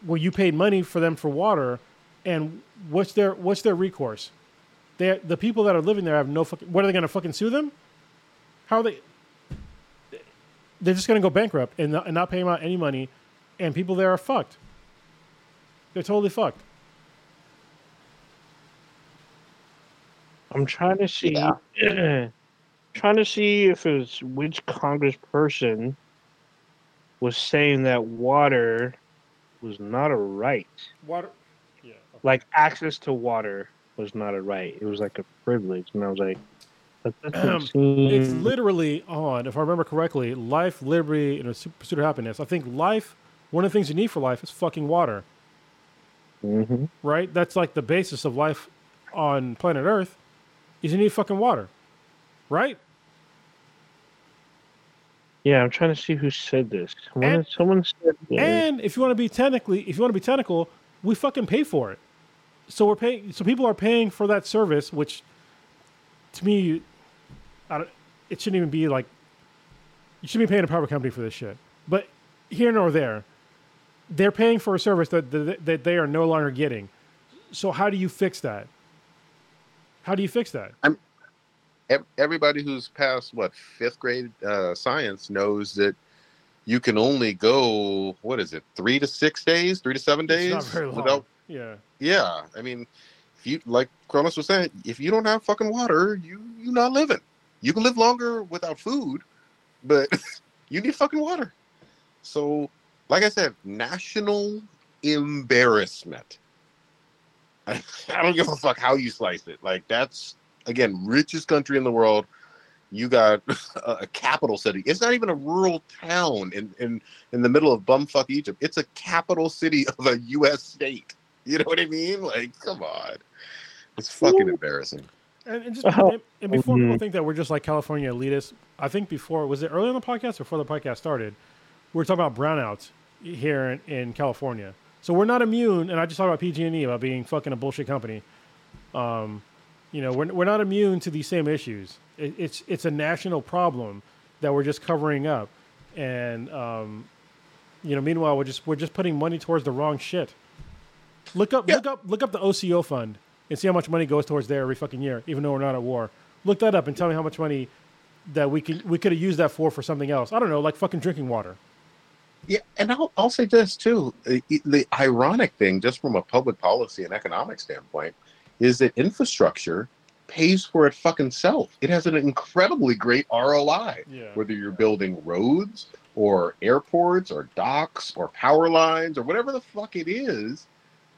where you paid money for them for water, and what's their what's their recourse? They the people that are living there have no fucking. What are they gonna fucking sue them? How are they? They're just gonna go bankrupt and not, and not pay them out any money, and people there are fucked. They're totally fucked. I'm trying to see, *clears throat* trying to see if it's which Congressperson was saying that water was not a right. Water. Yeah. Like access to water was not a right. It was like a privilege, and I was like, that doesn't seem. It's literally on, if I remember correctly, life, liberty, and a pursuit of happiness. I think life, one of the things you need for life is fucking water, Mhm. right? That's like the basis of life on planet Earth. Is you need fucking water, right? Yeah, I'm trying to see who said this. Someone, And- someone said. that- And if you want to be technically, if you want to be technical, we fucking pay for it. So we're paying. So people are paying for that service, which, to me, I don't, it shouldn't even be like. You shouldn't be paying a private company for this shit. But here nor there, they're paying for a service that that, that they are no longer getting. So how do you fix that? How do you fix that? Ev- Everybody who's past what fifth grade uh, science knows that you can only go what is it three to six days, three to seven days It's not very long. without yeah. Yeah, I mean, if you like Cronus was saying, if you don't have fucking water, you you're not living. You can live longer without food, but *laughs* you need fucking water. So, like I said, national embarrassment. I, *laughs* I don't give a fuck how you slice it. Like that's again, richest country in the world. You got *laughs* a, a capital city. It's not even a rural town in in in the middle of bumfuck Egypt. It's a capital city of a U.S. state. You know what I mean? Like, come on, it's fucking Ooh. embarrassing. And, and just Oh. and, and before people Mhm. think that we're just like California elitists, I think before was it early on the podcast or before the podcast started, we were talking about brownouts here in, in California. So we're not immune, and I just talked about PG&E about being fucking a bullshit company. Um, you know, we're we're not immune to these same issues. It, it's it's a national problem that we're just covering up, and um, you know, meanwhile we're just we're just putting money towards the wrong shit. Look up Yeah. look up look up the OCO fund and see how much money goes towards there every fucking year, even though we're not at war. Look that up and tell me how much money that we can we could have used that for for something else. I don't know, like fucking drinking water. Yeah, and I'll, I'll say this too. The ironic thing, just from a public policy and economic standpoint, is that infrastructure pays for it fucking self. It has an incredibly great ROI. Yeah. Whether you're building roads or airports or docks or power lines or whatever the fuck it is,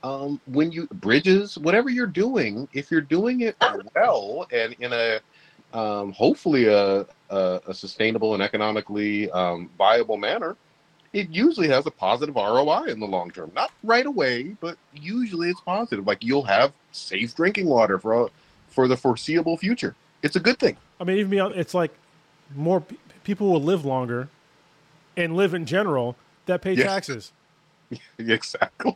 um, when you bridges, whatever you're doing, if you're doing it well and in a um, hopefully a, a, a sustainable and economically um, viable manner, it usually has a positive ROI in the long term. Not right away, but usually it's positive. Like you'll have safe drinking water for for the foreseeable future. It's a good thing. I mean, even beyond, it's like more pe- people will live longer and live in general that pay Yes. taxes. *laughs* Exactly.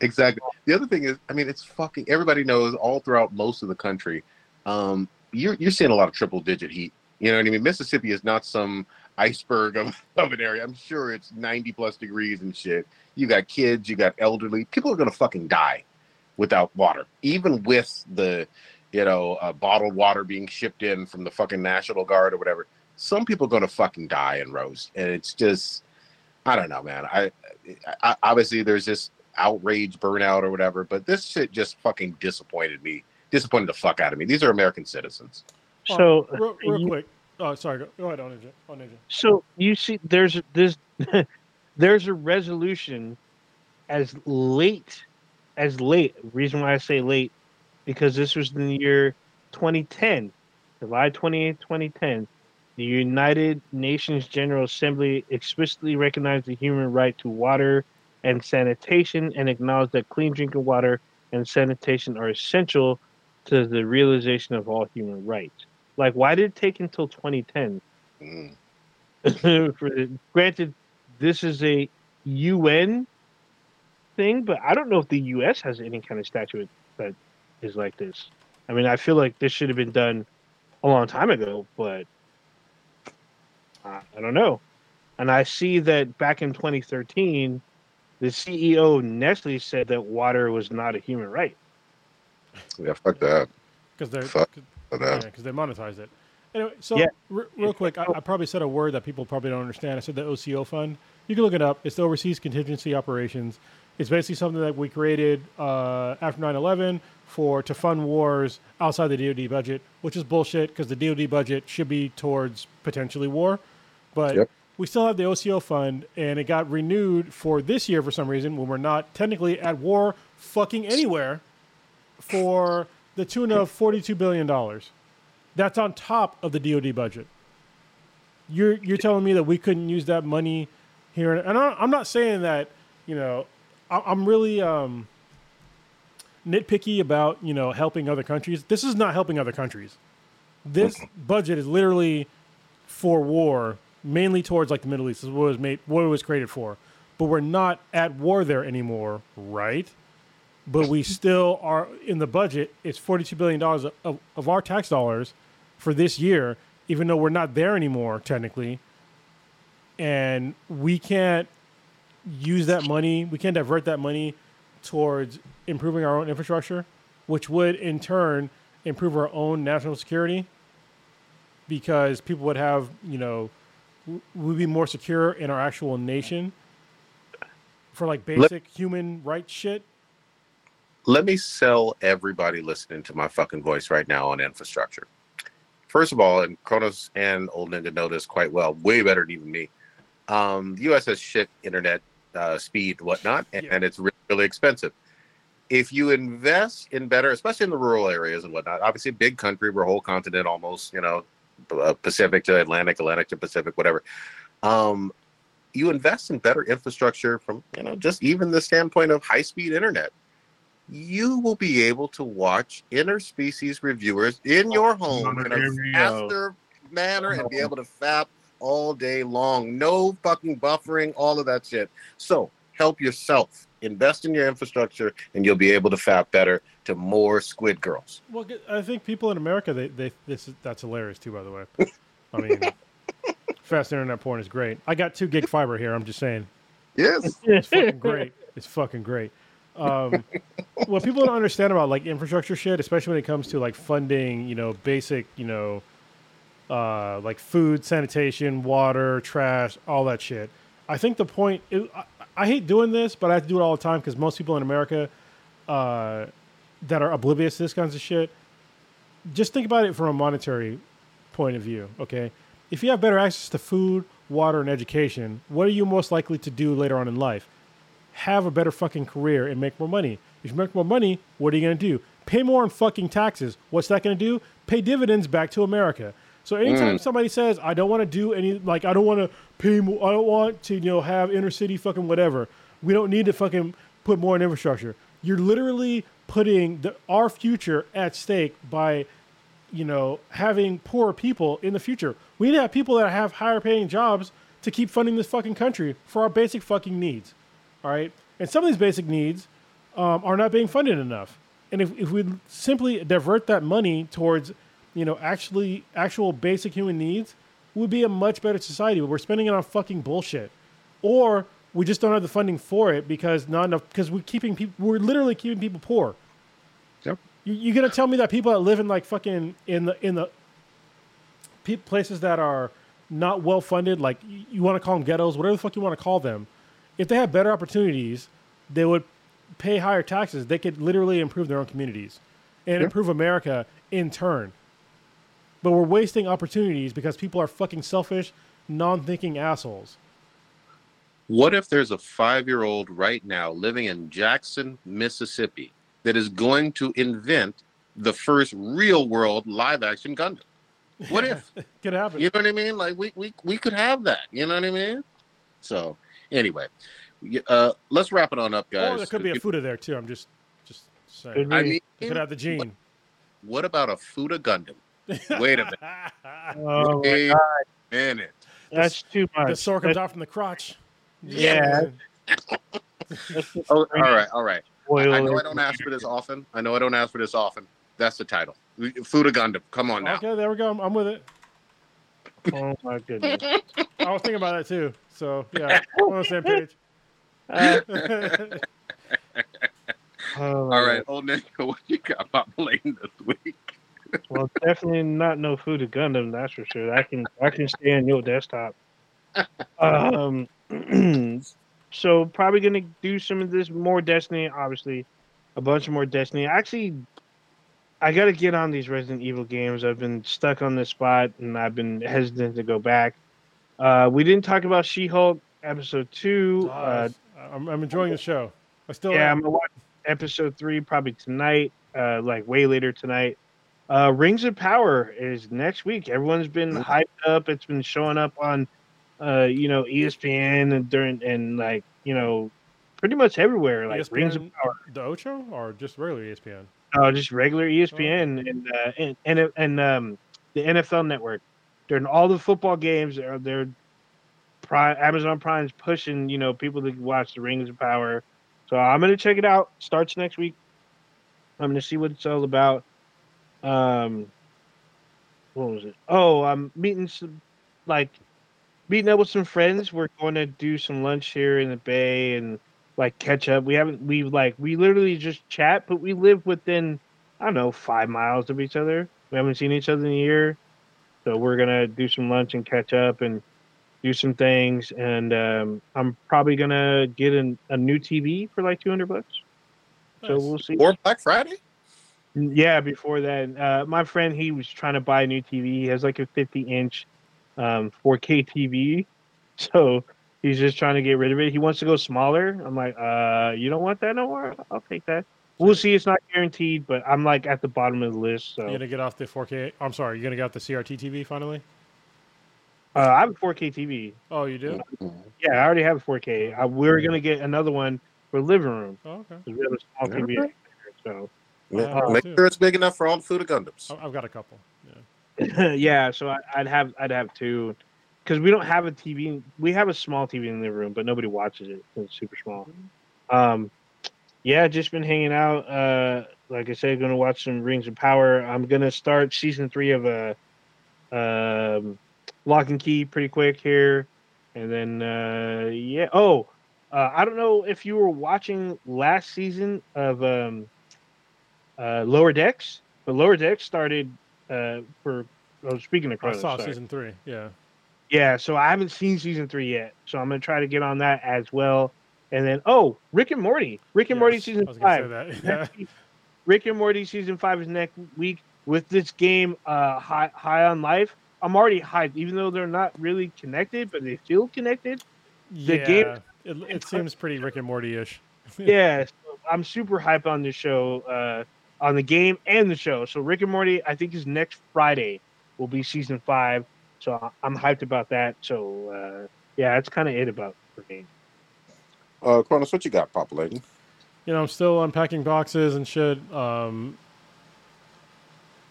Exactly. The other thing is, I mean, it's fucking. Everybody knows all throughout most of the country. Um, you're you're seeing a lot of triple digit heat. You know what I mean? Mississippi is not some iceberg of, *laughs* of an area. I'm sure it's 90 plus degrees and shit. You got kids, you got elderly. People are gonna fucking die without water, even with the, you know, uh, bottled water being shipped in from the fucking National Guard or whatever. Some people are gonna fucking die and roast, and it's just, I don't know, man. I, I obviously there's this outrage, burnout, or whatever, but this shit just fucking disappointed me. Disappointed the fuck out of me. These are American citizens. So uh, real, real you- quick. Oh, sorry. Go, go ahead, on Ninja. On Ninja. So you see, there's this, *laughs* there's a resolution as late, as late. Reason why I say late, because this was in the year 2010, July 28, 2010. The United Nations General Assembly explicitly recognized the human right to water and sanitation and acknowledge that clean drinking water and sanitation are essential to the realization of all human rights. Like, why did it take until 2010 Mm. *laughs* the, granted, this is a UN thing, but I don't know if the US has any kind of statute that is like this. I mean, I feel like this should have been done a long time ago, but I, I don't know. And I see that back in 2013, the CEO of Nestle said that water was not a human right. Yeah, fuck that. Because they're Fuck. cause, Fuck yeah, that. 'cause they monetized it. Anyway, so Yeah. re- real quick, I, I probably said a word that people probably don't understand. I said the OCO fund. You can look it up. It's the Overseas Contingency Operations. It's basically something that we created uh, after 9/11 for to fund wars outside the DoD budget, which is bullshit because the DoD budget should be towards potentially war, but Yep. We still have the OCO fund, and it got renewed for this year for some reason when we're not technically at war fucking anywhere for the tune of $42 billion. That's on top of the DoD budget. You're you're telling me that we couldn't use that money here, and I'm not saying that. You know, I- I'm really um, nitpicky about you know helping other countries. This is not helping other countries. This budget is literally for war, mainly towards like the Middle East. This is what it was made, what it was created for. But we're not at war there anymore, right? But we still are in the budget. It's forty-two billion dollars of, of our tax dollars for this year, even though we're not there anymore technically. And we can't use that money. We can't divert that money towards improving our own infrastructure, which would in turn improve our own national security because people would have, you know, w- would be more secure in our actual nation for like basic human rights shit. Let me sell everybody listening to my fucking voice right now on infrastructure. First of all, and Kronos and Old Ninja know this quite well, way better than even me. Um, the U.S. has shit internet uh, speed, whatnot, and, Yeah. and it's re- really expensive. If you invest in better, especially in the rural areas and whatnot, obviously big country, we're a whole continent almost, you know, Pacific to Atlantic, Atlantic to Pacific, whatever. Um, you invest in better infrastructure from you know just even the standpoint of high speed internet. You will be able to watch interspecies reviewers in your home in a faster manner and be able to fap all day long. No fucking buffering, all of that shit. So help yourself. Invest in your infrastructure, and you'll be able to fap better to more squid girls. Well, I think people in America they, they this that's hilarious too. By the way, *laughs* I mean, fast internet porn is great. I got two gig fiber here. I'm just saying. Yes, it's fucking great. It's fucking great. Um, what people don't understand about like infrastructure shit, especially when it comes to like funding, you know, basic, you know, uh, like food, sanitation, water, trash, all that shit. I think the point. Is, I, I, hate doing this, but I have to do it all the time because most people in America uh, that are oblivious to this kinds of shit. Just think about it from a monetary point of view. Okay, if you have better access to food, water, and education, what are you most likely to do later on in life? Have a better fucking career and make more money. If you make more money, what are you gonna do? Pay more in fucking taxes. What's that gonna do? Pay dividends back to America. So anytime mm. somebody says, "I don't want to do any," like, "I don't want to pay more," I don't want to, you know, have inner city fucking whatever. We don't need to fucking put more in infrastructure. You're literally putting the, our future at stake by, you know, having poor people in the future. We need to have people that have higher paying jobs to keep funding this fucking country for our basic fucking needs. All right, and some of these basic needs um, are not being funded enough. And if, if we simply divert that money towards you know, actually actual basic human needs, we'd be a much better society. But we're spending it on fucking bullshit, or we just don't have the funding for it because not enough. Because we're keeping people, we're literally keeping people poor. Yep. You, you're gonna tell me that people that live in like fucking in the in the places that are not well funded, like you want to call them ghettos, whatever the fuck you want to call them, if they had better opportunities, they would pay higher taxes. They could literally improve their own communities and yep. improve America in turn but we're wasting opportunities because people are fucking selfish, non-thinking assholes. What if there's a five-year-old right now living in Jackson, Mississippi, that is going to invent the first real-world live-action Gundam? What if? *laughs* could happen. You know what I mean? Like we, we we could have that. You know what I mean? So anyway, uh, let's wrap it on up, guys. Or there could be a Futa there too. I'm just just saying. I mean, you could have the gene. What, what about a Futa Gundam? *laughs* Wait a minute. oh Wait my God. a minute. That's too much. The sword comes out from the crotch. Yeah. *laughs* oh, all right, all right. I, I, know I don't ask for this often. I know I don't ask for this often. That's the title. Food of Gundam. Come on now. Okay, there we go. I'm, I'm with it. Oh my goodness. I was thinking about that too. So yeah, on the same page. Uh, *laughs* *laughs* oh, all right, old Nico, what you got populating this week? well, definitely not no food of Gundam. That's for sure. I can I can stay on your desktop. Um, *clears throat* so probably gonna do some of this more Destiny. Obviously, a bunch more Destiny. Actually, I got to get on these Resident Evil games. I've been stuck on this spot, and I've been hesitant to go back. Uh, we didn't talk about She-Hulk episode two. Uh, I'm, I'm enjoying the show. I still yeah. Am. I'm gonna watch episode three probably tonight. Uh, like way later tonight. Uh, Rings of Power is next week. Everyone's been hyped up. It's been showing up on, uh, you know, ESPN and during and like you know, pretty much everywhere. Like ESPN, Rings of Power. The Ocho or just regular ESPN? Oh, just regular ESPN oh. and uh, and and, and um, the NFL Network. During all the football games, they're, they're Prime, Amazon Prime's pushing you know people to watch the Rings of Power. So I'm gonna check it out. Starts next week. I'm gonna see what it's all about um what was it? Oh, I'm meeting some like meeting up with some friends. We're going to do some lunch here in the bay and like catch up. We haven't we like we literally just chat, but we live within I don't know five miles of each other. We haven't seen each other in a year, so we're gonna do some lunch and catch up and do some things. And um, I'm probably gonna get an, a new TV for like two hundred bucks. Nice. So we'll see. Or Black Friday. Yeah, before that, uh, my friend he was trying to buy a new TV. He has like a 50 inch um, 4K TV, *laughs* so he's just trying to get rid of it. He wants to go smaller. I'm like, uh, you don't want that no more? I'll take that. We'll see. It's not guaranteed, but I'm like at the bottom of the list. So You're gonna get off the 4K. I'm sorry. You're gonna get off the CRT TV finally. uh, I have a 4K TV. Oh, you do? Yeah, I already have a 4K. Uh, we're gonna get another one for living room Oh, okay. 'cause we have a small TV. So Yeah, Oh, Make too. sure it's big enough for all the food of Gundams. I've got a couple. *laughs* Yeah. so I, I'd have I'd have two because we don't have a TV. We have a small TV in the room, but nobody watches it. It's super small. Um, yeah, just been hanging out. Uh, like I said, going to watch some Rings of Power. I'm gonna start season three of a um, Locke and Key pretty quick here, and then uh, yeah. Oh, uh, I don't know if you were watching last season of um, uh, Lower Decks, but Lower Decks started uh, for. Oh, speaking of I saw sorry. season three. Yeah. Yeah, so I haven't seen season three yet, so I'm gonna try to get on that as well. And then, oh, Rick and Morty, Rick and Morty season I was five. say that. Yeah. Rick and Morty season five is next week with this game, uh, High High on Life. I'm already hyped, even though they're not really connected, but they feel connected. The yeah. game- It, it seems pretty Rick and Morty ish. yeah, *laughs* so I'm super hyped on this show, uh, on the game and the show. So Rick and Morty, I think is next Friday will be season five. So I- I'm hyped about that. So uh, yeah, that's kind of it about for me. Uh, Cronus, what you got populating? you know, I'm still unpacking boxes and shit. Um,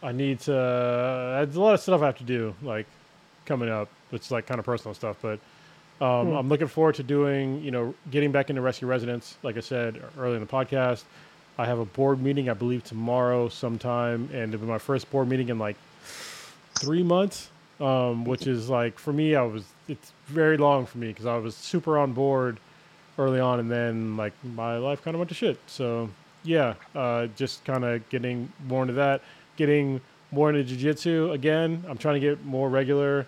I need to. There's a lot of stuff I have to do, like coming up. It's like kind of personal stuff, but um, Hmm. I'm looking forward to doing. You know, getting back into rescue residence. Like I said earlier in the podcast, I have a board meeting. I believe tomorrow sometime, and it'll be my first board meeting in like three months. Um, which is like for me, I was. It's very long for me because I was super on board early on, and then like my life kind of went to shit. So yeah, uh, just kind of getting more into that, getting more into jujitsu again. I'm trying to get more regular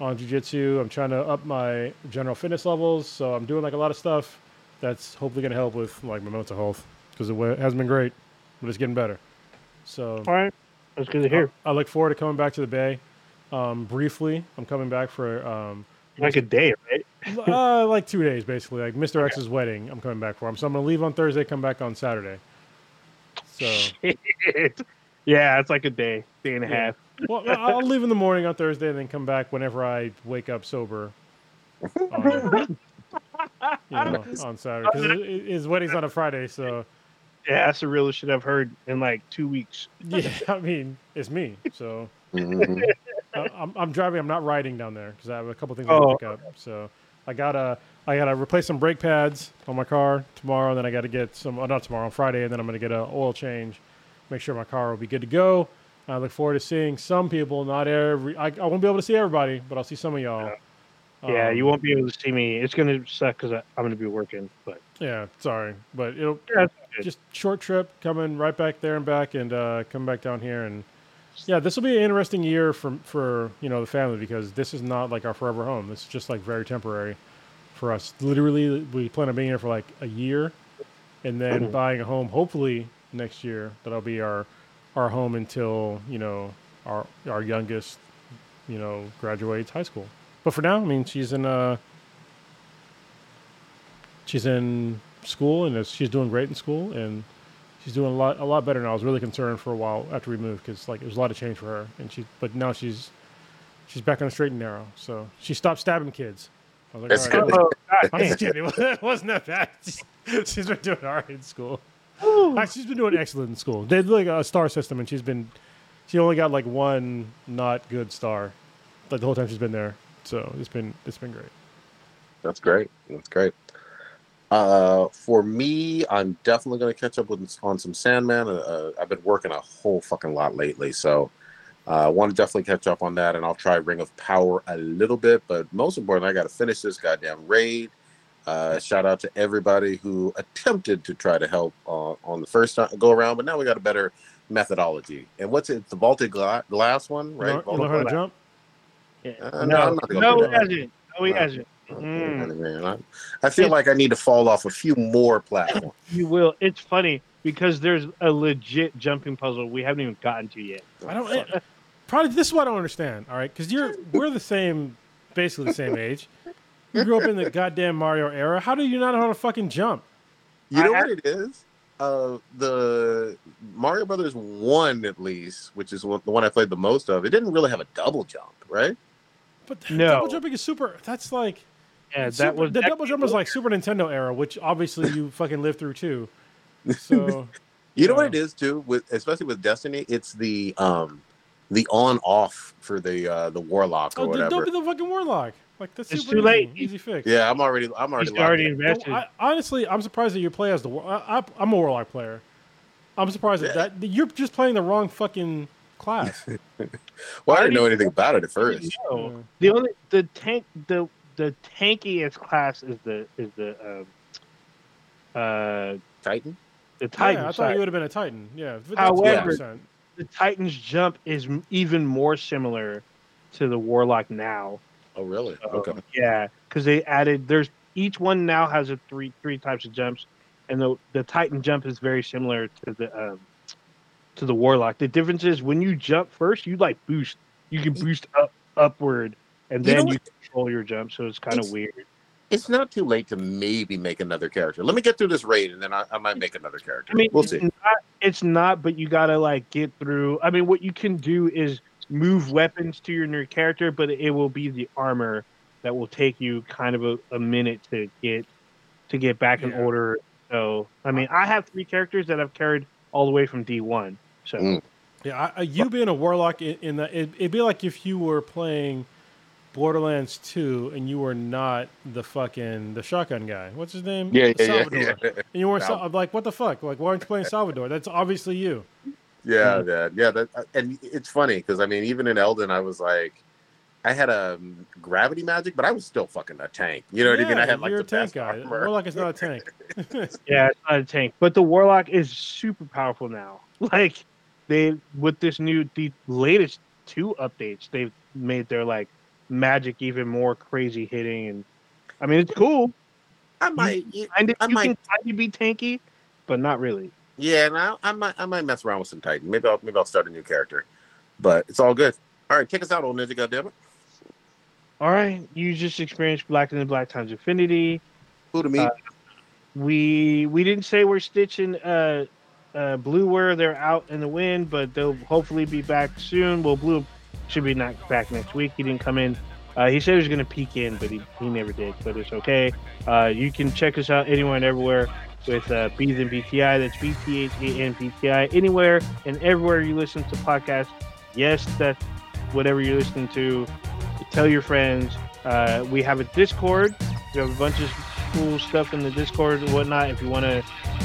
on jujitsu. I'm trying to up my general fitness levels. So I'm doing like a lot of stuff that's hopefully going to help with like my mental health because it hasn't been great, but it's getting better. So All right, that's good to hear. I look forward to coming back to the Bay. Um, briefly, I'm coming back for um, Like a day, right? *laughs* uh, like two days basically. Like Mr. X's wedding, I'm coming back for. Him. So I'm gonna leave on Thursday, come back on Saturday. So yeah, it's like a day, day and a Yeah. half. well, I'll leave in the morning on Thursday, and then come back whenever I wake up sober. On, *laughs* you know, on Saturday because his wedding's on a Friday, so Yeah, that's the realest shit I've heard in like two weeks. yeah. *laughs* I mean, it's me, so Mhm. I- I'm, I'm driving. I'm not riding down there because I have a couple things Oh. to pick up. So I gotta I gotta replace some brake pads on my car tomorrow. And then I gotta get some. Oh, not tomorrow, on Friday. And then I'm gonna get an oil change. Make sure my car will be good to go. I look forward to seeing some people. Not every. I, I won't be able to see everybody, but I'll see some of y'all. yeah, Um, you won't be able to see me. It's gonna suck because I'm gonna be working. But Yeah, sorry, but it'll yeah, it's good. Just short trip coming right back there and back and uh, come back down here. And yeah this will be an interesting year for for you know the family because this is not like our forever home. This is just like very temporary for us. Literally we plan on being here for like a year and then buying a home hopefully next year. That'll be our our home until you know our our youngest you know graduates high school. But for now i mean she's in uh she's in school and is- she's doing great in school and she's doing a lot a lot better now. I was really concerned for a while after we moved because like it was a lot of change for her and she but now she's she's back on the straight and narrow. So she stopped stabbing kids. I was like, That's all right. good. God I'm just *laughs* kidding. *laughs* It wasn't that bad. *laughs* She's been doing all right in school. Actually, she's been doing excellent in school. They did like a star system, and she's been she only got like one not good star, like the whole time she's been there. So it's been it's been great. That's great. That's great. Uh, for me, I'm definitely going to catch up with on some Sandman. Uh, I've been working a whole fucking lot lately, so I uh, want to definitely catch up on that, and I'll try Ring of Power a little bit. But most importantly, I got to finish this goddamn raid. Uh, shout out to everybody who attempted to try to help uh, on the first time, go around, but now we got a better methodology. And what's it? The vaulted gla- glass one, You right? know, you know how to jump? Yeah. Uh, no, no, I'm not gonna no, do he that. hasn't. No, he No. hasn't. Glass. Mm. Man, I, I feel like I need to fall off a few more platforms. You will. It's funny because there's a legit jumping puzzle we haven't even gotten to yet. I don't. eh, probably this is what I don't understand. All right, because you're *laughs* we're the same, basically the same age. You grew up in the goddamn Mario era. How do you not know how to fucking jump? You know I- what it is? uh, the Mario Brothers one at least, which is the one I played the most of, it didn't really have a double jump, right? But No. double jumping is super. That's like Yeah, that was the that- double jump was like Super Nintendo era, which obviously you fucking lived through too. So *laughs* You know what it is too, with especially with Destiny, it's the um the on off for the uh the warlock or oh, whatever. don't be the fucking warlock. Like that's It's super too late. Easy, easy fix. yeah, I'm already I'm already He's locked already invested. I, honestly, I'm surprised that you play as the. war- I, I, I'm a warlock player. I'm surprised Yeah. that, that you're just playing the wrong fucking class. *laughs* Well, I didn't know anything about it at first. Yeah. The only the tank the the tankiest class is the is the um, uh Titan. the Titan. yeah, I thought side. you would have been a Titan. Yeah. However- 100%. the Titan's jump is even more similar to the Warlock now. Oh, really? So, Okay. Yeah, because they added. There's each one now has a three three types of jumps, and the the Titan jump is very similar to the um, to the Warlock. The difference is when you jump first, you like boost. You can boost up upward, and You know then you control your jump. So it's kind of weird. It's not too late to maybe make another character. Let me get through this raid, and then I, I might make another character. I mean, we'll it's see. Not, it's not, but you gotta like get through. I mean, what you can do is move weapons to your new character, but it will be the armor that will take you kind of a, a minute to get to get back in Yeah. order. So, I mean, I have three characters that I've carried all the way from D one. So, Mm. Yeah, I, I- you being a warlock in, in that it, it'd be like if you were playing Borderlands 2 and you were not the fucking the shotgun guy. What's his name? Yeah, yeah, Salvador. yeah, *laughs* yeah. And you weren't Sal- Sal- like what the fuck? Like why aren't you playing Salvador? That's obviously you. Yeah, that, yeah, that, uh, and it's funny because I mean, even in Elden, I was like, I had a um, gravity magic, but I was still fucking a tank. You know what I mean? I had like you're the a tank best guy. armor. Warlock is not a tank. *laughs* *laughs* yeah, it's not a tank, but the warlock is super powerful now. Like they with this new the latest two updates, they've made their like magic even more crazy hitting, and I mean it's cool. I might, yeah, Kind I you might- can be tanky, but not really. yeah, and I, I might, I might mess around with some Titan. Maybe I'll, maybe I'll start a new character, but it's all good. All right, kick us out, old ninja. Goddammit. All right, you just experienced Black and the Black times Infinity. Who to me? Uh, We we didn't say we're stitching uh uh Blueware. They're out in the wind, but they'll hopefully be back soon. Well, Blue should be not back next week. He didn't come in. Uh, he said he was going to peek in, but he, he never did. But it's okay. Uh, you can check us out anywhere and everywhere with uh, Bees and BTI. That's B T H A N B T I. Anywhere and everywhere you listen to podcasts. Yes, that's whatever you're listening to. Tell your friends. Uh, we have a Discord. We have a bunch of cool stuff in the Discord and whatnot. If you want to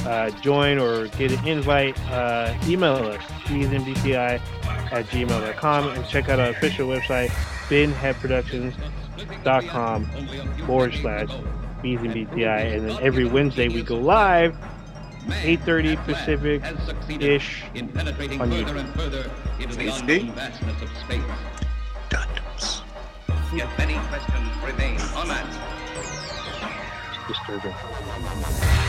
uh, join or get an invite, uh, email us, bnbti at gmail.com and check out our official website, binheadproductions.com forward slash bnbti. And then every Wednesday we go live, 8.30 Pacific ish. in penetrating on further YouTube. and further into the HD? unknown vastness of space. Yet many questions remain unanswered. Disturbing.